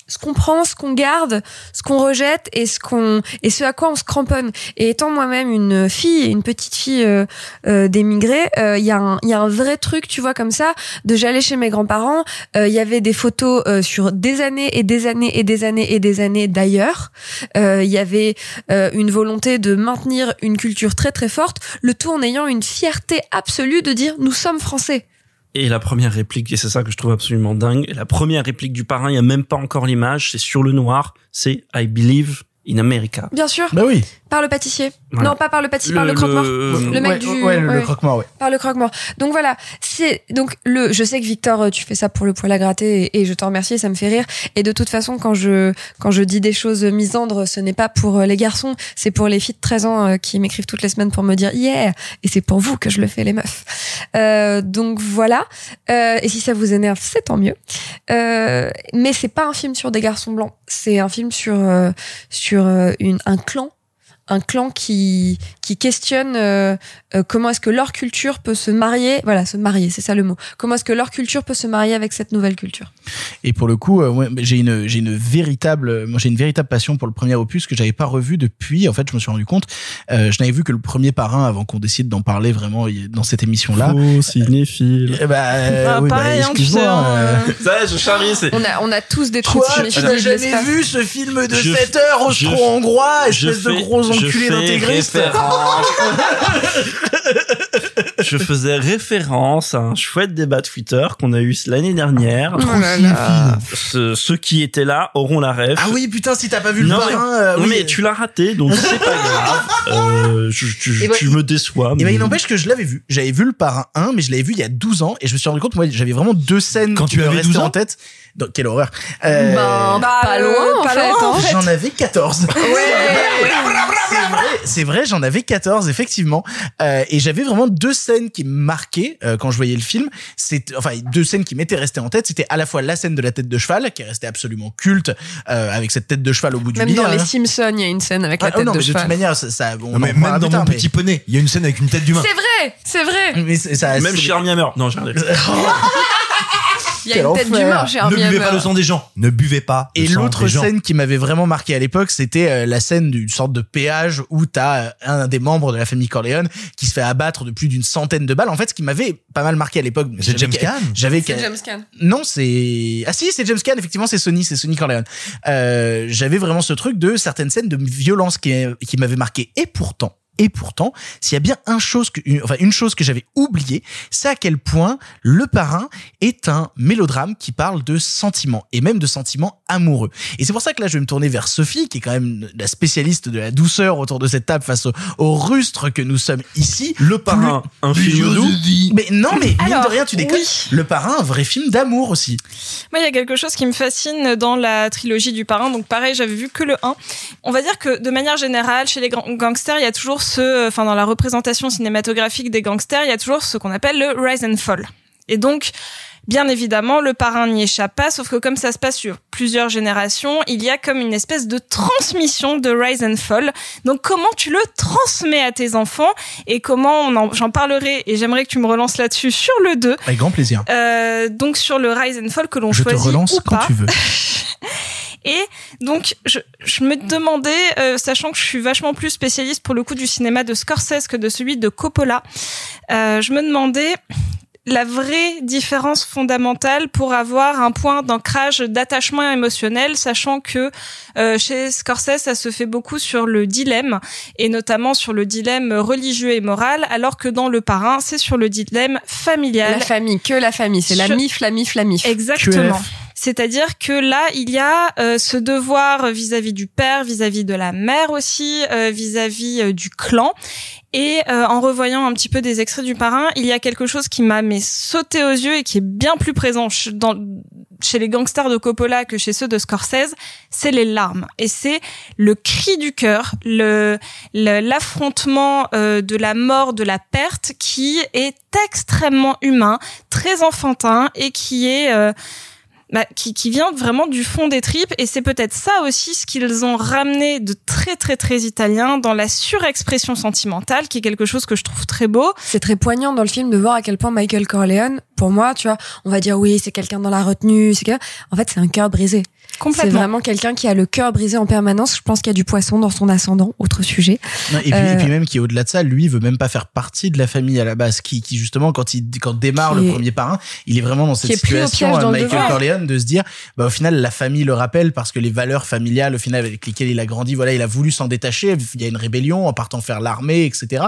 ce qu'on prend, ce qu'on garde, ce qu'on rejette et ce qu'on et ce à quoi on se cramponne. Et étant moi-même une fille, une petite fille euh, euh, euh, il y a un il y a un vrai truc, tu vois comme ça, de j'allais chez mes grands-parents, euh, il y avait des photos euh, sur des années et des années et des années et des années d'ailleurs. Euh, Il y avait euh, une volonté de maintenir une culture très très forte, le tout en ayant une fierté absolue de dire nous sommes français. Et la première réplique, et c'est ça que je trouve absolument dingue, la première réplique du parrain, il y a même pas encore l'image, c'est sur le noir, c'est I believe in America. Bien sûr. Bah oui. Par le pâtissier. Voilà. Non, pas par le pâtissier, par Le- croque-mort. le- Le, mec Ouais, du. ouais, le- le croque-mort, ouais. Par le croque-mort. Donc voilà, c'est donc le. Je sais que Victor, euh, tu fais ça pour le poil à gratter et, et je t'en remercie, ça me fait rire. Et de toute façon, quand je quand je dis des choses misandres, ce n'est pas pour euh, les garçons, c'est pour les filles de 13 ans euh, qui m'écrivent toutes les semaines pour me dire yeah. Et c'est pour vous que je le fais, les meufs. Euh, donc voilà. Euh, et si ça vous énerve, c'est tant mieux. Euh, mais c'est pas un film sur des garçons blancs. C'est un film sur euh, sur euh, une un clan un clan qui qui questionne euh, euh, comment est-ce que leur culture peut se marier voilà se marier c'est ça le mot comment est-ce que leur culture peut se marier avec cette nouvelle culture Et pour le coup, euh, ouais, j'ai une j'ai une véritable moi j'ai une véritable passion pour le premier opus que j'avais pas revu depuis. En fait, je me suis rendu compte, euh, je n'avais vu que le premier parrain avant qu'on décide d'en parler vraiment dans cette émission là. Faux cinéphile. Bah, euh, Ah, oui, bah, pareil, tu excuse-moi, hein, euh, Ça, je charrie, on a on a tous des trucs Quoi Tu n'as jamais vu ce film de Je 7 fais- heures je austro-hongrois, je espèce de fais- gros enculé référence. je faisais référence à un chouette débat Twitter qu'on a eu l'année dernière. Oh là là. Ce- ceux qui étaient là auront la ref. Ah oui, putain, si t'as pas vu le parrain, mais, euh, non, oui. mais tu l'as raté, donc c'est pas grave. Euh, je, tu, Eh ben, tu me déçois. Et ben, mais- il n'empêche que je l'avais vu. J'avais vu le parrain 1, mais je l'avais vu il y a 12 ans et je me suis rendu compte, moi, j'avais vraiment deux scènes Quand qui tu me avais restaient 12 ans en tête. Donc, quelle horreur. Euh, Ben, Bah, pas euh, loin en pas fait, loin, en hein. fait. J'en avais 14. c'est vrai, c'est vrai, j'en avais 14 effectivement. Euh, et j'avais vraiment deux scènes qui me marquaient euh, quand je voyais le film. C'est enfin deux scènes qui m'étaient restées en tête. C'était à la fois la scène de la tête de cheval qui est restée absolument culte euh, avec cette tête de cheval au bout du même lit. dans hein. les Simpsons il y a une scène avec Ah, la oh tête non, de mais de toute cheval manière, ça, ça on Non, en mais même dans tard, mon mais- petit poney, il y a une scène avec une tête d'humain. c'est vrai c'est vrai mais ça, Même Hammer. Non, j'ai rien dit. Il y a Quel une tête enfer. d'humain chez Ne Armie buvez Hammer. pas le sang des gens. Ne buvez pas. le Et sang l'autre des gens. scène qui m'avait vraiment marqué à l'époque, c'était euh, la scène d'une sorte de péage où t'as euh, un des membres de la famille Corleone qui se fait abattre de plus d'une centaine de balles. En fait, ce qui m'avait pas mal marqué à l'époque. C'est j'avais James qu'à- Caan J'avais c'est James Caan Non, c'est ah si, c'est James Caan. Effectivement, c'est Sony, c'est Sony Corleone. Euh, j'avais vraiment ce truc de certaines scènes de violence qui qui m'avaient marqué. Et pourtant. Et pourtant, s'il y a bien un chose que, une, enfin, une chose que j'avais oubliée, c'est à quel point Le Parrain est un mélodrame qui parle de sentiments et même de sentiments amoureux. Et c'est pour ça que là, je vais me tourner vers Sophie, qui est quand même la spécialiste de la douceur autour de cette table face au, au rustre que nous sommes ici. Le parrain, un film doux. Mais non, mais mine Alors, de rien, tu déconnes. oui. Le Parrain, un vrai film d'amour aussi. Moi, il y a quelque chose qui me fascine dans la trilogie du parrain. Donc, pareil, j'avais vu que le 1. On va dire que, de manière générale, chez les gangsters, il y a toujours ce, enfin, dans la représentation cinématographique des gangsters, il y a toujours ce qu'on appelle le rise and fall. Et donc, Bien évidemment, le parrain n'y échappe pas, sauf que comme ça se passe sur plusieurs générations, il y a comme une espèce de transmission de rise and fall. Donc comment tu le transmets à tes enfants et comment j'en parlerai et j'aimerais que tu me relances là-dessus sur le 2. Avec grand plaisir. Euh, donc sur le rise and fall que l'on Je te choisit relance ou quand pas. tu veux. Et donc, je, je me demandais, euh, sachant que je suis vachement plus spécialiste pour le coup du cinéma de Scorsese que de celui de Coppola, euh, je me demandais la vraie différence fondamentale pour avoir un point d'ancrage d'attachement émotionnel, sachant que euh, chez Scorsese, ça se fait beaucoup sur le dilemme, et notamment sur le dilemme religieux et moral, alors que dans Le Parrain, c'est sur le dilemme familial. La famille, que la famille. C'est la mif, la mif, la mif. Exactement. C'est-à-dire que là, il y a euh, ce devoir vis-à-vis du père, vis-à-vis de la mère aussi, euh, vis-à-vis euh, du clan. Et euh, en revoyant un petit peu des extraits du parrain, il y a quelque chose qui m'a mais sauté aux yeux et qui est bien plus présent chez les gangsters de Coppola que chez ceux de Scorsese, c'est les larmes. Et c'est le cri du cœur, le l'affrontement euh, de la mort, de la perte, qui est extrêmement humain, très enfantin et qui est bah, qui, qui vient vraiment du fond des tripes et c'est peut-être ça aussi ce qu'ils ont ramené de très très très italien dans la surexpression sentimentale qui est quelque chose que je trouve très beau. C'est très poignant dans le film de voir à quel point Michael Corleone, pour moi, tu vois, on va dire oui, c'est quelqu'un dans la retenue, c'est que, en fait, c'est un cœur brisé. C'est Complètement. vraiment quelqu'un qui a le cœur brisé en permanence. Je pense qu'il y a du poisson dans son ascendant. Autre sujet. Non, et, puis, Euh, et puis même qui au-delà de ça, lui il veut même pas faire partie de la famille à la base, qui, qui justement quand il quand démarre Qui le est- premier parrain, il est vraiment dans cette situation dans Michael. Corleone de se dire, bah au final la famille le rappelle parce que les valeurs familiales au final avec lesquelles il a grandi, voilà, il a voulu s'en détacher, il y a une rébellion en partant faire l'armée, etc.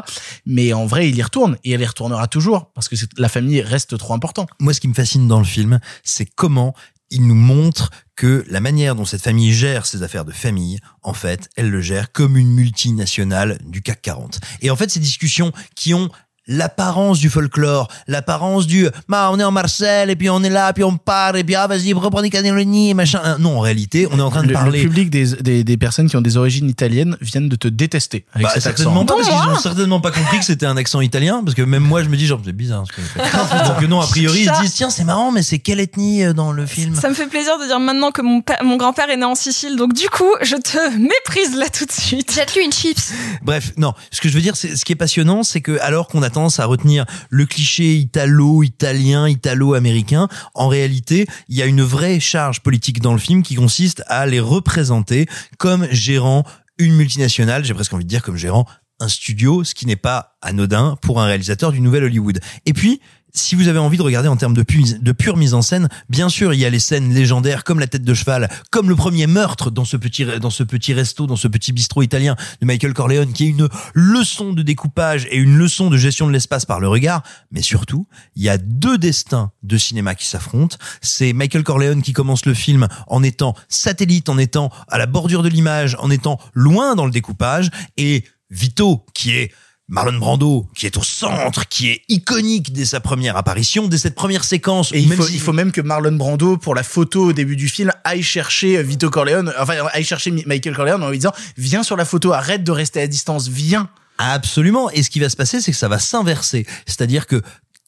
Mais en vrai il y retourne et il y retournera toujours parce que la famille reste trop important. Moi, ce qui me fascine dans le film, c'est comment il nous montre que la manière dont cette famille gère ses affaires de famille, en fait, elle le gère comme une multinationale du CAC 40. Et en fait, ces discussions qui ont l'apparence du folklore, l'apparence du bah on est en Marseille et puis on est là puis on part et puis ah vas-y reprenez Cannelloni et machin Euh, non en réalité on est en train de le, parler le public des, des, des personnes qui ont des origines italiennes viennent de te détester avec bah, cet accent. certainement pas parce qu'ils ont certainement pas compris que c'était un accent italien parce que même moi je me dis genre c'est bizarre ce que donc non a priori ils se disent tiens c'est marrant mais c'est quelle ethnie euh, dans le film Ça me fait plaisir de dire maintenant que mon, père- mon grand-père est né en Sicile, donc du coup, je te méprise là tout de suite. Jette-lui une chips. Bref, non. Ce que je veux dire, c'est ce qui est passionnant, c'est que alors qu'on a à retenir le cliché italo, italien, italo-américain, en réalité, il y a une vraie charge politique dans le film qui consiste à les représenter comme gérant une multinationale. J'ai presque envie de dire comme gérant un studio, ce qui n'est pas anodin pour un réalisateur du nouvel Hollywood. Et puis, si vous avez envie de regarder en termes de, pu- de pure mise en scène, bien sûr, il y a les scènes légendaires comme la tête de cheval, comme le premier meurtre dans ce petit, dans ce petit resto, dans ce petit bistrot italien de Michael Corleone, qui est une leçon de découpage et une leçon de gestion de l'espace par le regard. Mais surtout, il y a deux destins de cinéma qui s'affrontent. C'est Michael Corleone qui commence le film en étant satellite, en étant à la bordure de l'image, en étant loin dans le découpage, et Vito qui est Marlon Brando, qui est au centre, qui est iconique dès sa première apparition, dès cette première séquence. Et il faut, si- il faut même que Marlon Brando, pour la photo au début du film, aille chercher Vito Corleone, enfin, aille chercher Mi- Michael Corleone en lui disant, viens sur la photo, arrête de rester à distance, viens. Absolument. Et ce qui va se passer, c'est que ça va s'inverser. C'est-à-dire que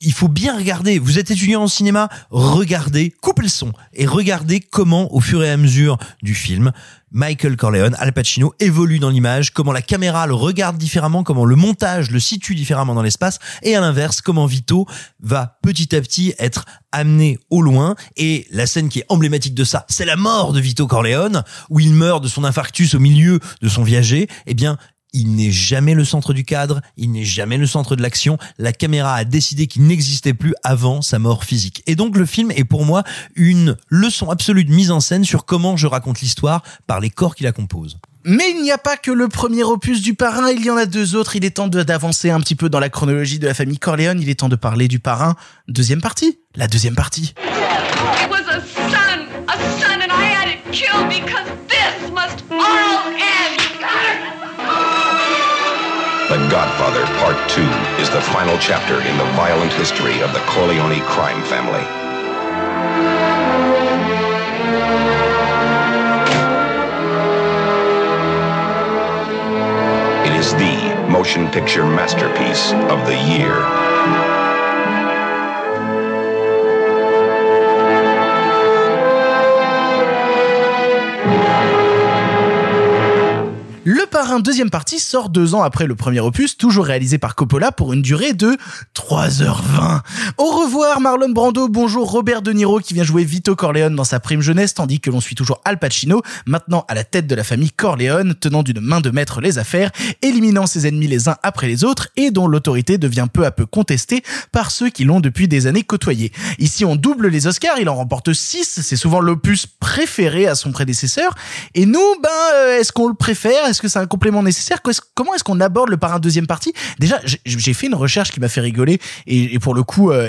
il faut bien regarder. Vous êtes étudiant en cinéma, regardez, coupez le son et regardez comment, au fur et à mesure du film, Michael Corleone, Al Pacino évolue dans l'image, comment la caméra le regarde différemment, comment le montage le situe différemment dans l'espace, et à l'inverse, comment Vito va petit à petit être amené au loin. Et la scène qui est emblématique de ça, c'est la mort de Vito Corleone, où il meurt de son infarctus au milieu de son viager. Eh bien, il n'est jamais le centre du cadre, il n'est jamais le centre de l'action. La caméra a décidé qu'il n'existait plus avant sa mort physique. Et donc le film est pour moi une leçon absolue de mise en scène sur comment je raconte l'histoire par les corps qui la composent. Mais il n'y a pas que le premier opus du parrain, il y en a deux autres. Il est temps d'avancer un petit peu dans la chronologie de la famille Corleone. Il est temps de parler du parrain. Deuxième partie. La deuxième partie. It was a son, a son, and I had it killed because 2 is the final chapter in the violent history of the Corleone crime family. It is the motion picture masterpiece of the year. Le parrain deuxième partie sort deux ans après le premier opus, toujours réalisé par Coppola pour une durée de 3h20. Au revoir Marlon Brando, bonjour Robert De Niro qui vient jouer Vito Corleone dans sa prime jeunesse, tandis que l'on suit toujours Al Pacino, maintenant à la tête de la famille Corleone, tenant d'une main de maître les affaires, éliminant ses ennemis les uns après les autres et dont l'autorité devient peu à peu contestée par ceux qui l'ont depuis des années côtoyé. Ici on double les Oscars, il en remporte 6, c'est souvent l'opus préféré à son prédécesseur, et nous, ben, euh, est-ce qu'on le préfère? Est-ce que c'est un complément nécessaire Comment est-ce qu'on aborde le parrain deuxième partie Déjà, j'ai- fait une recherche qui m'a fait rigoler et, pour le coup, euh,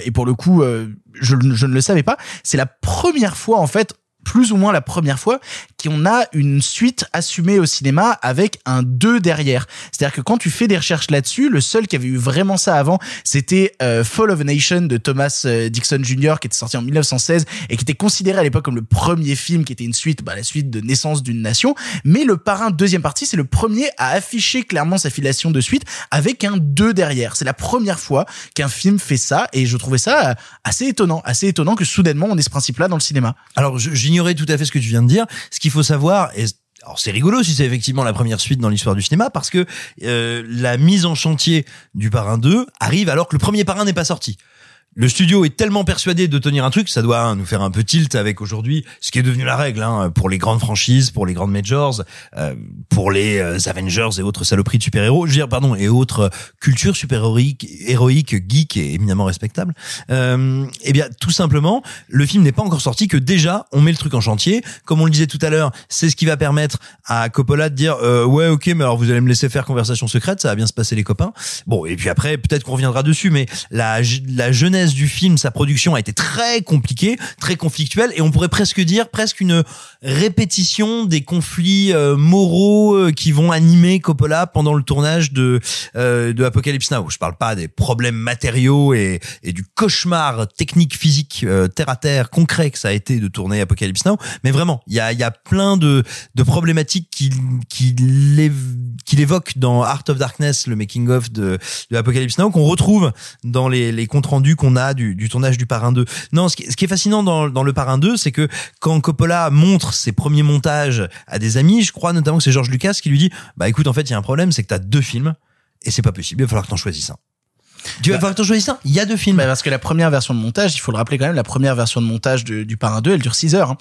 euh, je ne le savais pas. C'est la première fois en fait plus ou moins la première fois qu'on a une suite assumée au cinéma avec un 2 derrière. C'est-à-dire que quand tu fais des recherches là-dessus, le seul qui avait eu vraiment ça avant, c'était euh, Fall of a Nation de Thomas euh, Dixon Jr. qui était sorti en 1916 et qui était considéré à l'époque comme le premier film qui était une suite, bah, la suite de Naissance d'une nation. Mais le parrain deuxième partie, c'est le premier à afficher clairement sa filiation de suite avec un 2 derrière. C'est la première fois qu'un film fait ça et je trouvais ça euh, assez étonnant, assez étonnant que soudainement on ait ce principe-là dans le cinéma. Alors, j'ignorais tout à fait ce que tu viens de dire. Ce qu'il faut savoir, et alors c'est rigolo si c'est effectivement la première suite dans l'histoire du cinéma, parce que euh, la mise en chantier du Parrain 2 arrive alors que le premier Parrain n'est pas sorti. Le studio est tellement persuadé de tenir un truc, ça doit hein, nous faire un peu tilt avec aujourd'hui, ce qui est devenu la règle hein, pour les grandes franchises, pour les grandes majors, euh, pour les euh, Avengers et autres saloperies de super-héros, je veux dire pardon, et autres cultures super-héroïques, héroïques, geeks et éminemment respectables. Euh, eh bien, tout simplement, le film n'est pas encore sorti que déjà on met le truc en chantier. Comme on le disait tout à l'heure, c'est ce qui va permettre à Coppola de dire euh, ouais ok, mais alors vous allez me laisser faire conversation secrète, ça va bien se passer les copains. Bon, et puis après peut-être qu'on reviendra dessus, mais la la jeunesse du film, sa production a été très compliquée, très conflictuelle, et on pourrait presque dire presque une répétition des conflits euh, moraux euh, qui vont animer Coppola pendant le tournage de euh, de Apocalypse Now. Je parle pas des problèmes matériaux et, et du cauchemar technique, physique, euh, terre à terre, concret que ça a été de tourner Apocalypse Now. Mais vraiment, il y a, il y a plein de, de problématiques qu'il qu'il qu'il évoque dans Art of Darkness, le making of de, de Apocalypse Now, qu'on retrouve dans les, les comptes rendus qu'on a du, du tournage du Parrain 2. Non, ce qui, ce qui est fascinant dans, dans le Parrain 2, c'est que quand Coppola montre ses premiers montages à des amis, je crois notamment que c'est George Lucas qui lui dit, bah écoute, en fait, il y a un problème, c'est que t'as deux films et c'est pas possible, il va falloir que t'en choisisses un. Tu vas falloir que t'en choisisses un. Il y a deux films. Bah, parce que la première version de montage, il faut le rappeler quand même, la première version de montage de- du Parrain 2, elle dure 6 heures. hein.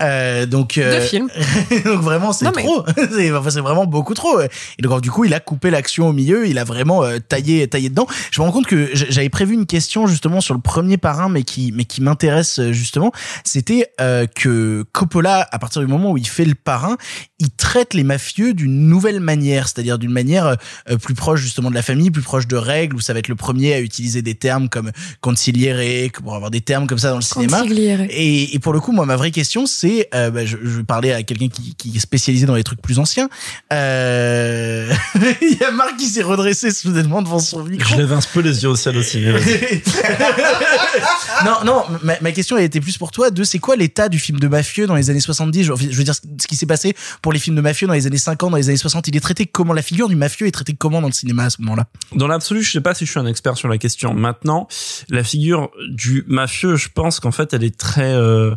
Euh, donc, euh, Deux films. donc vraiment, c'est mais- trop. c'est enfin, vraiment beaucoup trop. Et donc, du coup, il a coupé l'action au milieu, il a vraiment euh, taillé, taillé dedans. Je me rends compte que j'avais prévu une question justement sur le premier Parrain, mais qui, mais qui m'intéresse euh, justement. C'était euh, que Coppola, à partir du moment où il fait le Parrain, il traite les mafieux d'une nouvelle manière, c'est-à-dire d'une manière euh, plus proche justement de la famille, plus proche de règles, où ça va être le premier à utiliser des termes comme conciliere, pour avoir des termes comme ça dans le cinéma. Et, et pour le coup, moi, ma vraie question, c'est, euh, bah, je, je parlais à quelqu'un qui, qui est spécialisé dans les trucs plus anciens. Euh... Il y a Marc qui s'est redressé soudainement devant son micro. Je lève un peu les yeux au ciel aussi. mais vas-y. non, non, ma, ma question elle était plus pour toi de c'est quoi l'état du film de mafieux dans les années 70 je, je veux dire ce qui s'est passé pour les films de mafieux dans les années 50, dans les années 60. Il est traité comment? La figure du mafieux est traitée comment dans le cinéma à ce moment-là? Dans l'absolu, je sais pas si je suis un expert sur la question. Maintenant, la figure du mafieux, je pense qu'en fait, elle est très euh,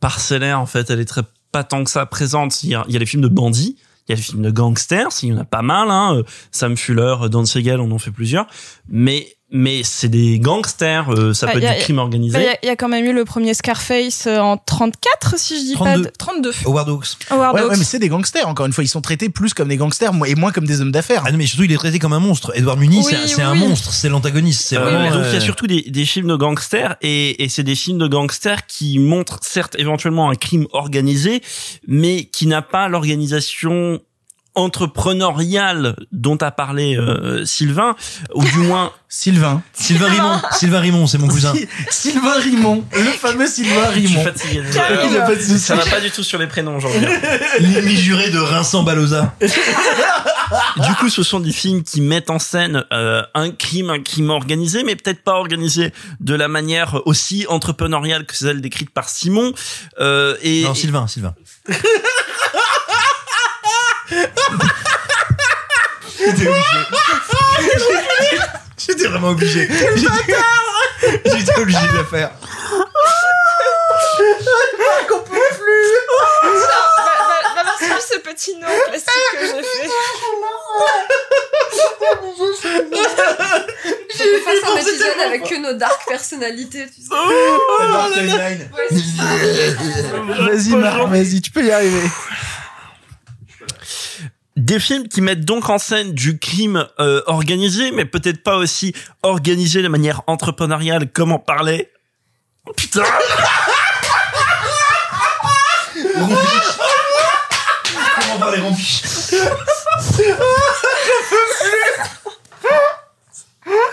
parcellaire. En fait, elle est très pas tant que ça présente. Il y a, les films de bandits. Il y a les films de gangsters, il y en a pas mal, hein. Sam Fuller, Dan Siegel, on en fait plusieurs. Mais, mais c'est des gangsters, euh, ça Bah, peut être a- du crime organisé. Il y, a- il y a quand même eu le premier Scarface euh, en 34, si je dis 32. pas. de- 32. Howard Hawks. Howard Ouais, Hawks. ouais, mais c'est des gangsters, encore une fois. Ils sont traités plus comme des gangsters et moins comme des hommes d'affaires. Ah non, mais surtout, il est traité comme un monstre. Edward Muni, Oui, c'est- un monstre, c'est l'antagoniste. C'est Euh, vraiment. donc il y euh, a surtout des, des films de gangsters et, et c'est des films de gangsters qui montrent certes éventuellement un crime organisé, mais qui n'a pas l'organisation entrepreneuriale dont a parlé euh, Sylvain, ou du moins Sylvain. Sylvain Rimon. Sylvain Rimon, c'est mon cousin. Sylvain Rimon, le fameux Sylvain je suis Rimon. fatigué. Il y a pas de souci. Ça va pas du tout sur les prénoms aujourd'hui. L'ennemi juré de Vincent Baloza. du coup, ce sont des films qui mettent en scène euh, un crime, un crime organisé, mais peut-être pas organisé de la manière aussi entrepreneuriale que celle décrite par Simon. Euh, et Non, Sylvain, Sylvain. J'étais obligé. J'étais vraiment obligé. J'étais- obligé de le faire. Qu'on peut plus. Ce petit nom classique que j'ai fait. J'ai fait un épisode avec que nos dark personnalités, tu sais. Vas-y, Marc, vas-y, tu peux y arriver. Des films qui mettent donc en scène du crime euh, organisé, mais peut-être pas aussi organisé de manière entrepreneuriale comme on parlait. Putain Comment parler rompiche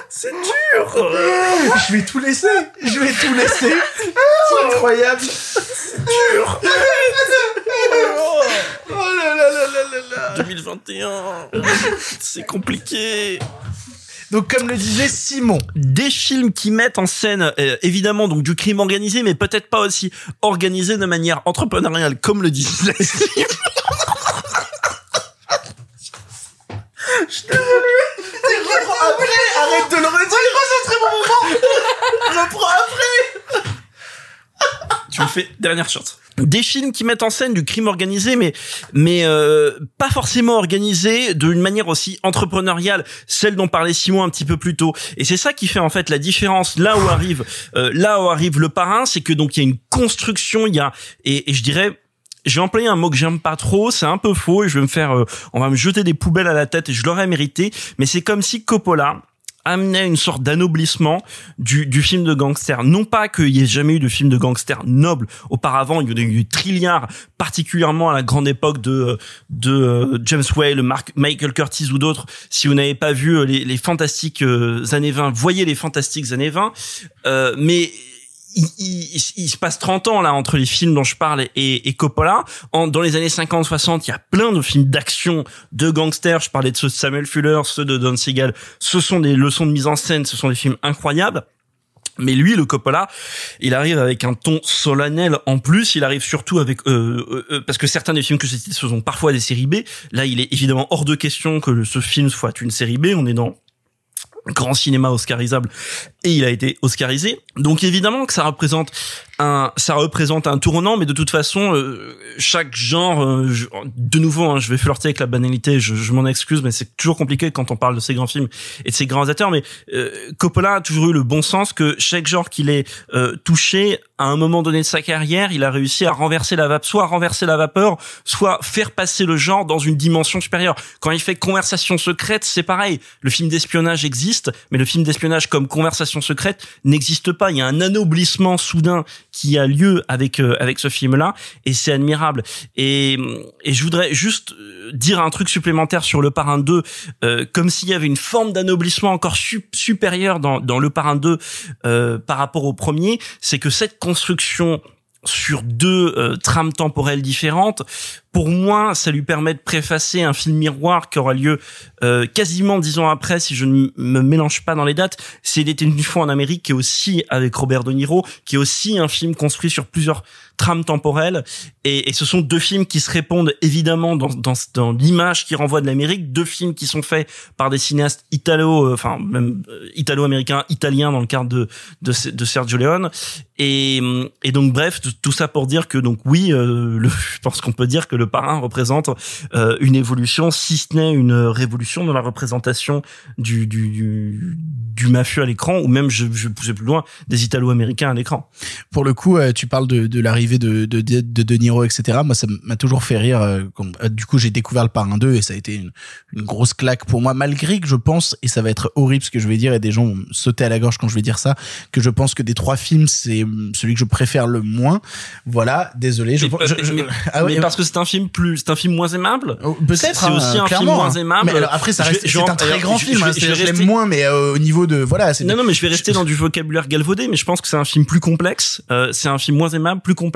C'est dur Je vais tout laisser. Je vais tout laisser. C'est incroyable. dur Oh là là là là là là. 2021 C'est compliqué Donc, comme le disait Simon. des films qui mettent en scène euh, évidemment donc du crime organisé mais peut-être pas aussi organisé de manière entrepreneuriale comme le dit Leslie. Reprends après. Arrête de le redire. C'est un très bon moment. Reprends après. tu me fais dernière chance. Des films qui mettent en scène du crime organisé, mais mais euh, pas forcément organisé d'une manière aussi entrepreneuriale, celle dont parlait Simon un petit peu plus tôt. Et c'est ça qui fait en fait la différence là où arrive euh, là où arrive le parrain, c'est que donc il y a une construction, il y a et, et je dirais je vais employer un mot que j'aime pas trop, c'est un peu faux et je vais me faire, euh, on va me jeter des poubelles à la tête et je l'aurais mérité. Mais c'est comme si Coppola amené à une sorte d'anoblissement du, du film de gangster. Non pas qu'il y ait jamais eu de film de gangster noble auparavant, il y en a eu trilliards, particulièrement à la grande époque de de euh, James Whale, Mark, Michael Curtis ou d'autres. Si vous n'avez pas vu euh, les, les fantastiques euh, années 20, voyez les fantastiques années 20. Euh, mais il, il- il se passe 30 ans là entre les films dont je parle et, Coppola. En, dans les années 50-60, il y a plein de films d'action, de gangsters. Je parlais de ceux de Samuel Fuller, ceux de Don Siegel. Ce sont des leçons de mise en scène, ce sont des films incroyables. Mais lui, le Coppola, il arrive avec un ton solennel en plus. Il arrive surtout avec euh, euh, euh, parce que certains des films que j'ai cités ce sont parfois des séries B. Là, il est évidemment hors de question que ce film soit une série B. On est dans grand cinéma oscarisable et il a été oscarisé. Donc évidemment que ça représente un ça représente un tournant mais de toute façon euh, chaque genre euh, de nouveau hein, je vais flirter avec la banalité, je, je m'en excuse mais c'est toujours compliqué quand on parle de ces grands films et de ces grands acteurs mais euh, Coppola a toujours eu le bon sens que chaque genre qu'il ait euh, touché à un moment donné de sa carrière, il a réussi à renverser la vapeur, soit renverser la vapeur, soit faire passer le genre dans une dimension supérieure. Quand il fait conversation secrète, c'est pareil. Le film d'espionnage existe, mais le film d'espionnage comme conversation secrète n'existe pas. Il y a un anoblissement soudain qui a lieu avec euh, avec ce film-là, et c'est admirable. Et, et je voudrais juste euh, dire un truc supplémentaire sur Le Parrain 2, euh, comme s'il y avait une forme d'anoblissement encore sup- supérieure dans, dans Le Parrain 2 euh, par rapport au premier, c'est que cette construction sur deux euh, trames temporelles différentes, pour moi, ça lui permet de préfacer un film miroir qui aura lieu euh, quasiment dix ans après, si je ne me mélange pas dans les dates. C'est Il était une fois en Amérique, qui est aussi avec Robert De Niro, qui est aussi un film construit sur plusieurs trames temporelles. Et, et ce sont deux films qui se répondent évidemment dans, dans, dans l'image qui renvoie de l'Amérique. Deux films qui sont faits par des cinéastes italo, euh, enfin même euh, italo-américains, italiens dans le cadre de, de, de Sergio Leone. Et, et donc bref, tout- ça pour dire que donc oui, euh, le, je pense qu'on peut dire que le parrain représente euh, une évolution, si ce n'est une révolution dans la représentation du, du, du, du mafieux à l'écran, ou même, je, je pousser plus loin, des Italo-Américains à l'écran. Pour le coup, euh, tu parles de, de l'arrivée de, de, de, de Niro, etc. Moi, ça m'a toujours fait rire. euh, euh, du coup, j'ai découvert le Parrain 2 et ça a été une, une grosse claque pour moi, malgré que je pense, et ça va être horrible ce que je vais dire, et des gens vont me sauter à la gorge quand je vais dire ça, que je pense que des trois films, c'est celui que je préfère le moins. Voilà, désolé. Je, je- je- mais- Ah ouais, mais parce que c'est un film plus, c'est un film moins aimable. Peut-être. C'est aussi hein, un film moins hein. aimable. Mais alors après, ça reste, c'est un très grand film. je hein, l'aime rester- moins, mais euh, au niveau de voilà. Non, non, mais je vais rester dans du vocabulaire galvaudé, mais je pense que c'est un film plus complexe. Euh, c'est un film moins aimable, plus complexe,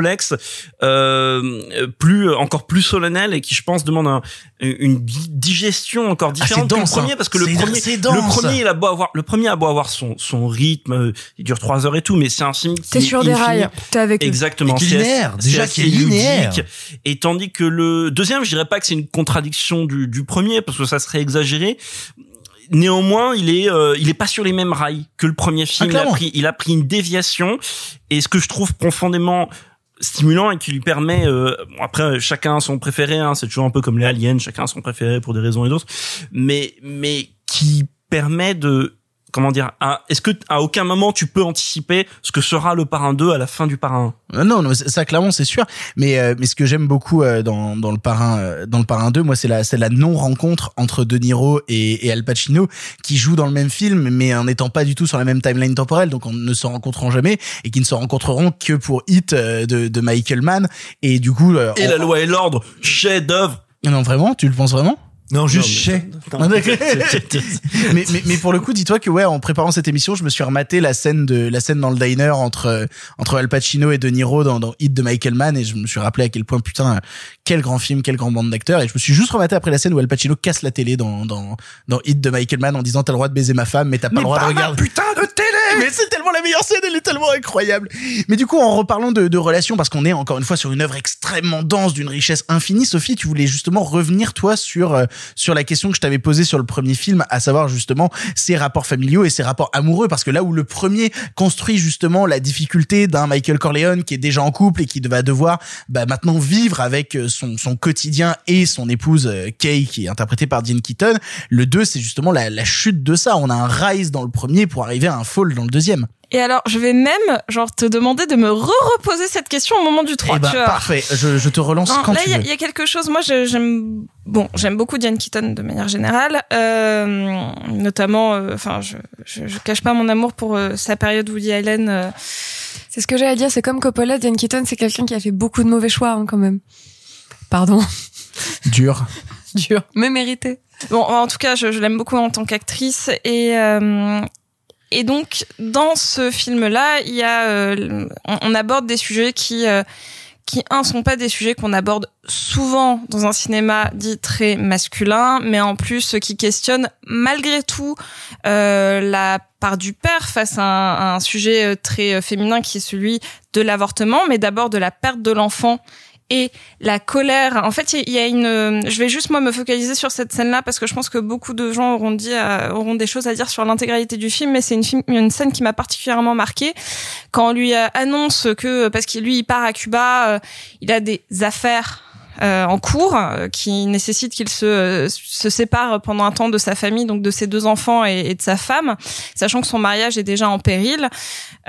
euh, plus encore plus solennel et qui, je pense, demande un- une di- digestion encore différente Ah, que dense, le premier, hein. parce que le premier, le premier, il a beau avoir, le premier a beau avoir son son rythme, euh, il dure trois heures et tout, mais c'est un film. qui T'es sur des rails, t'es avec. Exactement. Est c'est linéaire, assez- déjà c'est qui est linéaire. ludique. Et tandis que le deuxième, je dirais pas que c'est une contradiction du, du premier, parce que ça serait exagéré. Néanmoins, il est, euh, il est pas sur les mêmes rails que le premier film. il, a pris, il a pris une déviation. Et ce que je trouve profondément stimulant et qui lui permet euh, bon, après chacun son préféré hein, c'est toujours un peu comme les aliens chacun son préféré pour des raisons et d'autres mais mais qui permet de comment dire est-ce que à aucun moment tu peux anticiper ce que sera le parrain 2 à la fin du parrain? 1 Euh, Non, non, ça clairement c'est sûr. Mais euh, mais ce que j'aime beaucoup euh, dans dans le parrain euh, dans le parrain 2, moi c'est la c'est la non rencontre entre De Niro et, et Al Pacino qui jouent dans le même film mais en n'étant pas du tout sur la même timeline temporelle, donc on ne se rencontreront jamais et qui ne se rencontreront que pour Hit euh, de de Michael Mann. Et du coup euh, et on- la loi et l'ordre chef d'œuvre Non vraiment, tu le penses vraiment? Non, juste chez. Mais, mais, mais pour le coup, dis-toi que ouais, en préparant cette émission, je me suis rematé la scène de la scène dans le diner entre euh, entre Al Pacino et De Niro dans, dans Hit de Michael Mann et je me suis rappelé à quel point putain quel grand film, quelle grande bande d'acteurs. Et je me suis juste rematé après la scène où Al Pacino casse la télé dans dans dans Hit de Michael Mann en disant t'as le droit de baiser ma femme mais t'as pas Mais le droit de regarder. putain de télé! Mais c'est tellement la meilleure scène, elle est tellement incroyable. Mais du coup, en reparlant de, de relations, parce qu'on est encore une fois sur une œuvre extrêmement dense, d'une richesse infinie, Sophie, tu voulais justement revenir toi sur euh, sur la question que je t'avais posée sur le premier film, à savoir justement ces rapports familiaux et ces rapports amoureux, parce que là où le premier construit justement la difficulté d'un Michael Corleone qui est déjà en couple et qui va devoir bah, maintenant vivre avec euh, son son quotidien et son épouse euh, Kay qui est interprétée par Diane Keaton, le 2 c'est justement la, la chute de ça. On a un rise dans le premier pour arriver à un fall dans le deuxième. Et alors, je vais même, genre, te demander de me re-reposer cette question au moment du 3. Eh ben, tu vois. parfait. Je, je te relance Non, quand là, tu il y, a- veux. il y a quelque chose. Moi, j'aime. Bon, j'aime beaucoup Diane Keaton de manière générale, euh, notamment. euh, Enfin, je, je, je cache pas mon amour pour euh, sa période Woody Allen. euh. C'est ce que j'allais dire, c'est comme Coppola, Diane Keaton, c'est quelqu'un qui a fait beaucoup de mauvais choix hein, quand même. Pardon. Dur. Dur, mais mérité. Bon, en tout cas, je, je l'aime beaucoup en tant qu'actrice et euh, et donc dans ce film-là, il y a euh, on, on aborde des sujets qui euh, qui un sont pas des sujets qu'on aborde souvent dans un cinéma dit très masculin, mais en plus qui questionnent malgré tout euh, la part du père face à un, à un sujet euh, très euh, féminin qui est celui de l'avortement, mais d'abord de la perte de l'enfant et la colère. En fait, il y a une. Je vais juste moi me focaliser sur cette scène-là parce que je pense que beaucoup de gens auront dit euh, auront des choses à dire sur l'intégralité du film, mais c'est une, film- une scène qui m'a particulièrement marquée quand on lui euh, annonce que parce qu'il lui il part à Cuba, euh, il a des affaires. Euh, en cours euh, qui nécessite qu'il se, euh, se sépare pendant un temps de sa famille, donc de ses deux enfants et, de sa femme, sachant que son mariage est déjà en péril.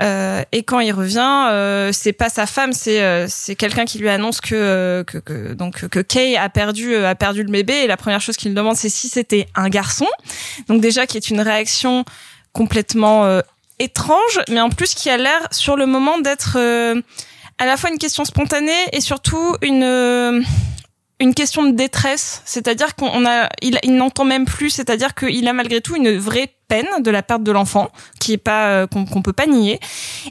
Euh, et quand il revient, euh, c'est pas sa femme, c'est euh, c'est quelqu'un qui lui annonce que, que que donc que Kay a perdu a perdu le bébé et la première chose qu'il demande c'est si c'était un garçon. Donc déjà qui est une réaction complètement étrange, mais en plus qui a l'air sur le moment d'être à la fois une question spontanée et surtout une euh, une question de détresse, c'est-à-dire qu'on a, il, n'entend même plus, c'est-à-dire qu'il a malgré tout une vraie peine de la perte de l'enfant, qui est pas euh, qu'on qu'on peut pas nier.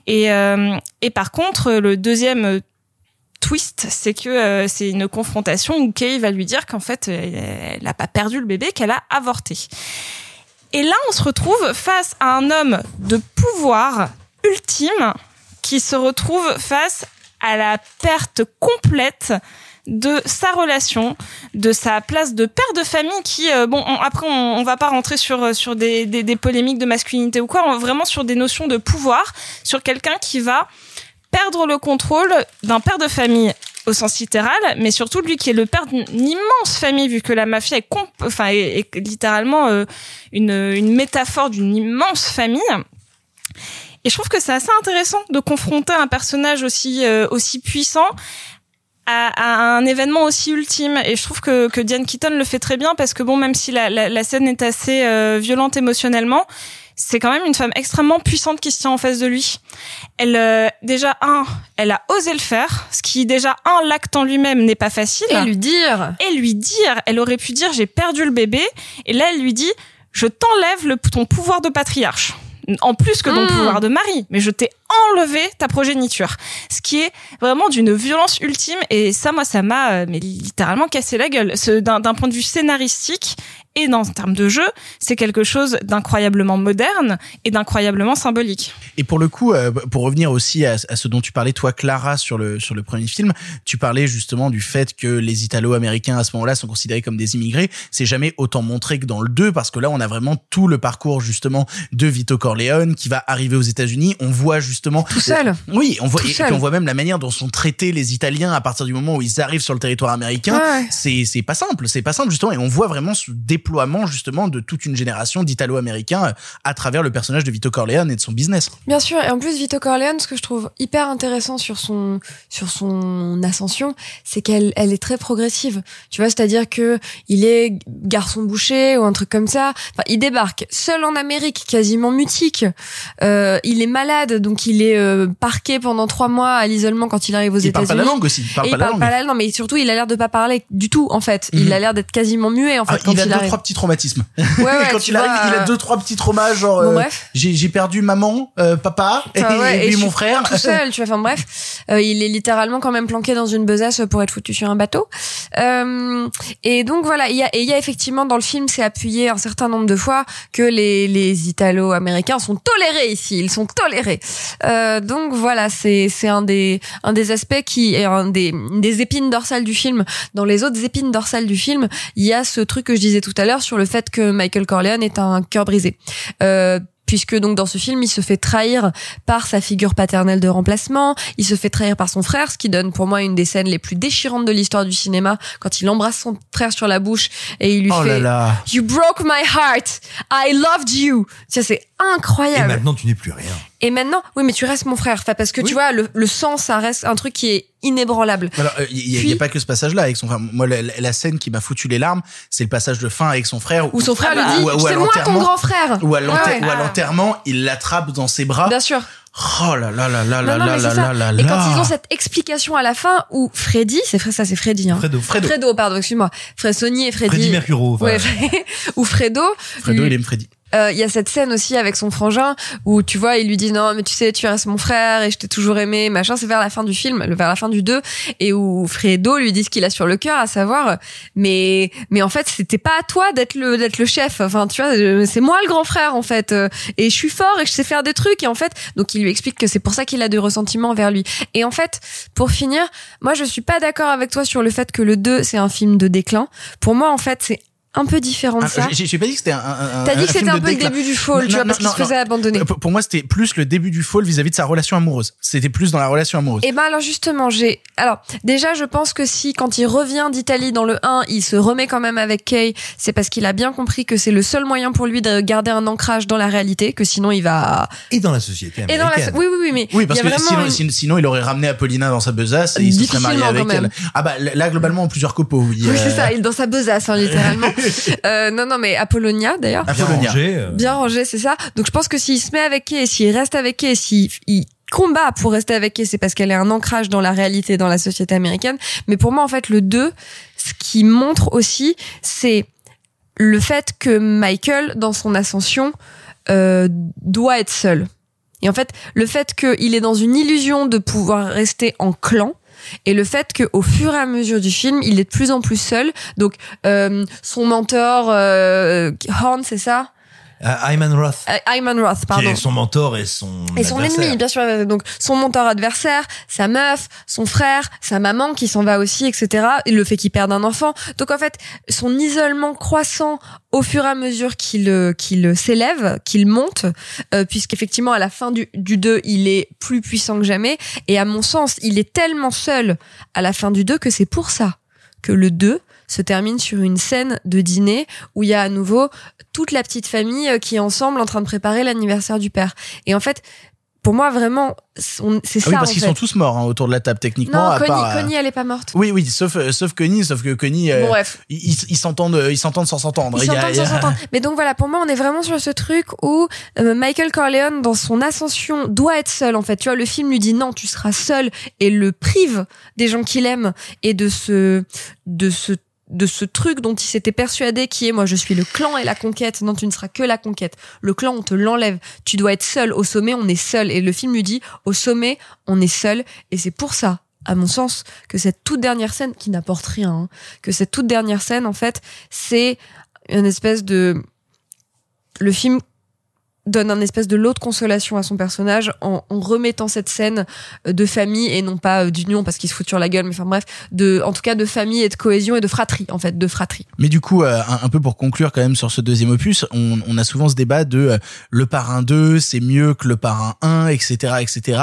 Et euh, et par contre, le deuxième euh, twist, c'est que c'est une confrontation où Kay va lui dire qu'en fait, elle n'a pas perdu le bébé, qu'elle a avorté. Et là, on se retrouve face à un homme de pouvoir ultime qui se retrouve face à la perte complète de sa relation, de sa place de père de famille qui, euh, bon, on- après on, on va pas rentrer sur euh, sur des, des, polémiques de masculinité ou quoi, on- vraiment sur des notions de pouvoir, sur quelqu'un qui va perdre le contrôle d'un père de famille au sens littéral, mais surtout lui qui est le père d'une immense famille, vu que la mafia est, enfin, est littéralement euh, une, une métaphore d'une immense famille. Et je trouve que c'est assez intéressant de confronter un personnage aussi euh, aussi puissant à, à un événement aussi ultime. Et je trouve que, que Diane Keaton le fait très bien parce que bon, même si la, la, la scène est assez euh, violente émotionnellement, c'est quand même une femme extrêmement puissante qui se tient en face de lui. Elle, euh, déjà, un, elle a osé le faire, ce qui, déjà, un, l'acte en lui-même n'est pas facile. Et lui dire. Et lui dire. Elle aurait pu dire, j'ai perdu le bébé. Et là, elle lui dit, je t'enlève le, ton pouvoir de patriarche. En plus que ton Mm. pouvoir de mari. Mais je t'ai enlevé ta progéniture. Ce qui est vraiment d'une violence ultime. Et ça, moi, ça m'a, euh, mais littéralement cassé la gueule. D'un point de vue scénaristique et dans termes de jeu, c'est quelque chose d'incroyablement moderne et d'incroyablement symbolique. Et pour le coup, euh, pour revenir aussi à, à ce dont tu parlais, toi, Clara, sur le, sur le premier film, tu parlais justement du fait que les Italo-Américains à ce moment-là sont considérés comme des immigrés. C'est jamais autant montré que dans le 2 parce que là, on a vraiment tout le parcours justement de Vito Corleone qui va arriver aux États-Unis. On voit justement Tout seul. Oui, on voit et, puis on voit même la manière dont sont traités les Italiens à partir du moment où ils arrivent sur le territoire américain. Ouais. C'est c'est pas simple, c'est pas simple justement. Et on voit vraiment ce déploiement justement de toute une génération d'Italo-Américains euh, à travers le personnage de Vito Corleone et de son business. Bien sûr, et en plus Vito Corleone, ce que je trouve hyper intéressant sur son sur son ascension, c'est qu'elle elle est très progressive. Tu vois, c'est-à-dire que il est garçon boucher ou un truc comme ça. Enfin, il débarque seul en Amérique, quasiment mutique. Euh, il est malade, donc il est euh, parqué pendant trois mois à l'isolement quand il arrive aux Il parle États-Unis. pas la langue aussi, il parle Et pas la langue. la langue, mais surtout il a l'air de pas parler du tout en fait. Mhm. Il a l'air d'être quasiment muet en fait Ah, quand il il, a deux arrive. trois petits traumatismes. Ouais, ouais, quand il arrive, il a deux trois petits traumas genre Bon, euh, j'ai j'ai perdu maman, euh, papa et, ouais, et mon frère. tout seul tu vois enfin bref euh, il est littéralement quand même planqué dans une besace pour être foutu sur un bateau euh, et donc voilà il y a et il y a effectivement dans le film c'est appuyé un certain nombre de fois que les les italo-américains sont tolérés ici ils sont tolérés euh, donc voilà c'est c'est un des un des aspects qui est un des des épines dorsales du film dans les autres épines dorsales du film il y a ce truc que je disais tout à l'heure sur le fait que Michael Corleone est un cœur brisé euh, puisque donc dans ce film il se fait trahir par sa figure paternelle de remplacement, il se fait trahir par son frère, ce qui donne pour moi une des scènes les plus déchirantes de l'histoire du cinéma quand il embrasse son frère sur la bouche et il lui Oh là fait là. You broke my heart, I loved you. Ça c'est Et incroyable. maintenant, tu n'es plus rien. Et maintenant, oui, mais tu restes mon frère. Enfin, parce que tu vois, le, le sang, ça reste un truc qui est inébranlable. Alors, il y, a- y a pas que ce passage-là avec son frère. Moi, la, scène qui m'a foutu les larmes, c'est le passage de fin avec son frère. Où son frère lui dit, où- où à c'est moi ton grand frère. Ou à ouais. ou à l'enterrement, il l'attrape dans ses bras. Bien sûr. Oh là là là là là là là là là Et quand ils ont cette explication à la fin où Freddy, c'est ça, c'est Freddy, hein. Fredo. Fredo. pardon, excuse-moi. Fred Sony et Freddy. Freddy Mercuro, enfin. Ouais, ou Fredo. Fredo, lui- il aime Freddy. Euh, Il y a cette scène aussi avec son frangin où tu vois, il lui dit non, mais tu sais, tu restes mon frère et je t'ai toujours aimé, machin. C'est vers la fin du film, vers la fin du 2 et où Fredo lui dit ce qu'il a sur le cœur, à savoir, euh, mais mais en fait, c'était pas à toi d'être le d'être le chef. Enfin, tu vois, euh, c'est moi le grand frère en fait, euh, et je suis fort et je sais faire des trucs et en fait, donc il lui explique que c'est pour ça qu'il a du ressentiment vers lui. Et en fait, pour finir, moi je suis pas d'accord avec toi sur le fait que le 2 c'est un film de déclin. Pour moi, en fait, c'est un peu différent de Ah, ça. j'ai- pas dit que c'était un. un- T'as dit que c'était un peu le début du fall, tu Non, vois, parce qu'il se faisait non. abandonner. Pour, pour moi, c'était plus le début du fall vis-à-vis de sa relation amoureuse. C'était plus dans la relation amoureuse. Et ben alors justement, j'ai alors déjà je pense que si quand il revient d'Italie dans le 1, il se remet quand même avec Kay, c'est parce qu'il a bien compris que c'est le seul moyen pour lui de garder un ancrage dans la réalité, que sinon il va Et dans la société et dans la américaine. oui oui oui mais Oui, il parce y a que sinon, une- sinon, sinon, il aurait ramené Apollina dans sa besace et il se serait marié avec elle. Ah bah là, globalement, en plusieurs copeaux, oui. Oui, euh, c'est ça, il est dans sa besace, hein, littéralement. euh, non, non, mais Apollonia, d'ailleurs. Apollonia. rangé, euh. Bien rangé, c'est ça. Donc, je pense que s'il se met avec Kay, s'il reste avec Kay, s'il il combat pour rester avec Kay, c'est parce qu'elle est un ancrage dans la réalité, dans la société américaine. Mais pour moi, en fait, le 2, ce qui montre aussi, c'est le fait que Michael, dans son ascension, euh, doit être seul. Et en fait, le fait qu'il est dans une illusion de pouvoir rester en clan, et le fait qu'au fur et à mesure du film, il est de plus en plus seul. Donc, euh, son mentor, euh, Horn, c'est ça? Euh, Ayman Roth, Euh, Ayman Roth, qui pardon. est son mentor et son Et son adversaire. ennemi, bien sûr. euh, Donc, son mentor adversaire, sa meuf, son frère, sa maman qui s'en va aussi, etc. Et le fait qu'il perde un enfant. Donc, en fait, son isolement croissant au fur et à mesure qu'il euh, qu'il s'élève, qu'il monte, euh, puisqu'effectivement, à la fin du, du 2, il est plus puissant que jamais. Et à mon sens, il est tellement seul à la fin du 2 que c'est pour ça que le 2 se termine sur une scène de dîner où il y a à nouveau toute la petite famille euh, qui est ensemble en train de préparer l'anniversaire du père. Et en fait, pour moi, vraiment, c'est Ah ça. oui, parce qu'ils sont tous morts hein, autour de la table techniquement. Non, à Connie, part, euh, Connie, elle est pas morte. Oui, oui, sauf euh, sauf Connie, sauf que Connie, euh, Bon, bref. ils s'entendent, euh, ils s'entendent sans s'entendre. Ils s'entendent a- sans s'entendre. Mais donc voilà, pour moi, on est vraiment sur ce truc où euh, Michael Corleone, dans son ascension, doit être seul. En fait, tu vois, le film lui dit non, tu seras seul et le prive des gens qu'il aime et de ce de ce de ce truc dont il s'était persuadé qui est moi je suis le clan et la conquête. Non tu ne seras que la conquête. Le clan on te l'enlève. Tu dois être seul. Au sommet on est seul. Et le film lui dit au sommet on est seul. Et c'est pour ça à mon sens que cette toute dernière scène qui n'apporte rien hein, que cette toute dernière scène en fait c'est une espèce de le film donne un espèce de lot de consolation à son personnage en, en remettant cette scène de famille et non pas euh, d'union parce qu'il se fout sur la gueule mais enfin bref de en tout cas de famille et de cohésion et de fratrie en fait de fratrie Mais du coup, euh, un, un peu pour conclure quand même sur ce deuxième opus, on, on a souvent ce débat de euh, le parrain 2, c'est mieux que le parrain 1, etc., etc.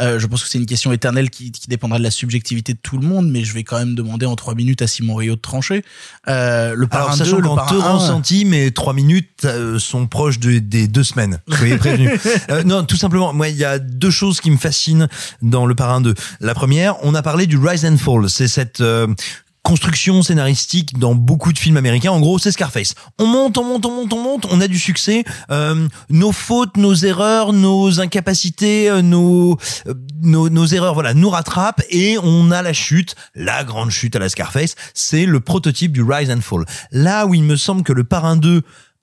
Euh, je pense que c'est une question éternelle qui, qui dépendra de la subjectivité de tout le monde, mais je vais quand même demander en trois minutes à Simon Rio de trancher. Euh, le parrain Alors, 2, sachant le parrain te 1, ressenti, mes trois minutes euh, sont proches de- des deux semaines. Soyez prévenus. Euh, non, tout simplement, moi, il y a deux choses qui me fascinent dans le Parrain 2. La première, on a parlé du Rise and Fall. C'est cette euh, construction scénaristique dans beaucoup de films américains. En gros, c'est Scarface. On monte, on monte, on monte, on monte, on a du succès. Euh, nos fautes, nos erreurs, nos incapacités, euh, nos, euh, nos nos erreurs, voilà, nous rattrapent et on a la chute, la grande chute à la Scarface. C'est le prototype du Rise and Fall. Là où il me semble que le Parrain 2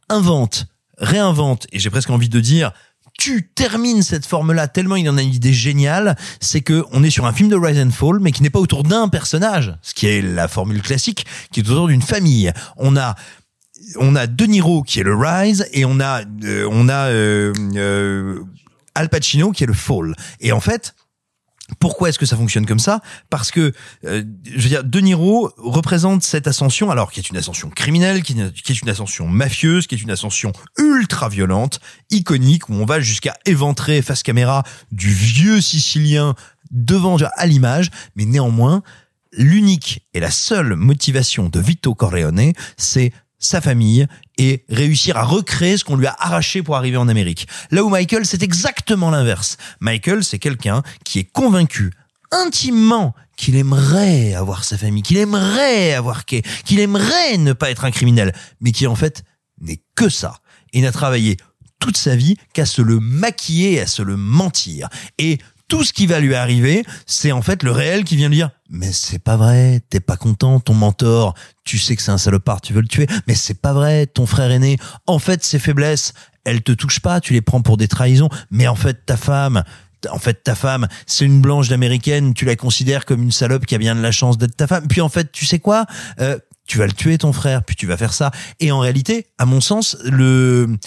invente, réinvente, et j'ai presque envie de dire tu termines cette forme-là tellement il en a une idée géniale, c'est que on est sur un film de Rise and Fall, mais qui n'est pas autour d'un personnage, ce qui est la formule classique, qui est autour d'une famille. On a on a De Niro qui est le Rise et on a euh, on a euh, euh, Al Pacino qui est le Fall. Et en fait, pourquoi est-ce que ça fonctionne comme ça? Parce que, euh, je veux dire, De Niro représente cette ascension, alors qui est une ascension criminelle, qui est qui est une ascension mafieuse, qui est une ascension ultra violente, iconique, où on va jusqu'à éventrer face caméra du vieux Sicilien devant à l'image, mais néanmoins, l'unique et la seule motivation de Vito Corleone, c'est sa famille et réussir à recréer ce qu'on lui a arraché pour arriver en Amérique. Là où Michael, c'est exactement l'inverse. Michael, c'est quelqu'un qui est convaincu intimement qu'il aimerait avoir sa famille, qu'il aimerait avoir Kay, qu'il aimerait ne pas être un criminel, mais qui en fait n'est que ça et n'a travaillé toute sa vie qu'à se le maquiller, à se le mentir. Et tout ce qui va lui arriver, c'est en fait le réel qui vient lui dire mais c'est pas vrai, t'es pas content, ton mentor, tu sais que c'est un salopard, tu veux le tuer, mais c'est pas vrai, ton frère aîné, en fait ses faiblesses, elles te touchent pas, tu les prends pour des trahisons, mais en fait ta femme, en fait ta femme, c'est une blanche d'américaine, tu la considères comme une salope qui a bien de la chance d'être ta femme, puis en fait tu sais quoi, euh, tu vas le tuer ton frère, puis tu vas faire ça, et en réalité, à mon sens, le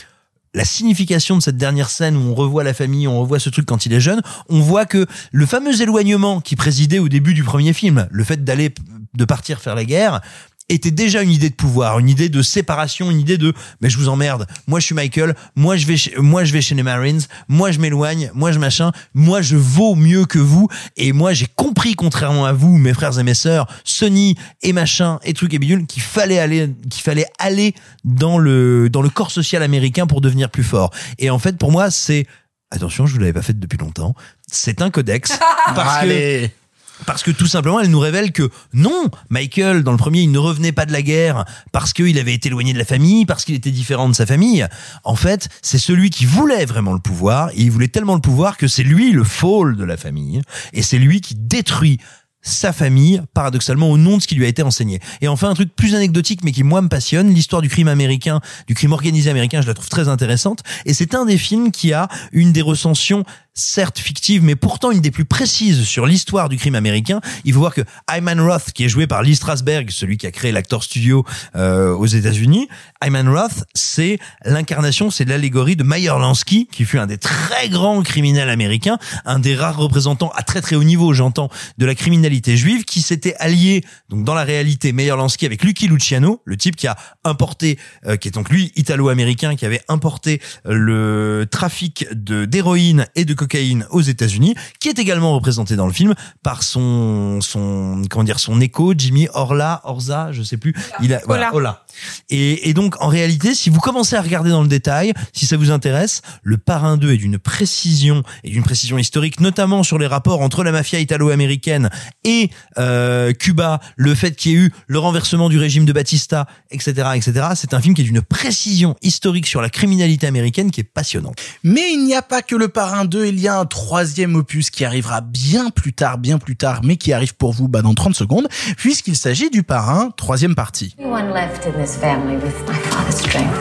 la signification de cette dernière scène où on revoit la famille, on revoit ce truc quand il est jeune, on voit que le fameux éloignement qui présidait au début du premier film, le fait d'aller, de partir faire la guerre, était déjà une idée de pouvoir, une idée de séparation, une idée de mais je vous emmerde. Moi je suis Michael, moi je vais chez, moi je vais chez les Marines, moi je m'éloigne, moi je machin, moi je vaux mieux que vous. Et moi j'ai compris contrairement à vous mes frères et mes sœurs, Sony et machin et trucs et bidule qu'il fallait aller qu'il fallait aller dans le dans le corps social américain pour devenir plus fort. Et en fait pour moi c'est attention, je vous l'avais pas fait depuis longtemps, c'est un codex. Parce Allez. que parce que tout simplement, elle nous révèle que non, Michael, dans le premier, il ne revenait pas de la guerre parce qu'il avait été éloigné de la famille, parce qu'il était différent de sa famille. En fait, c'est celui qui voulait vraiment le pouvoir, et il voulait tellement le pouvoir que c'est lui le fall de la famille, et c'est lui qui détruit sa famille, paradoxalement, au nom de ce qui lui a été enseigné. Et enfin, un truc plus anecdotique, mais qui, moi, me passionne, l'histoire du crime américain, du crime organisé américain, je la trouve très intéressante. Et c'est un des films qui a une des recensions certes fictive, mais pourtant une des plus précises sur l'histoire du crime américain. Il faut voir que Hyman Roth, qui est joué par Lee Strasberg, celui qui a créé l'acteur studio euh, aux États-Unis, Hyman Roth, c'est l'incarnation, c'est l'allégorie de Meyer Lansky, qui fut un des très grands criminels américains, un des rares représentants à très très haut niveau, j'entends, de la criminalité juive, qui s'était allié, donc dans la réalité, Meyer Lansky avec Lucky Luciano, le type qui a importé, euh, qui est donc lui italo-américain, qui avait importé le trafic de d'héroïne et de cocaïne aux États-Unis, qui est également représenté dans le film par son son comment dire son écho Jimmy Orla Orza, je sais plus. Il a voilà, Ola. Et, et donc en réalité, si vous commencez à regarder dans le détail, si ça vous intéresse, le Parrain 2 est d'une précision et d'une précision historique, notamment sur les rapports entre la mafia italo-américaine et euh, Cuba, le fait qu'il y ait eu le renversement du régime de Batista, etc., etc. C'est un film qui est d'une précision historique sur la criminalité américaine qui est passionnante. Mais il n'y a pas que le Parrain 2, il y a un troisième opus qui arrivera bien plus tard, bien plus tard, mais qui arrive pour vous bah, dans 30 secondes, puisqu'il s'agit du Parrain, troisième partie. Anyone left in this family with my father's strength.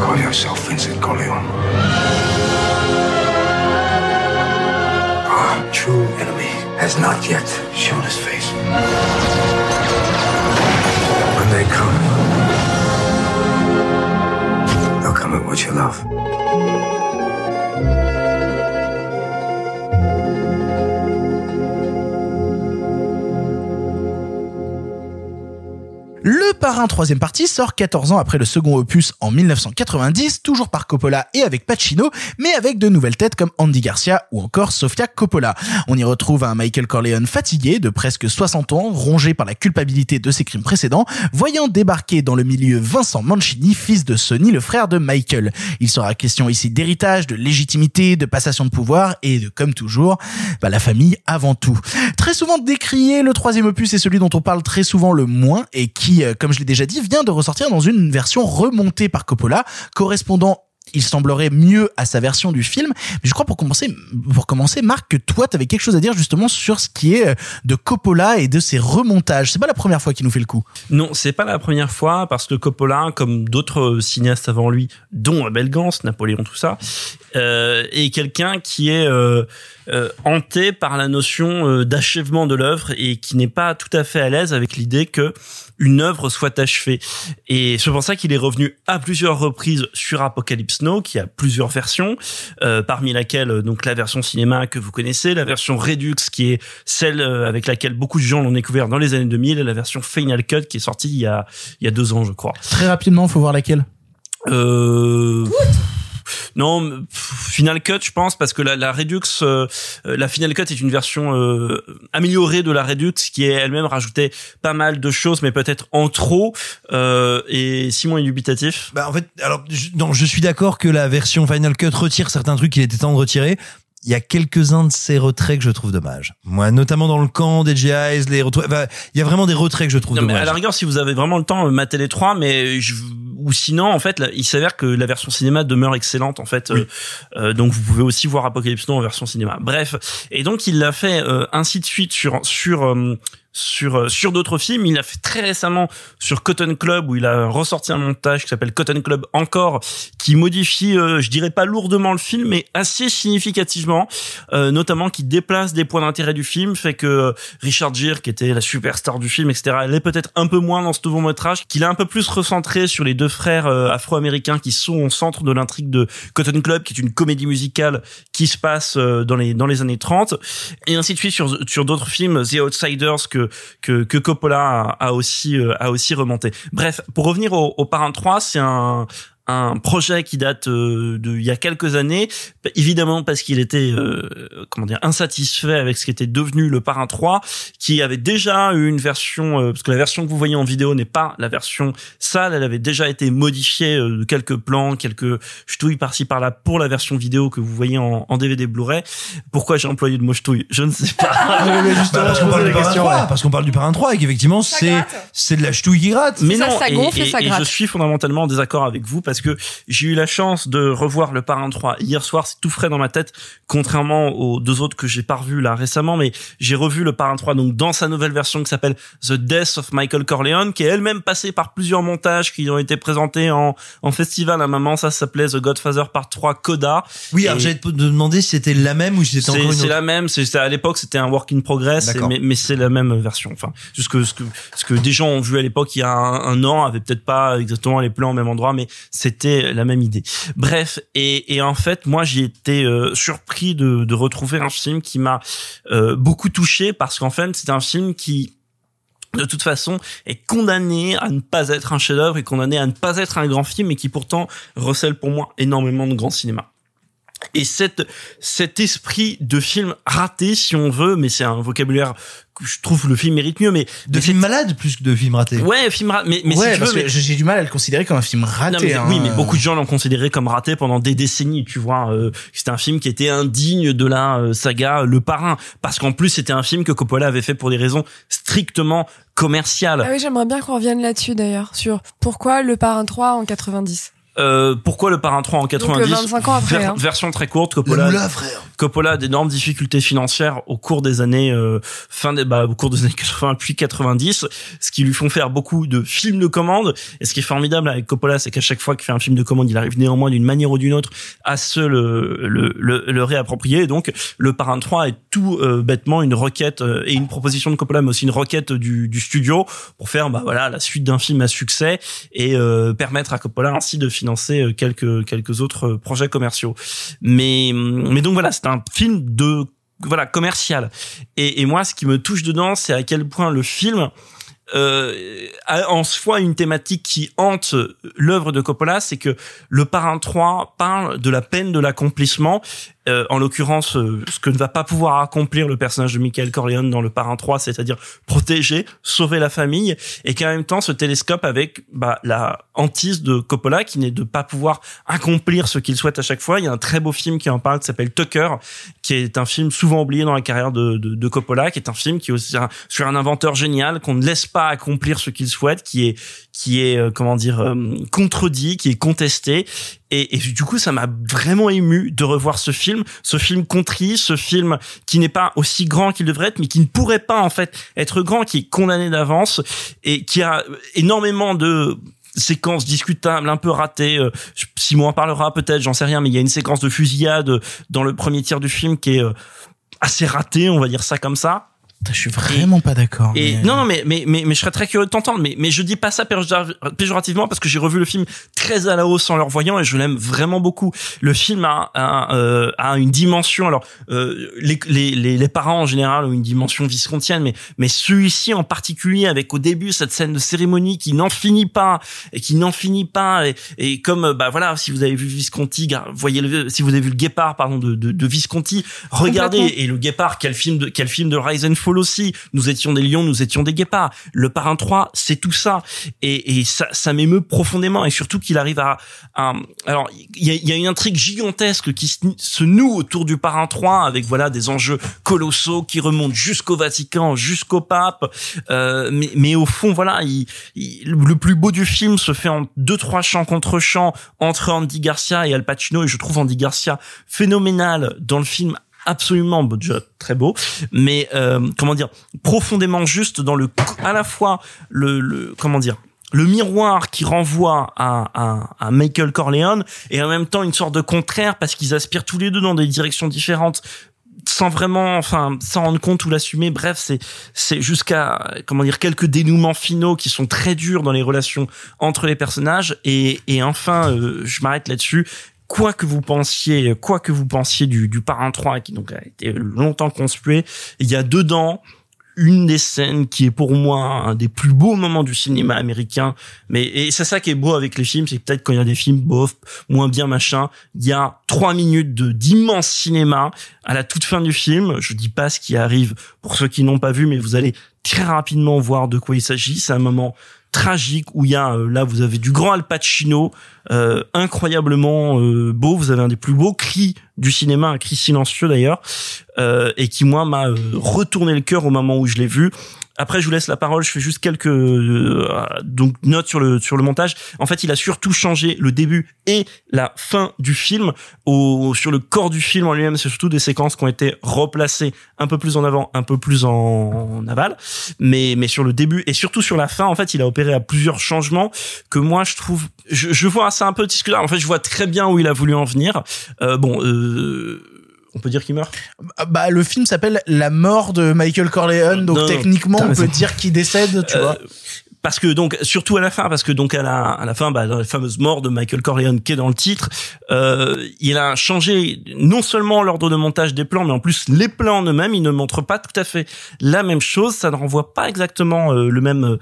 Call yourself Vincent Corleone. Our true enemy has not yet shown his face. When they come, they'll come at what you love. Le Parrain troisième partie sort 14 ans après le second opus en 1990, toujours par Coppola et avec Pacino, mais avec de nouvelles têtes comme Andy Garcia ou encore Sofia Coppola. On y retrouve un Michael Corleone fatigué de presque 60 ans, rongé par la culpabilité de ses crimes précédents, voyant débarquer dans le milieu Vincent Mancini, fils de Sonny, le frère de Michael. Il sera question ici d'héritage, de légitimité, de passation de pouvoir et de, comme toujours, bah, la famille avant tout. Très souvent décrié, le troisième opus est celui dont on parle très souvent le moins et qui, euh, comme je l'ai déjà dit, vient de ressortir dans une version remontée par Coppola, correspondant il semblerait mieux à sa version du film. Mais je crois pour commencer, pour commencer, Marc, que toi, t'avais quelque chose à dire justement sur ce qui est euh, de Coppola et de ses remontages. C'est pas la première fois qu'il nous fait le coup. Non, c'est pas la première fois parce que Coppola, comme d'autres cinéastes avant lui, dont Abel Gans, Napoléon, tout ça, euh, est quelqu'un qui est euh, euh, hanté par la notion euh, d'achèvement de l'œuvre et qui n'est pas tout à fait à l'aise avec l'idée que une œuvre soit achevée. Et c'est pour ça qu'il est revenu à plusieurs reprises sur Apocalypse Now, qui a plusieurs versions, euh, parmi laquelle euh, donc la version cinéma que vous connaissez, la version Redux qui est celle euh, avec laquelle beaucoup de gens l'ont découvert dans les années 2000, et la version Final Cut qui est sortie il y a il y a deux ans, je crois. Très rapidement, faut voir laquelle. Euh, Non, Final Cut, je pense, parce que la, la Redux, euh, euh, la Final Cut est une version euh, améliorée de la Redux, qui est elle-même rajoutait pas mal de choses, mais peut-être en trop. Et Simon est dubitatif. Bah en fait, alors je, je suis d'accord que la version Final Cut retire certains trucs qu'il était temps de retirer. Il y a quelques-uns de ces retraits que je trouve dommage. Moi, notamment dans le camp des GIs, les retraits, enfin, il y a vraiment des retraits que je trouve Non, mais à dommage. la rigueur, si vous avez vraiment le temps, euh, matez les trois, mais je, ou sinon, en fait, là, il s'avère que la version cinéma demeure excellente, en fait. euh, euh, donc, vous pouvez aussi voir Apocalypse Now en version cinéma. Bref, et donc il l'a fait euh, ainsi de suite sur sur euh, sur euh, sur d'autres films. Il l'a fait très récemment sur Cotton Club où il a ressorti un montage qui s'appelle Cotton Club encore, qui modifie, euh, je dirais pas lourdement le film, mais assez significativement, euh, notamment qui déplace des points d'intérêt du film, fait que euh, Richard Gere, qui était la superstar du film, etc., elle est peut-être un peu moins dans ce nouveau métrage, qu'il a un peu plus recentré sur les deux frères euh, afro-américains qui sont au centre de l'intrigue de Cotton Club, qui est une comédie musicale qui se passe dans les dans les années 30, et ainsi de suite sur sur d'autres films, The Outsiders que que, que Coppola a, aussi euh, a aussi remonté. Bref, pour revenir au, au Parrain 3, c'est un un projet qui date euh, de il y a quelques années. Évidemment parce qu'il était euh, comment dire insatisfait avec ce qui était devenu le Parrain 3 qui avait déjà eu une version euh, parce que la version que vous voyez en vidéo n'est pas la version sale. Elle avait déjà été modifiée euh, de quelques plans quelques ch'touilles par-ci par-là pour la version vidéo que vous voyez en, en DVD Blu-ray. Pourquoi j'ai employé le mot ch'touille? Je ne sais pas. Mais justement, Bah, parce qu'on parle du Parrain 3, parce qu'on parle du Parrain 3 et qu'effectivement, Ça c'est, gratte. c'est de la ch'touille qui gratte. Mais non, et, et- et je suis fondamentalement en désaccord avec vous parce que j'ai eu la chance de revoir le Parrain 3 hier soir, c'est tout frais dans ma tête, contrairement aux deux autres que j'ai pas revus là récemment, mais j'ai revu le Parrain 3 donc dans sa nouvelle version qui s'appelle The Death of Michael Corleone, qui est elle-même passée par plusieurs montages qui ont été présentés en, en festival à un moment, ça s'appelait The Godfather Part 3 Coda. Oui, alors j'allais te demander si c'était la même ou si c'était c'est encore une c'est la même c'est c'est- à l'époque c'était un work in progress mais, mais c'est la même version. Enfin ce que ce que ce que des gens ont vu à l'époque il y a un, un an avait peut-être pas exactement les plans au même endroit mais c'était la même idée bref et, et en fait moi j'ai été euh, surpris de, de retrouver un film qui m'a euh, beaucoup touché parce qu'en fait c'est un film qui de toute façon, est condamné à ne pas être un chef-d'œuvre et condamné à ne pas être un grand film, et qui pourtant recèle pour moi énormément de grand cinéma. Et cette, cet esprit de film raté, si on veut, mais c'est un vocabulaire que je trouve le film mérite mieux, mais De film malade plus que de film raté. ouais, film raté, mais, mais ouais, si tu parce veux, mais- j'ai du mal à le considérer comme un film raté. non, mais, hein. Oui, mais beaucoup de gens l'ont considéré comme raté pendant des décennies, tu vois. Euh, c'était un film qui était indigne de la euh, saga Le Parrain, parce qu'en plus c'était un film que Coppola avait fait pour des raisons strictement commerciales. Ah oui, j'aimerais bien qu'on revienne là-dessus d'ailleurs, sur pourquoi le parrain 3 en 90. Euh, pourquoi le Parrain 3 en 90 25 ans après, hein. Version très courte. Coppola, La moula, frère. Coppola a d'énormes difficultés financières au cours des années euh, fin des bah, au cours des années 80 puis 90, ce qui lui font faire beaucoup de films de commande. Et ce qui est formidable avec Coppola, c'est qu'à chaque fois qu'il fait un film de commande, il arrive néanmoins d'une manière ou d'une autre à se le le, le, le réapproprier. Et donc le Parrain 3 est tout euh, bêtement une requête euh, et une proposition de Coppola, mais aussi une requête du, du studio pour faire bah voilà la suite d'un film à succès et euh, permettre à Coppola ainsi de financer euh, quelques quelques autres euh, projets commerciaux. Mais mais donc voilà, c'est un film de voilà commercial. Et, moi, ce qui me touche dedans, c'est à quel point le film euh, a en soi une thématique qui hante l'œuvre de Coppola, c'est que le Parrain 3 parle de la peine de l'accomplissement, euh, en l'occurrence euh, ce que ne va pas pouvoir accomplir le personnage de Michael Corleone dans le Parrain 3, c'est-à-dire protéger, sauver la famille, et qu'en même temps ce télescope avec bah, la hantise de Coppola qui n'est de pas pouvoir accomplir ce qu'il souhaite à chaque fois. Il y a un très beau film qui en parle qui s'appelle Tucker, qui est un film souvent oublié dans la carrière de, de, de Coppola, qui est un film qui est aussi sur un inventeur génial qu'on ne laisse pas accomplir ce qu'il souhaite, qui est qui est euh, comment dire euh, contredit, qui est contesté. Et du coup, ça m'a vraiment ému de revoir ce film, ce film contrit, ce film qui n'est pas aussi grand qu'il devrait être, mais qui ne pourrait pas en fait être grand, qui est condamné d'avance et qui a énormément de séquences discutables, un peu ratées. Euh, Simon en parlera peut-être, j'en sais rien, mais il y a une séquence de fusillade dans le premier tiers du film qui est euh, assez ratée, on va dire ça comme ça. Je suis vraiment pas d'accord. Et mais- non, non, mais, mais, mais, mais je serais très curieux de t'entendre. Mais, mais je dis pas ça péjora- péjorativement parce que j'ai revu le film très à la hausse en le revoyant et je l'aime vraiment beaucoup. Le film a, a, euh, a une dimension. Alors, euh, les, les, les, les parents en général ont une dimension viscontienne, mais, mais celui-ci en particulier avec au début cette scène de cérémonie qui n'en finit pas et qui n'en finit pas. Et, et comme, euh, bah voilà, si vous avez vu Visconti, voyez le, si vous avez vu le Guépard, pardon, de, de, de Visconti, regardez. Et le Guépard, quel film de, quel film de Rise and Fall aussi. Nous étions des lions, nous étions des guépards. Le Parrain 3, c'est tout ça. Et, et ça, ça m'émeut profondément. Et surtout qu'il arrive à, à- alors, il y a, y a une intrigue gigantesque qui se, se noue autour du Parrain 3 avec, voilà, des enjeux colossaux qui remontent jusqu'au Vatican, jusqu'au pape. Euh, mais, mais au fond, voilà, il, il- le plus beau du film se fait en deux, trois chants contre chants entre Andy Garcia et Al Pacino. Et je trouve Andy Garcia phénoménal dans le film absolument déjà très beau. Mais euh, comment dire profondément juste dans le à la fois le, le comment dire le miroir qui renvoie à, à, à Michael Corleone et en même temps une sorte de contraire parce qu'ils aspirent tous les deux dans des directions différentes sans vraiment enfin s'en rendre compte ou l'assumer. Bref c'est c'est jusqu'à comment dire quelques dénouements finaux qui sont très durs dans les relations entre les personnages. Et et enfin euh, je m'arrête là-dessus quoi que vous pensiez quoi que vous pensiez du du parrain 3 qui donc a été longtemps conspué il y a dedans une des scènes qui est pour moi un des plus beaux moments du cinéma américain. Mais et c'est ça qui est beau avec les films, c'est peut-être quand il y a des films bof, moins bien machin, il y a trois minutes de d'immense cinéma à la toute fin du film. Je dis pas ce qui arrive pour ceux qui n'ont pas vu, mais vous allez très rapidement voir de quoi il s'agit. C'est un moment tragique où il y a euh, là vous avez du grand Al Pacino euh, incroyablement euh, beau. Vous avez un des plus beaux cris du cinéma un cri silencieux d'ailleurs et qui moi m'a retourné le cœur au moment où je l'ai vu après, je vous laisse la parole. Je fais juste quelques euh, donc notes sur le sur le montage. En fait, il a surtout changé le début et la fin du film. Au sur le corps du film en lui-même, c'est surtout des séquences qui ont été replacées un peu plus en avant, un peu plus en, aval. Mais mais sur le début et surtout sur la fin, en fait, il a opéré à plusieurs changements que moi je trouve. Je, je vois ça un peu discutable. En fait, je vois très bien où il a voulu en venir. Euh, bon. Euh, on peut dire qu'il meurt Bah, le film s'appelle La mort de Michael Corleone, donc Non, techniquement, on peut dire qu'il décède, tu Euh, vois. parce que donc surtout à la fin parce que donc à la à la fin bah, dans la fameuse mort de Michael Corleone qui est dans le titre euh, il a changé non seulement l'ordre de montage des plans mais en plus les plans en eux-mêmes ils ne montrent pas tout à fait la même chose ça ne renvoie pas exactement euh, le même euh,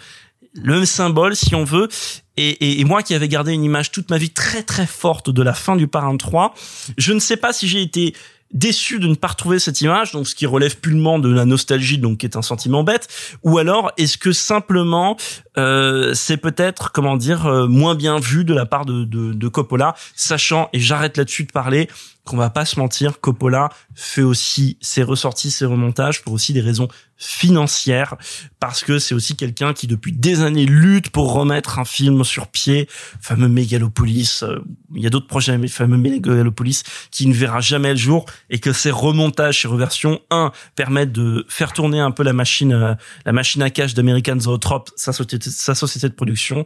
le même symbole si on veut et, et, et moi qui avais gardé une image toute ma vie très très forte de la fin du Parrain 3 je ne sais pas si j'ai été déçu de ne pas retrouver cette image, donc ce qui relève purement de la nostalgie, donc qui est un sentiment bête, ou alors est-ce que simplement euh, c'est peut-être comment dire euh, moins bien vu de la part de, de, de Coppola, sachant et j'arrête là-dessus de parler qu'on va pas se mentir, Coppola fait aussi ses ressorties, ses remontages pour aussi des raisons financières, parce que c'est aussi quelqu'un qui depuis des années lutte pour remettre un film sur pied, fameux Megalopolis, euh, il y a d'autres projets, mais fameux Megalopolis, qui ne verra jamais le jour, et que ces remontages, ces reversions, un, permettent de faire tourner un peu la machine, euh, la machine à cash d'American Zoetrope, sa société de production,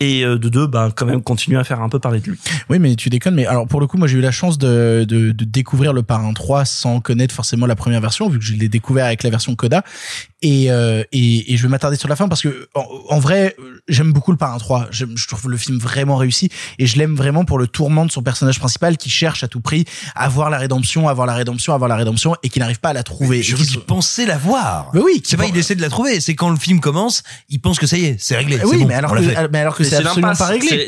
et euh, de deux, bah, quand même continuer à faire un peu parler de lui. Oui, mais tu déconnes. Mais alors, pour le coup, moi, j'ai eu la chance de, de, de découvrir le Parrain 3 sans connaître forcément la première version, vu que je l'ai découvert avec la version Coda. Et, euh, et, et je vais m'attarder sur la fin parce que, en, en vrai, j'aime beaucoup le Parrain 3. J'aime- Je trouve le film vraiment réussi et je l'aime vraiment pour le tourment de son personnage principal qui cherche à tout prix à avoir la rédemption, à avoir la rédemption, à avoir la rédemption et qui n'arrive pas à la trouver. Je vous qui dis, pensez la voir. Mais oui, c'est pas il essaie de la trouver, c'est quand le film commence, il pense que ça y est, c'est réglé. Oui, bon, mais alors que- mais alors que c'est l'impasse,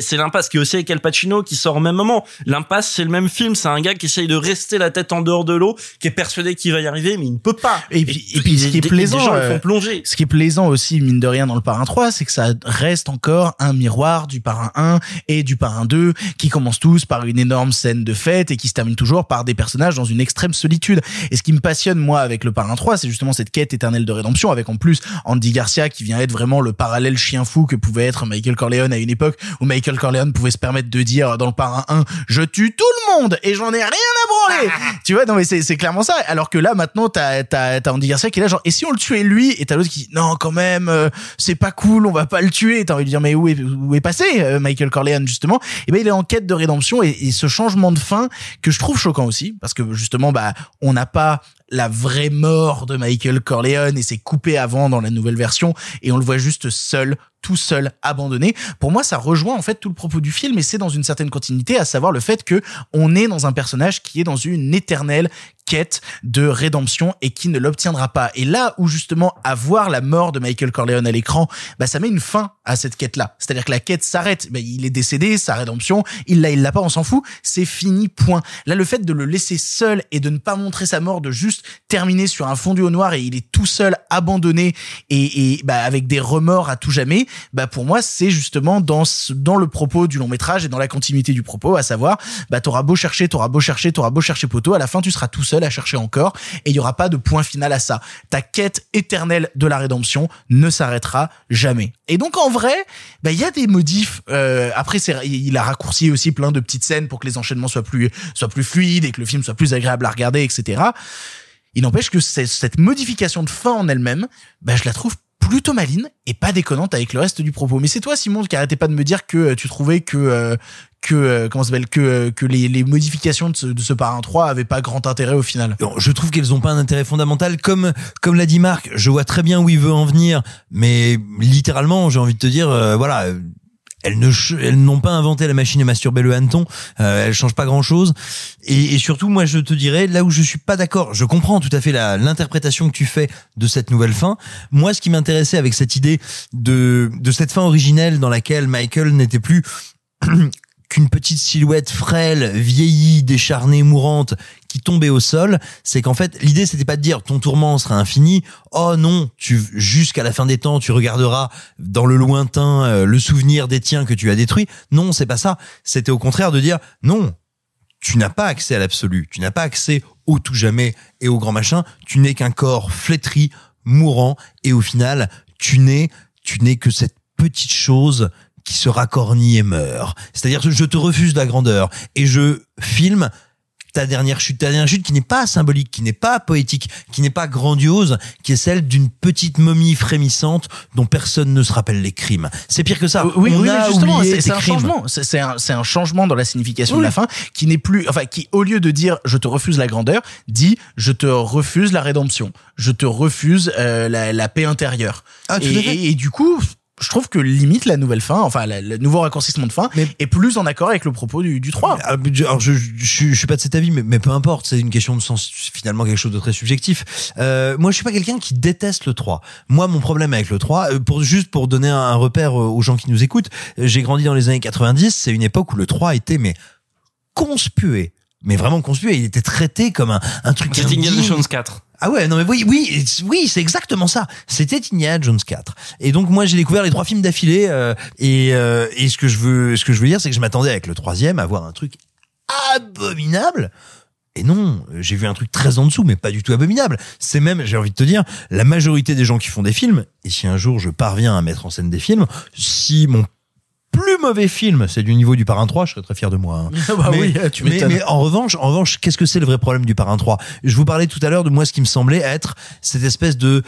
c'est- l'impasse qui est aussi avec Al Pacino qui sort au même moment. L'impasse, c'est le même film. C'est un gars qui essaye de rester la tête en dehors de l'eau, qui est persuadé qu'il va y arriver, mais il ne peut pas. Et puis, et puis ce qui est plaisant, gens euh, font plonger. ce qui est plaisant aussi, mine de rien, dans le parrain 3, c'est que ça reste encore un miroir du parrain 1 et du parrain 2, qui commencent tous par une énorme scène de fête et qui se terminent toujours par des personnages dans une extrême solitude. Et ce qui me passionne, moi, avec le parrain 3, c'est justement cette quête éternelle de rédemption, avec en plus Andy Garcia qui vient être vraiment le parallèle chien fou que pouvait être Michael Corleone à une époque où Michael Corleone pouvait se permettre de dire dans le parrain 1, je tue tout le monde et j'en ai rien à branler. tu vois, non mais c'est c'est clairement ça. Alors que là, maintenant, t'as t'as t'as Andy Garcia qui est là, genre, et si on le tuait lui? Et t'as l'autre qui dit, non, quand même, euh, c'est pas cool, on va pas le tuer. T'as envie de dire, mais où est, où est passé euh, Michael Corleone justement? Et ben il est en quête de rédemption et, et ce changement de fin que je trouve choquant aussi, parce que justement, bah, on n'a pas la vraie mort de Michael Corleone et c'est coupé avant dans la nouvelle version et on le voit juste seul tout seul, abandonné. Pour moi, ça rejoint en fait tout le propos du film et c'est dans une certaine continuité, à savoir le fait que on est dans un personnage qui est dans une éternelle quête de rédemption et qui ne l'obtiendra pas. Et là où justement avoir la mort de Michael Corleone à l'écran, bah ça met une fin à cette quête-là. C'est-à-dire que la quête s'arrête. Bah, il est décédé, sa rédemption, il l'a, il l'a pas, on s'en fout. C'est fini, point. Là, le fait de le laisser seul et de ne pas montrer sa mort, de juste terminer sur un fondu au noir et il est tout seul, abandonné et, et bah, avec des remords à tout jamais, bah pour moi c'est justement dans dans le propos du long métrage et dans la continuité du propos, à savoir bah t'auras beau chercher, t'auras beau chercher, t'auras beau chercher poteau, à la fin tu seras tout seul à chercher encore et il y aura pas de point final à ça. Ta quête éternelle de la rédemption ne s'arrêtera jamais. Et donc en vrai, bah il y a des modifs. Euh, après il a raccourci aussi plein de petites scènes pour que les enchaînements soient plus soient plus fluides et que le film soit plus agréable à regarder, etc. Il n'empêche que cette modification de fin en elle-même, bah, je la trouve plutôt maline et pas déconnante avec le reste du propos. Mais c'est toi, Simon, qui arrêtais pas de me dire que euh, tu trouvais que euh, que euh, comment s'appelle que euh, que les, les modifications de ce, de ce parrain 3 avaient pas grand intérêt au final. Je trouve qu'elles ont pas un intérêt fondamental. Comme comme l'a dit Marc, je vois très bien où il veut en venir, mais littéralement, j'ai envie de te dire, euh, voilà. Elles ne, elles n'ont pas inventé la machine à masturber le hanneton. Euh, elles changent pas grand chose. Et, et surtout, moi, je te dirais là où je suis pas d'accord. Je comprends tout à fait l'interprétation que tu fais de cette nouvelle fin. Moi, ce qui m'intéressait avec cette idée de de cette fin originelle dans laquelle Michael n'était plus qu'une petite silhouette frêle, vieillie, décharnée, mourante, qui tombait au sol, c'est qu'en fait, l'idée c'était pas de dire ton tourment sera infini. Oh non, tu jusqu'à la fin des temps, tu regarderas dans le lointain euh, le souvenir des tiens que tu as détruits. Non, c'est pas ça. C'était au contraire de dire non, tu n'as pas accès à l'absolu, tu n'as pas accès au tout jamais et au grand machin, tu n'es qu'un corps flétri, mourant, et au final, tu n'es, tu n'es que cette petite chose qui se racornit et meurt. C'est-à-dire que je te refuse la grandeur et je filme ta dernière chute, ta dernière chute qui n'est pas symbolique, qui n'est pas poétique, qui n'est pas grandiose, qui est celle d'une petite momie frémissante dont personne ne se rappelle les crimes. C'est pire que ça. Oui, On oui, a mais justement, c'est un crimes. changement. C'est un, changement dans la signification de la fin qui n'est plus, enfin, qui au lieu de dire je te refuse la grandeur, dit je te refuse la rédemption, je te refuse euh, la, la paix intérieure. Ah, et du coup, je trouve que limite la nouvelle fin, enfin la- le nouveau raccourcissement de fin, est plus en accord avec le propos du, du 3. Ah, je- Alors, je, je, je, je suis pas de cet avis, mais, mais peu importe, c'est une question de sens, c'est finalement quelque chose de très subjectif. Euh, moi, je suis pas quelqu'un qui déteste le 3. Moi, mon problème avec le 3, euh, pour juste pour donner un, un repère euh, aux gens qui nous écoutent, euh, j'ai grandi dans les années 90, c'est une époque où le 3 était mais conspué. Mais vraiment conspué, il était traité comme un, un truc C'est Indiana. Jones 4. Ah ouais, non mais oui, oui, oui, c'est exactement ça. C'était Indiana Jones 4. Et donc moi j'ai découvert les trois films d'affilée euh, et, euh, et ce que je veux, ce que je veux dire, c'est que je m'attendais avec le troisième à voir un truc abominable. Et non, j'ai vu un truc très en dessous, mais pas du tout abominable. C'est même, j'ai envie de te dire, la majorité des gens qui font des films, et si un jour je parviens à mettre en scène des films, si mon plus mauvais film, c'est du niveau du Parrain 3, je serais très fier de moi. hein. Bah mais, oui, tu mais, m'étonnes. mais en revanche, en revanche, qu'est-ce que c'est le vrai problème du Parrain 3 Je vous parlais tout à l'heure de moi ce qui me semblait être cette espèce de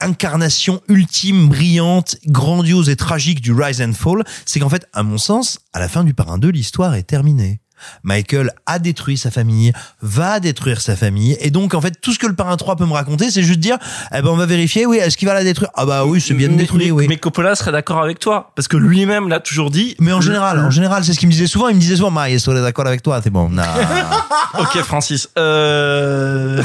incarnation ultime, brillante, grandiose et tragique du Rise and Fall, c'est qu'en fait, à mon sens, à la fin du Parrain 2, l'histoire est terminée. Michael a détruit sa famille, va détruire sa famille, et donc en fait tout ce que le parrain 3 peut me raconter, c'est juste dire, eh ben on va vérifier, oui, est-ce qu'il va la détruire? Ah bah oui, c'est bien Mais- détruit, mais, oui. mais Coppola serait d'accord avec toi parce que lui-même l'a toujours dit. Mais en général, en général, c'est ce qu'il me disait souvent. Il me disait souvent, qu'on est d'accord avec toi? C'est bon. Non. ok, Francis. Euh...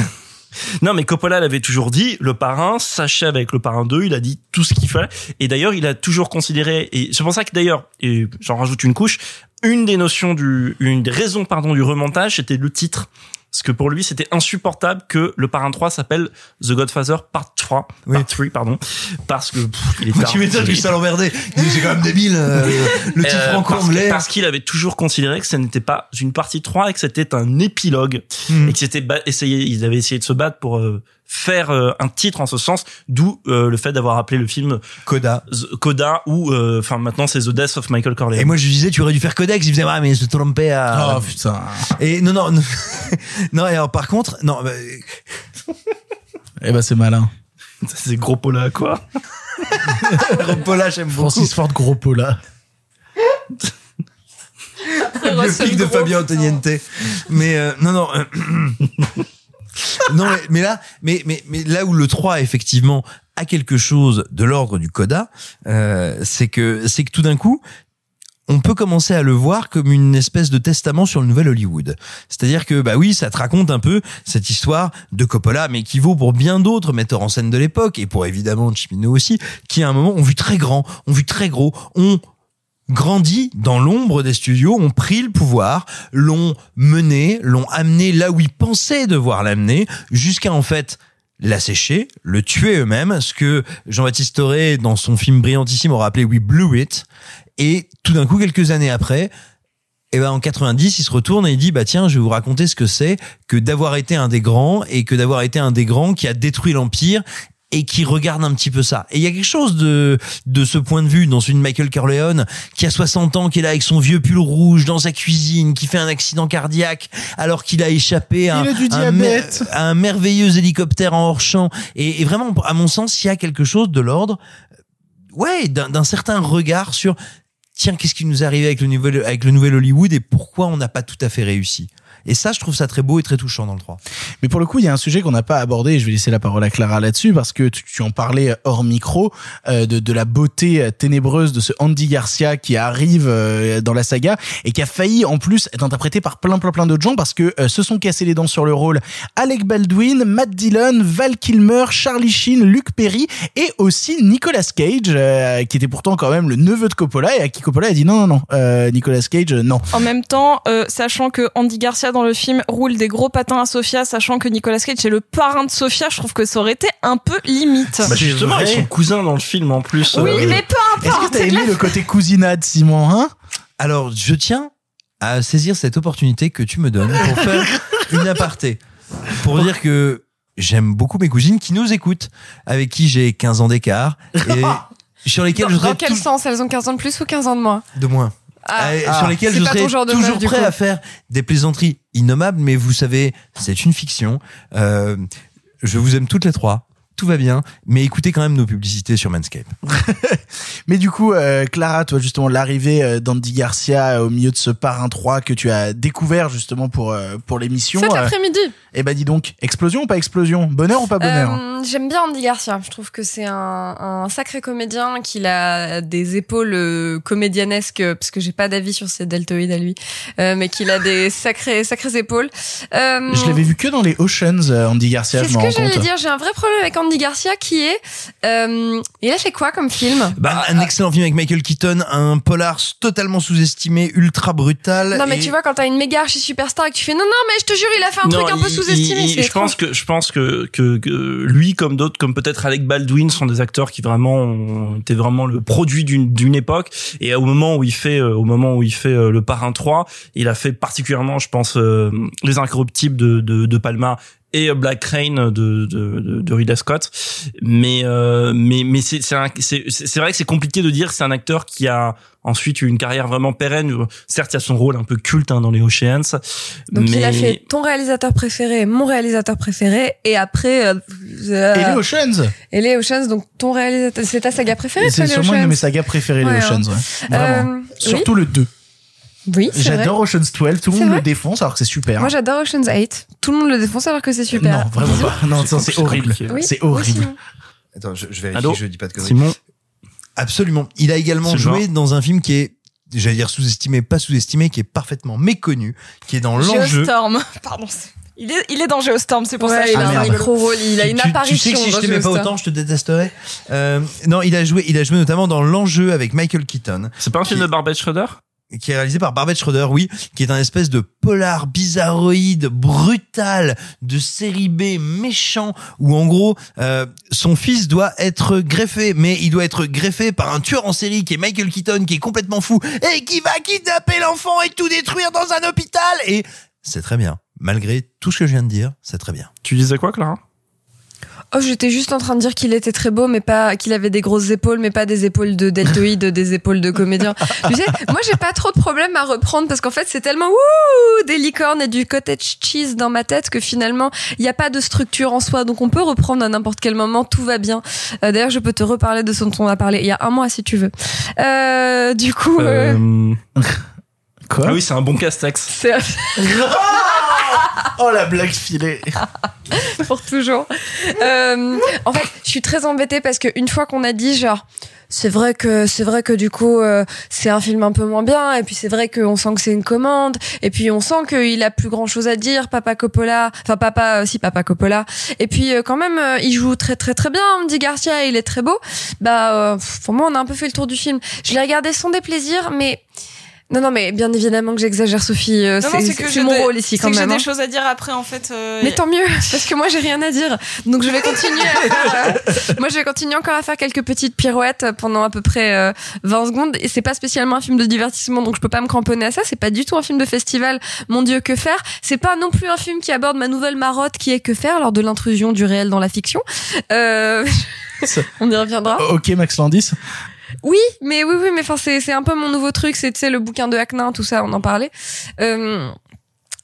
Non, mais Coppola l'avait toujours dit, le parrain s'achève avec le parrain 2, il a dit tout ce qu'il fallait. Et d'ailleurs, il a toujours considéré, et c'est pour ça que d'ailleurs, et j'en rajoute une couche, une des notions du, une des raisons, pardon, du remontage, c'était le titre. Parce que pour lui, c'était insupportable que le parrain 3 s'appelle The Godfather Part 3, Part 3, pardon. Parce que, pff, il est tard. tu m'étonnes que ça l'emmerdait. C'est quand même débile, euh, le titre Euh, franco-anglais. Parce, parce qu'il avait toujours considéré que ce n'était pas une partie 3 et que c'était un épilogue. Mhm. Et que c'était essayé, essayé de se battre pour euh, faire euh, un titre en ce sens, d'où euh, le fait d'avoir appelé le film Coda. Coda ou euh, enfin maintenant c'est The Death of Michael Corleone. Et moi, je disais, tu aurais dû faire Codex. Il faisait, ouais, mais il se trompait à. Oh putain. Et non, non, non. non, et alors, par contre, non, bah, Eh ben c'est malin. c'est gros pola quoi. Paula, j'aime beaucoup. Francis Ford gros Paula. le pic de Fabien Antoniente. Mais euh, non, non. non, mais, là, mais, mais, mais là où le 3 effectivement a quelque chose de l'ordre du coda, euh, c'est que c'est que tout d'un coup, on peut commencer à le voir comme une espèce de testament sur le nouvel Hollywood. C'est-à-dire que, bah oui, ça te raconte un peu cette histoire de Coppola, mais qui vaut pour bien d'autres metteurs en scène de l'époque, et pour évidemment Cimino aussi, qui à un moment ont vu très grand, ont vu très gros, ont grandi dans l'ombre des studios, ont pris le pouvoir, l'ont mené, l'ont amené là où ils pensaient devoir l'amener, jusqu'à en fait l'assécher, le tuer eux-mêmes, ce que Jean-Baptiste Toré, dans son film brillantissime, aura appelé We Blew It. Et tout d'un coup, quelques années après, et ben en 90, il se retourne et il dit bah tiens, je vais vous raconter ce que c'est que d'avoir été un des grands et que d'avoir été un des grands qui a détruit l'empire et qui regarde un petit peu ça. Et il y a quelque chose de de ce point de vue dans une Michael Corleone qui a 60 ans, qui est là avec son vieux pull rouge dans sa cuisine, qui fait un accident cardiaque alors qu'il a échappé à, Il a du un, à merveilleux hélicoptère en hors champ. Et, et vraiment, à mon sens, il y a quelque chose de l'ordre, ouais, d'un d'un certain regard sur tiens, qu'est-ce qui nous est arrivé avec le nouvel, avec le nouvel Hollywood et pourquoi on n'a pas tout à fait réussi. Et ça, je trouve ça très beau et très touchant dans le 3. Mais pour le coup, il y a un sujet qu'on n'a pas abordé et je vais laisser la parole à Clara là-dessus parce que tu, tu en parlais hors micro euh, de, de la beauté euh, ténébreuse de ce Andy Garcia qui arrive euh, dans la saga et qui a failli en plus être interprété par plein plein plein d'autres gens parce que euh, se sont cassés les dents sur le rôle Alec Baldwin, Matt Dillon, Val Kilmer, Charlie Sheen, Luke Perry et aussi Nicolas Cage euh, qui était pourtant quand même le neveu de Coppola et à qui Coppola a dit non non non euh, Nicolas Cage non. En même temps, euh, sachant que Andy Garcia dans le film roule des gros patins à Sofia, sachant que Nicolas Cage est le parrain de Sofia, je trouve que ça aurait été un peu limite. Bah justement, vrai. ils sont cousins dans le film en plus. oui, euh, mais peu Est-ce que importe. t'as aimé la- le côté cousinade Simon hein? Alors, je tiens à saisir cette opportunité que tu me donnes pour faire une aparté. Pour dire que j'aime beaucoup mes cousines qui nous écoutent, avec qui j'ai 15 ans d'écart et sur lesquelles Dans, je dans quel tou- sens? Elles ont 15 ans de plus ou 15 ans de moins? De moins. Ah, Euh, ah, sur lesquelles c'est je serais toujours prêt à faire des plaisanteries innommables, mais vous savez, c'est une fiction. Euh, je vous aime toutes les trois. Tout va bien, mais écoutez quand même nos publicités sur Manscape. Mais du coup, euh, Clara, toi justement, l'arrivée euh, d'Andy Garcia euh, au milieu de ce parrain 3 que tu as découvert justement pour euh, pour l'émission. Cet euh, après-midi. eh ben dis donc, explosion ou pas explosion? Bonheur ou pas bonheur? Euh, J'aime bien Andy Garcia. Je trouve que c'est un, un sacré comédien, qu'il a des épaules comédianesques, parce que j'ai pas d'avis sur ses deltoïdes à lui, euh, mais qu'il a des sacrées, sacrées épaules. Euh, Je l'avais vu que dans les Oceans, Andy Garcia, C'est ce que j'allais dire. J'ai un vrai problème avec Andy Garcia qui est. Euh, il a fait quoi comme film? Bah, un excellent film avec Michael Keaton, un polar totalement sous-estimé, ultra brutal. Non, mais et- tu vois, quand t'as une méga archi superstar et que tu fais non, non, mais je te jure, il a fait un Non, truc un peu sous-estimé. je pense que je pense que, que, que lui comme d'autres comme peut-être Alec Baldwin sont des acteurs qui vraiment ont été vraiment le produit d'une d'une époque et au moment où il fait euh, au moment où il fait euh, le parrain 3 il a fait particulièrement je pense euh, les incorruptibles de de, de Palma et euh, Black Crane de, de, de, de Ridley Scott mais euh, mais mais c'est c'est c'est c'est vrai que c'est compliqué de dire que c'est un acteur qui a ensuite eu une carrière vraiment pérenne certes il y a son rôle un peu culte hein, dans les Oceans Donc mais il a fait ton réalisateur préféré, mon réalisateur préféré, et après. euh, euh, Et les Oceans Et les Oceans, donc ton réalisateur, c'est ta saga préférée, C'est sûrement une de Oceans mes sagas préférées, Ouais, les hein. Oceans. Ouais. Vraiment. Euh, Surtout oui. le 2. Oui. J'adore Ocean's 12, tout le monde le défonce alors que c'est super. Moi j'adore Ocean's 8. Tout le monde le défonce alors que c'est super. non, vraiment pas. Non, ça, c'est horrible. Oui, C'est horrible. Simon. Attends, je, je vérifie Allô je dis pas de conneries. Simon Absolument. Il a également C'est joué genre. dans un film qui est, j'allais dire sous-estimé, pas sous-estimé, qui est parfaitement méconnu, qui est dans l'enjeu. Geostorm. Pardon. Il est, il est dans Geostorm, c'est pour Ouais, ça. que il je a un ça micro rôle, il a une tu- Tu apparition. sais que si je t'aimais pas autant, je te détesterais. Euh, non, il a joué, il a joué notamment dans l'enjeu avec Michael Keaton. c'est pas un film Qui- de Barbet Schroeder? Qui est réalisé par Barbet Schroeder, oui, qui est un espèce de polar bizarroïde, brutal, de série B méchant, où en gros, euh, son fils doit être greffé, mais il doit être greffé par un tueur en série qui est Michael Keaton, qui est complètement fou, et qui va kidnapper l'enfant et tout détruire dans un hôpital, et c'est très bien. Malgré tout ce que je viens de dire, c'est très bien. Tu disais quoi, Clara? Oh, j'étais juste en train de dire qu'il était très beau, mais pas qu'il avait des grosses épaules, mais pas des épaules de deltoïde, des épaules de comédien. tu sais, moi j'ai pas trop de problème à reprendre parce qu'en fait c'est tellement ouh des licornes et du cottage cheese dans ma tête que finalement il n'y a pas de structure en soi, donc on peut reprendre à n'importe quel moment, tout va bien. Euh, D'ailleurs, je peux te reparler de ce dont on a parlé il y a un mois si tu veux. Euh, du coup, euh, Euh, Quoi? Ah oui, c'est un bon castex. c'est Oh la blague filée. pour toujours. Euh, en fait, je suis très embêtée parce que une fois qu'on a dit genre c'est vrai que c'est vrai que du coup euh, c'est un film un peu moins bien et puis c'est vrai qu'on sent que c'est une commande et puis on sent qu'il a plus grand chose à dire Papa Coppola enfin papa euh, si Papa Coppola et puis euh, quand même euh, il joue très très très bien Andy Garcia il est très beau bah euh, pour moi on a un peu fait le tour du film je l'ai regardé sans déplaisir mais non non mais bien évidemment que j'exagère Sophie euh, c'est que c'est j'ai mon rôle ici c'est quand que même J'ai hein. des choses à dire après, en fait. euh, Mais tant mieux, parce que moi j'ai rien à dire. Donc je vais continuer à faire, euh, moi je vais continuer encore à faire quelques petites pirouettes pendant à peu près euh, 20 secondes. Et c'est pas spécialement un film de divertissement, donc je peux pas me cramponner à ça. C'est pas du tout un film de festival. Mon Dieu, que faire? C'est pas non plus un film qui aborde ma nouvelle marotte qui est que faire lors de l'intrusion du réel dans la fiction. Euh, on y reviendra. Ok, Max Landis. Oui, mais oui, oui, mais enfin c'est c'est un peu mon nouveau truc, c'est tu sais le bouquin de Hacknin, tout ça, on en parlait. Euh,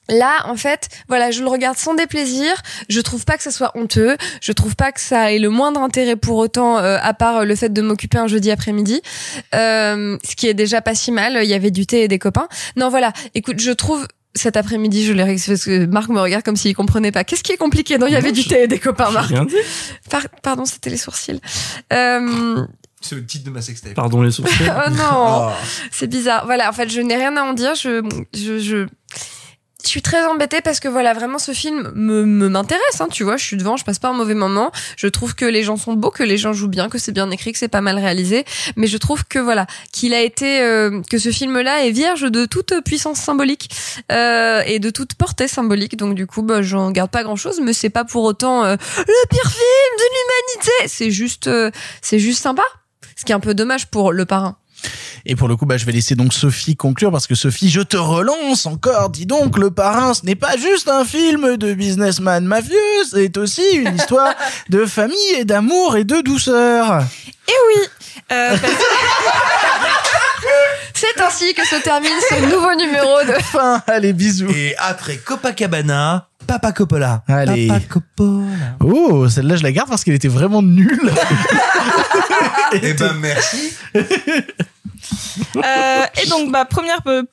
Là, en fait, voilà, je le regarde sans déplaisir. Je trouve pas que ça soit honteux. Je trouve pas que ça ait le moindre intérêt pour autant, euh, à part le fait de m'occuper un jeudi après-midi, euh, ce qui est déjà pas si mal. Il y avait du thé et des copains. Non, voilà. Écoute, je trouve cet après-midi, je l'ai parce que Marc me regarde comme s'il comprenait pas. Qu'est-ce qui est compliqué? Non, il y avait du thé et des copains, Marc. Par- pardon, c'était les sourcils. Euh, C'est le titre de ma sextape. Pardon les sourcils. oh non, c'est bizarre. Voilà, en fait, je n'ai rien à en dire. Je, je, je, je suis très embêtée parce que voilà, vraiment, ce film me, me m'intéresse. Hein, tu vois, je suis devant, je passe pas un mauvais moment. Je trouve que les gens sont beaux, que les gens jouent bien, que c'est bien écrit, que c'est pas mal réalisé. Mais je trouve que voilà, qu'il a été, euh, que ce film-là est vierge de toute puissance symbolique euh, et de toute portée symbolique. Donc du coup, bah, j'en garde pas grand-chose, mais c'est pas pour autant euh, le pire film de l'humanité. C'est juste, euh, c'est juste sympa. Ce qui est un peu dommage pour le parrain. Et pour le coup, bah, je vais laisser donc Sophie conclure parce que Sophie, je te relance encore. Dis donc, Le Parrain, ce n'est pas juste un film de businessman mafieux, c'est aussi une histoire de famille et d'amour et de douceur. Et oui. Euh, parce- C'est ainsi que se termine ce nouveau numéro de Fin, allez, bisous. Et après Copacabana, Papa Coppola. Allez. Papa Coppola. Oh, celle-là, je la garde parce qu'elle était vraiment nulle. Eh ben merci. Euh, et donc, bah, première pe-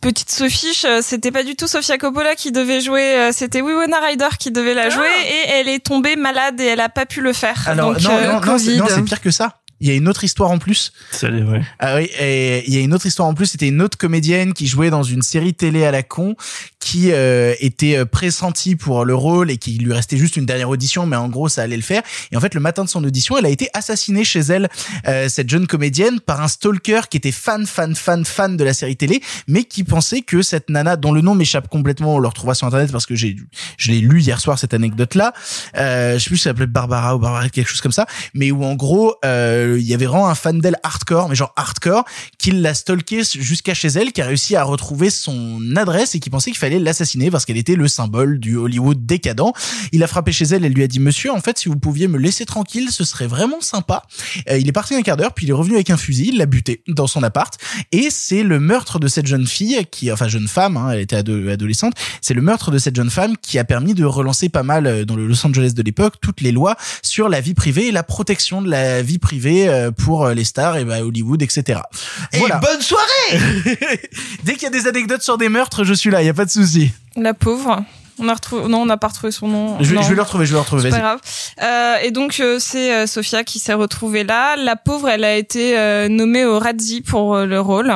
petite Sophie, euh, c'était pas du tout Sofia Coppola qui devait jouer, euh, c'était Winona Ryder qui devait la jouer et elle est tombée malade et elle a pas pu le faire. Alors, Donc, non, euh, non, non, c'est- Covid. non, c'est pire que ça. Il y a une autre histoire en plus. C'est vrai. Ah oui, et il y a une autre histoire en plus. C'était une autre comédienne qui jouait dans une série télé à la con, qui euh, était euh, pressentie pour le rôle et qui lui restait juste une dernière audition, mais en gros ça allait le faire. Et en fait, le matin de son audition, elle a été assassinée chez elle, euh, cette jeune comédienne, par un stalker qui était fan, fan, fan, fan de la série télé, mais qui pensait que cette nana, dont le nom m'échappe complètement, on le retrouvera sur internet parce que j'ai, je l'ai lu hier soir cette anecdote-là. Euh, je sais plus si ça s'appelait Barbara ou Barbara quelque chose comme ça, mais où en gros euh, il y avait vraiment un fan d'elle hardcore, mais genre hardcore, qui l'a stalké jusqu'à chez elle, qui a réussi à retrouver son adresse et qui pensait qu'il fallait l'assassiner parce qu'elle était le symbole du Hollywood décadent. Il a frappé chez elle et lui a dit Monsieur, en fait, si vous pouviez me laisser tranquille, ce serait vraiment sympa. Euh, il est parti un quart d'heure, puis il est revenu avec un fusil, il l'a buté dans son appart, et c'est le meurtre de cette jeune fille, qui, enfin jeune femme, hein, elle était ado- adolescente, c'est le meurtre de cette jeune femme qui a permis de relancer pas mal euh, dans le Los Angeles de l'époque toutes les lois sur la vie privée et la protection de la vie privée euh, pour les stars et bah, Hollywood, etc. Et bonne soirée Dès qu'il y a des anecdotes sur des meurtres, je suis là, il y a pas de souci. La pauvre. On a retrouvé, non, on n'a pas retrouvé son nom. Je vais, je vais le retrouver, je vais le retrouver. C'est pas grave. Euh, et donc euh, c'est euh, Sophia qui s'est retrouvée là. La pauvre, elle a été euh, nommée au Razzie pour le rôle.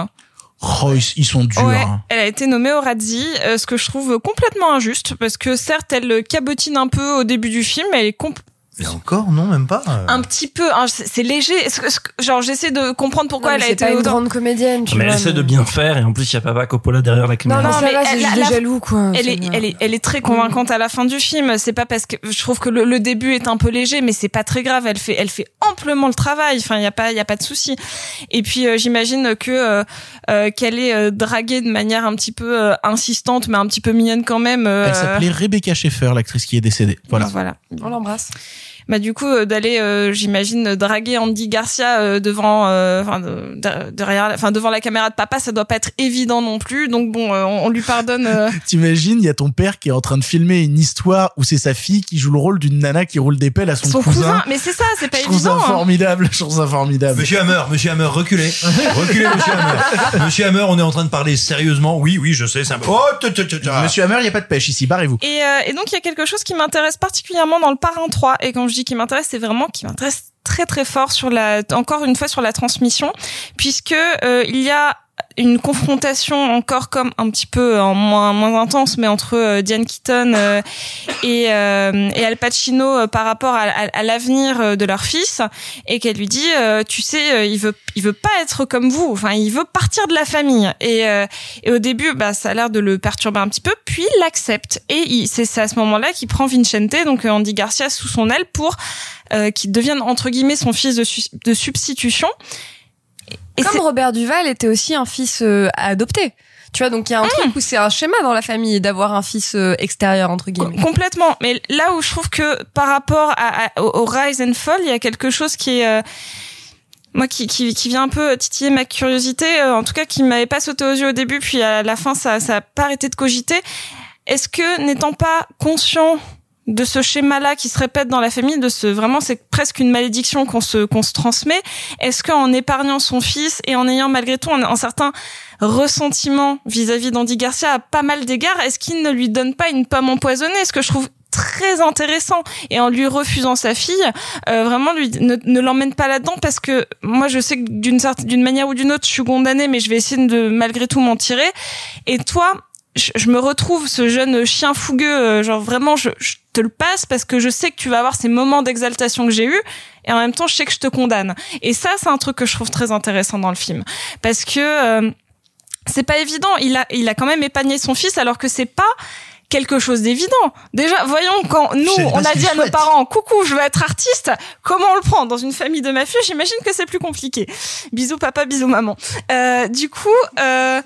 Oh, ils, sont durs. Ouais, hein. elle a été nommée au Razzie, ce que je trouve complètement injuste parce que certes elle cabotine un peu au début du film, mais elle est Et encore, non, même pas. un petit peu, hein, c'est léger. Que- que- genre j'essaie de comprendre pourquoi Non, elle a c'est été pas une autant- grande comédienne, tu Mais elle essaie de bien faire et en plus il y a Papa Coppola derrière la caméra. Non, ça mais va, c'est elle- juste la- jaloux, quoi. Elle est, elle est, elle est très convaincante à la fin du film. C'est pas parce que je trouve que le, le début est un peu léger, mais c'est pas très grave. Elle fait, elle fait amplement le travail. Enfin, il y a pas, il y a pas de souci. Et puis euh, j'imagine que euh, euh, qu'elle est euh, draguée de manière un petit peu euh, insistante, mais un petit peu mignonne quand même. euh, Elle s'appelait Rebecca Schaeffer, l'actrice qui est décédée. Voilà. Voilà. On l'embrasse. Bah du coup euh, d'aller, euh, j'imagine, draguer Andy Garcia euh, devant, euh, enfin de- derrière, enfin devant la caméra de papa, ça doit pas être évident non plus. Donc bon, euh, on, on lui pardonne. euh, T'imagines, il y a ton père qui est en train de filmer une histoire où c'est sa fille qui joue le rôle d'une nana qui roule des pelles à son, son cousin. mais c'est ça, c'est pas Je trouve ça évident. hein. formidable, je trouve ça formidable. Monsieur Hammer, Monsieur Hammer, reculez. Reculez, Monsieur Hammer. Monsieur Hammer, on est en train de parler sérieusement. Oui, oui, je sais, c'est un peu... Oh, tu, tu, tu, tu. Monsieur Hammer, il y a pas de pêche ici, barrez-vous. Et, euh, et donc il y a quelque chose qui m'intéresse particulièrement dans le Parrain 3 et quand je qui m'intéresse c'est vraiment qui m'intéresse très très fort sur la encore une fois sur la transmission puisque euh, il y a une confrontation encore comme un petit peu en moins moins intense mais entre euh, Diane Keaton euh, et euh, et Al Pacino euh, par rapport à, à- à l'avenir euh, de leur fils et qu'elle lui dit euh, tu sais euh, il veut il veut pas être comme vous. Enfin il veut partir de la famille et euh, et au début bah ça a l'air de le perturber un petit peu puis il l'accepte. Et c'est à ce moment-là qu'il prend Vincente donc euh, Andy Garcia sous son aile pour euh, qu'il devienne entre guillemets son fils de, su- de substitution et Comme Robert Duval était aussi un fils euh, adopté. Tu vois, donc il y a un truc où c'est un schéma dans la famille d'avoir un fils euh, extérieur entre guillemets. Complètement. Mais là où je trouve que par rapport à, à- au, Rise and Fall, il y a quelque chose qui est euh, moi qui, qui, qui vient un peu titiller ma curiosité, euh, en tout cas qui m'avait pas sauté aux yeux au début, puis à la fin ça ça a pas arrêté de cogiter. Est-ce que n'étant pas conscient de ce schéma-là qui se répète dans la famille, de ce vraiment c'est presque une malédiction qu'on se qu'on se transmet. Est-ce qu'en épargnant son fils et en ayant malgré tout un, un certain ressentiment vis-à-vis d'Andy Garcia à pas mal d'égards, est-ce qu'il ne lui donne pas une pomme empoisonnée? Ce que je trouve très intéressant. Et en lui refusant sa fille euh, vraiment lui ne, ne l'emmène pas là-dedans parce que moi je sais que d'une certaine d'une manière ou d'une autre je suis condamnée mais je vais essayer de malgré tout m'en tirer. Et toi je, je me retrouve ce jeune chien fougueux, euh, genre vraiment, je, je te le passe parce que je sais que tu vas avoir ces moments d'exaltation que j'ai eu et en même temps, je sais que je te condamne. Et ça, c'est un truc que je trouve très intéressant dans le film parce que euh, c'est pas évident. Il a, il a quand même épargné son fils alors que c'est pas quelque chose d'évident. Déjà, voyons quand nous, on a dit à nos parents, coucou, je veux être artiste. Comment on le prend dans une famille de mafieux? J'imagine que c'est plus compliqué. Bisous papa, bisous maman. Euh, du coup. Euh,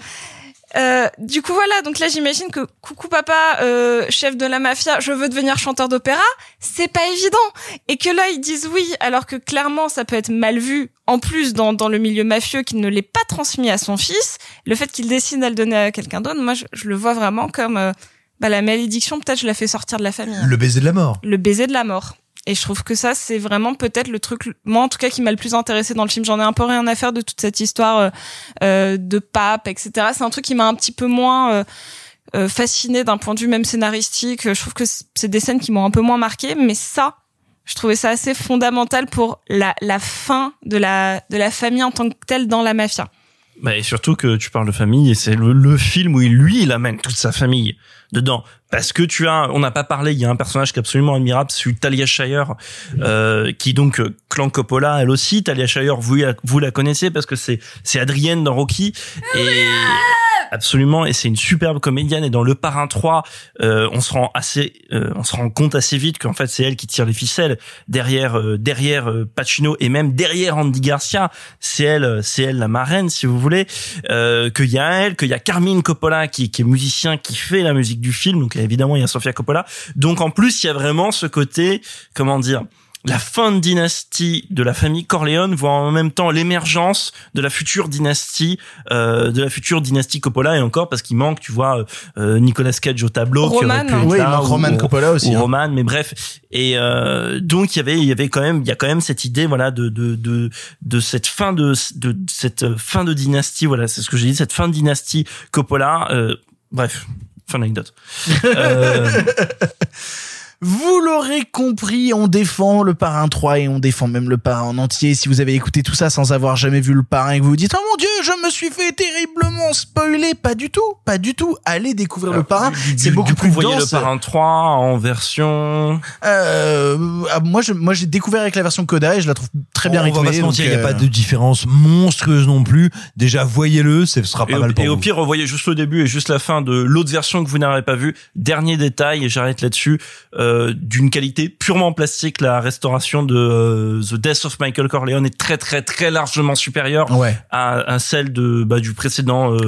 euh, du coup voilà. Donc là j'imagine que coucou papa euh, chef de la mafia je veux devenir chanteur d'opéra. C'est pas évident. Et que là ils disent oui alors que clairement ça peut être mal vu en plus dans, dans le milieu mafieux qu'il ne l'ait pas transmis à son fils. Le fait qu'il décide à le donner à quelqu'un d'autre moi je, je le vois vraiment comme euh, bah, la malédiction peut-être je la fais sortir de la famille. Le baiser de la mort. le baiser de la mort. Et je trouve que ça, c'est vraiment peut-être le truc, moi en tout cas, qui m'a le plus intéressé dans le film. J'en ai un peu rien à faire de toute cette histoire euh, euh, de pape, etc. C'est un truc qui m'a un petit peu moins euh, euh, fasciné d'un point de vue même scénaristique. Je trouve que c'est des scènes qui m'ont un peu moins marqué, mais ça, je trouvais ça assez fondamental pour la, la fin de la, de la famille en tant que telle dans la mafia. Bah, et surtout que tu parles de famille et c'est le, le film où il, lui il amène toute sa famille dedans parce que tu as on n'a pas parlé il y a un personnage qui est absolument admirable c'est celui de Talia Shire euh, qui donc euh, clan Coppola elle aussi. Talia Shire vous la, vous la connaissez parce que c'est c'est Adrienne dans Rocky. Et absolument et c'est une superbe comédienne et dans Le Parrain 3 euh, on se rend assez euh, on se rend compte assez vite qu'en fait c'est elle qui tire les ficelles derrière euh, derrière euh, Pacino et même derrière Andy Garcia. C'est elle euh, c'est elle la marraine si vous voulez euh, qu'il y a elle qu'il y a Carmine Coppola qui, qui est musicien qui fait la musique du film. Donc évidemment il y a Sofia Coppola. Donc en plus il y a vraiment ce côté comment dire la fin de dynastie de la famille Corleone voire en même temps l'émergence de la future dynastie euh, de la future dynastie Coppola et encore parce qu'il manque tu vois euh, Nicolas Cage au tableau qui aurait Roman. pu être Oui, il là, ou- Roman Coppola aussi, ou hein. Roman mais bref et euh, donc il y avait il y avait quand même il y a quand même cette idée voilà de de de de cette fin de de cette fin de dynastie voilà c'est ce que j'ai dit cette fin de dynastie Coppola euh, bref fin d'anecdote euh, Vous l'aurez compris, on défend le parrain 3 et on défend même le parrain en entier. Si vous avez écouté tout ça sans avoir jamais vu le parrain et que vous vous dites, oh mon dieu, je me suis fait terriblement spoiler. Pas du tout, pas du tout. Allez découvrir le parrain. C'est beaucoup du coup, plus vous voyez dense. le parrain 3 en version Euh, ah, moi, je, moi, j'ai découvert avec la version Coda et je la trouve très bien on va pas se mentir, il n'y a euh, pas de différence monstrueuse non plus. Déjà, voyez-le, ce sera pas et, au, mal pour et au vous. pire, revoyez juste le début et juste la fin de l'autre version que vous n'aurez pas vue. Dernier détail, et j'arrête là-dessus. Euh, euh, d'une qualité purement plastique. La restauration de euh, The Death of Michael Corleone est très très très largement supérieure Ouais. à, à celle de bah, du précédent euh,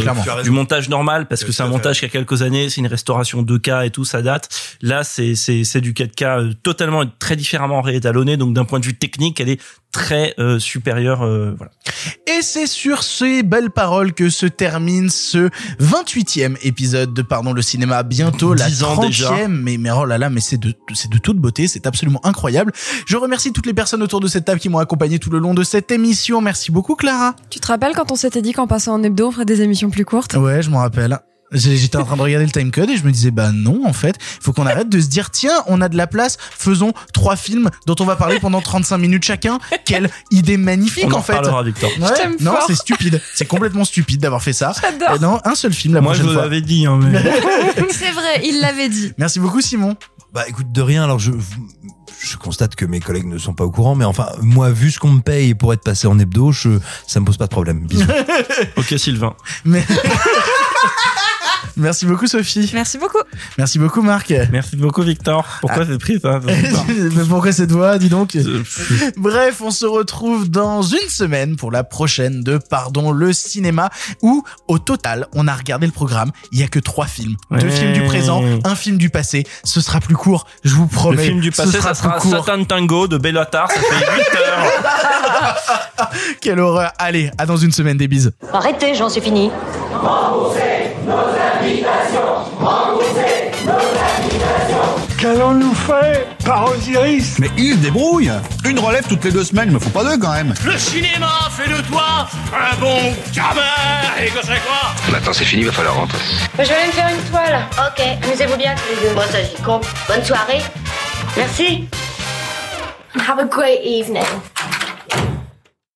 du montage normal parce que c'est un montage qui a quelques années, c'est une restauration 2K et tout, ça date. Là, c'est c'est c'est du 4K euh, totalement très différemment réétalonné. Donc d'un point de vue technique, elle est très euh, supérieure. euh, voilà. Et c'est sur ces belles paroles que se termine ce 28e épisode de Pardon le cinéma. Bientôt la 10 ans 30e. déjà. Mais, mais oh là là, mais c'est de, c'est de toute beauté. C'est absolument incroyable. Je remercie toutes les personnes autour de cette table qui m'ont accompagné tout le long de cette émission. Merci beaucoup, Clara. Tu te rappelles quand on s'était dit qu'en passant en hebdo, on ferait des émissions plus courtes? Ouais, je m'en rappelle. J'étais en train de regarder le timecode et je me disais bah non en fait il faut qu'on arrête de se dire tiens on a de la place faisons trois films dont on va parler pendant 35 minutes chacun quelle idée magnifique On en en fait Victor. Ouais, Je non c'est stupide c'est complètement stupide d'avoir fait ça J'adore. Et non un seul film la Moi, je prochaine vous fois l'avais dit. Hein, mais... C'est vrai, il l'avait dit. merci beaucoup Simon Bah écoute, de rien, alors je, je constate que mes collègues ne sont pas au courant, mais enfin, moi, vu ce qu'on me paye pour être passé en hebdo, je, ça me pose pas de problème. Bisous. ok, Sylvain. Mais- Merci beaucoup Sophie. Merci beaucoup. Merci beaucoup Marc. Merci beaucoup Victor. Pourquoi cette prise hein, Mais pourquoi cette voix, dis donc Bref, on se retrouve dans une semaine pour la prochaine de Pardon le cinéma, où au total, on a regardé le programme, il y a que trois films. Deux films du présent, un film du passé. Ce sera plus court, je vous promets. Le film du Ce passé, ça sera plus court. Satan Tango de Bellatar. Ça fait 8 heures. Quelle horreur. Allez, à dans une semaine, des bises. Arrêtez, j'en suis fini. Qu'allons-nous faire par Osiris Mais il se débrouille Une relève toutes les deux semaines, il me faut pas deux quand même Le cinéma fait de toi un bon gamin Et que c'est quoi? Maintenant c'est fini, va falloir rentrer. Je vais aller me faire une toile. Ok, amusez-vous bien tous les deux. Bon, ça j'y compte. Bonne soirée. Merci. Have a great evening.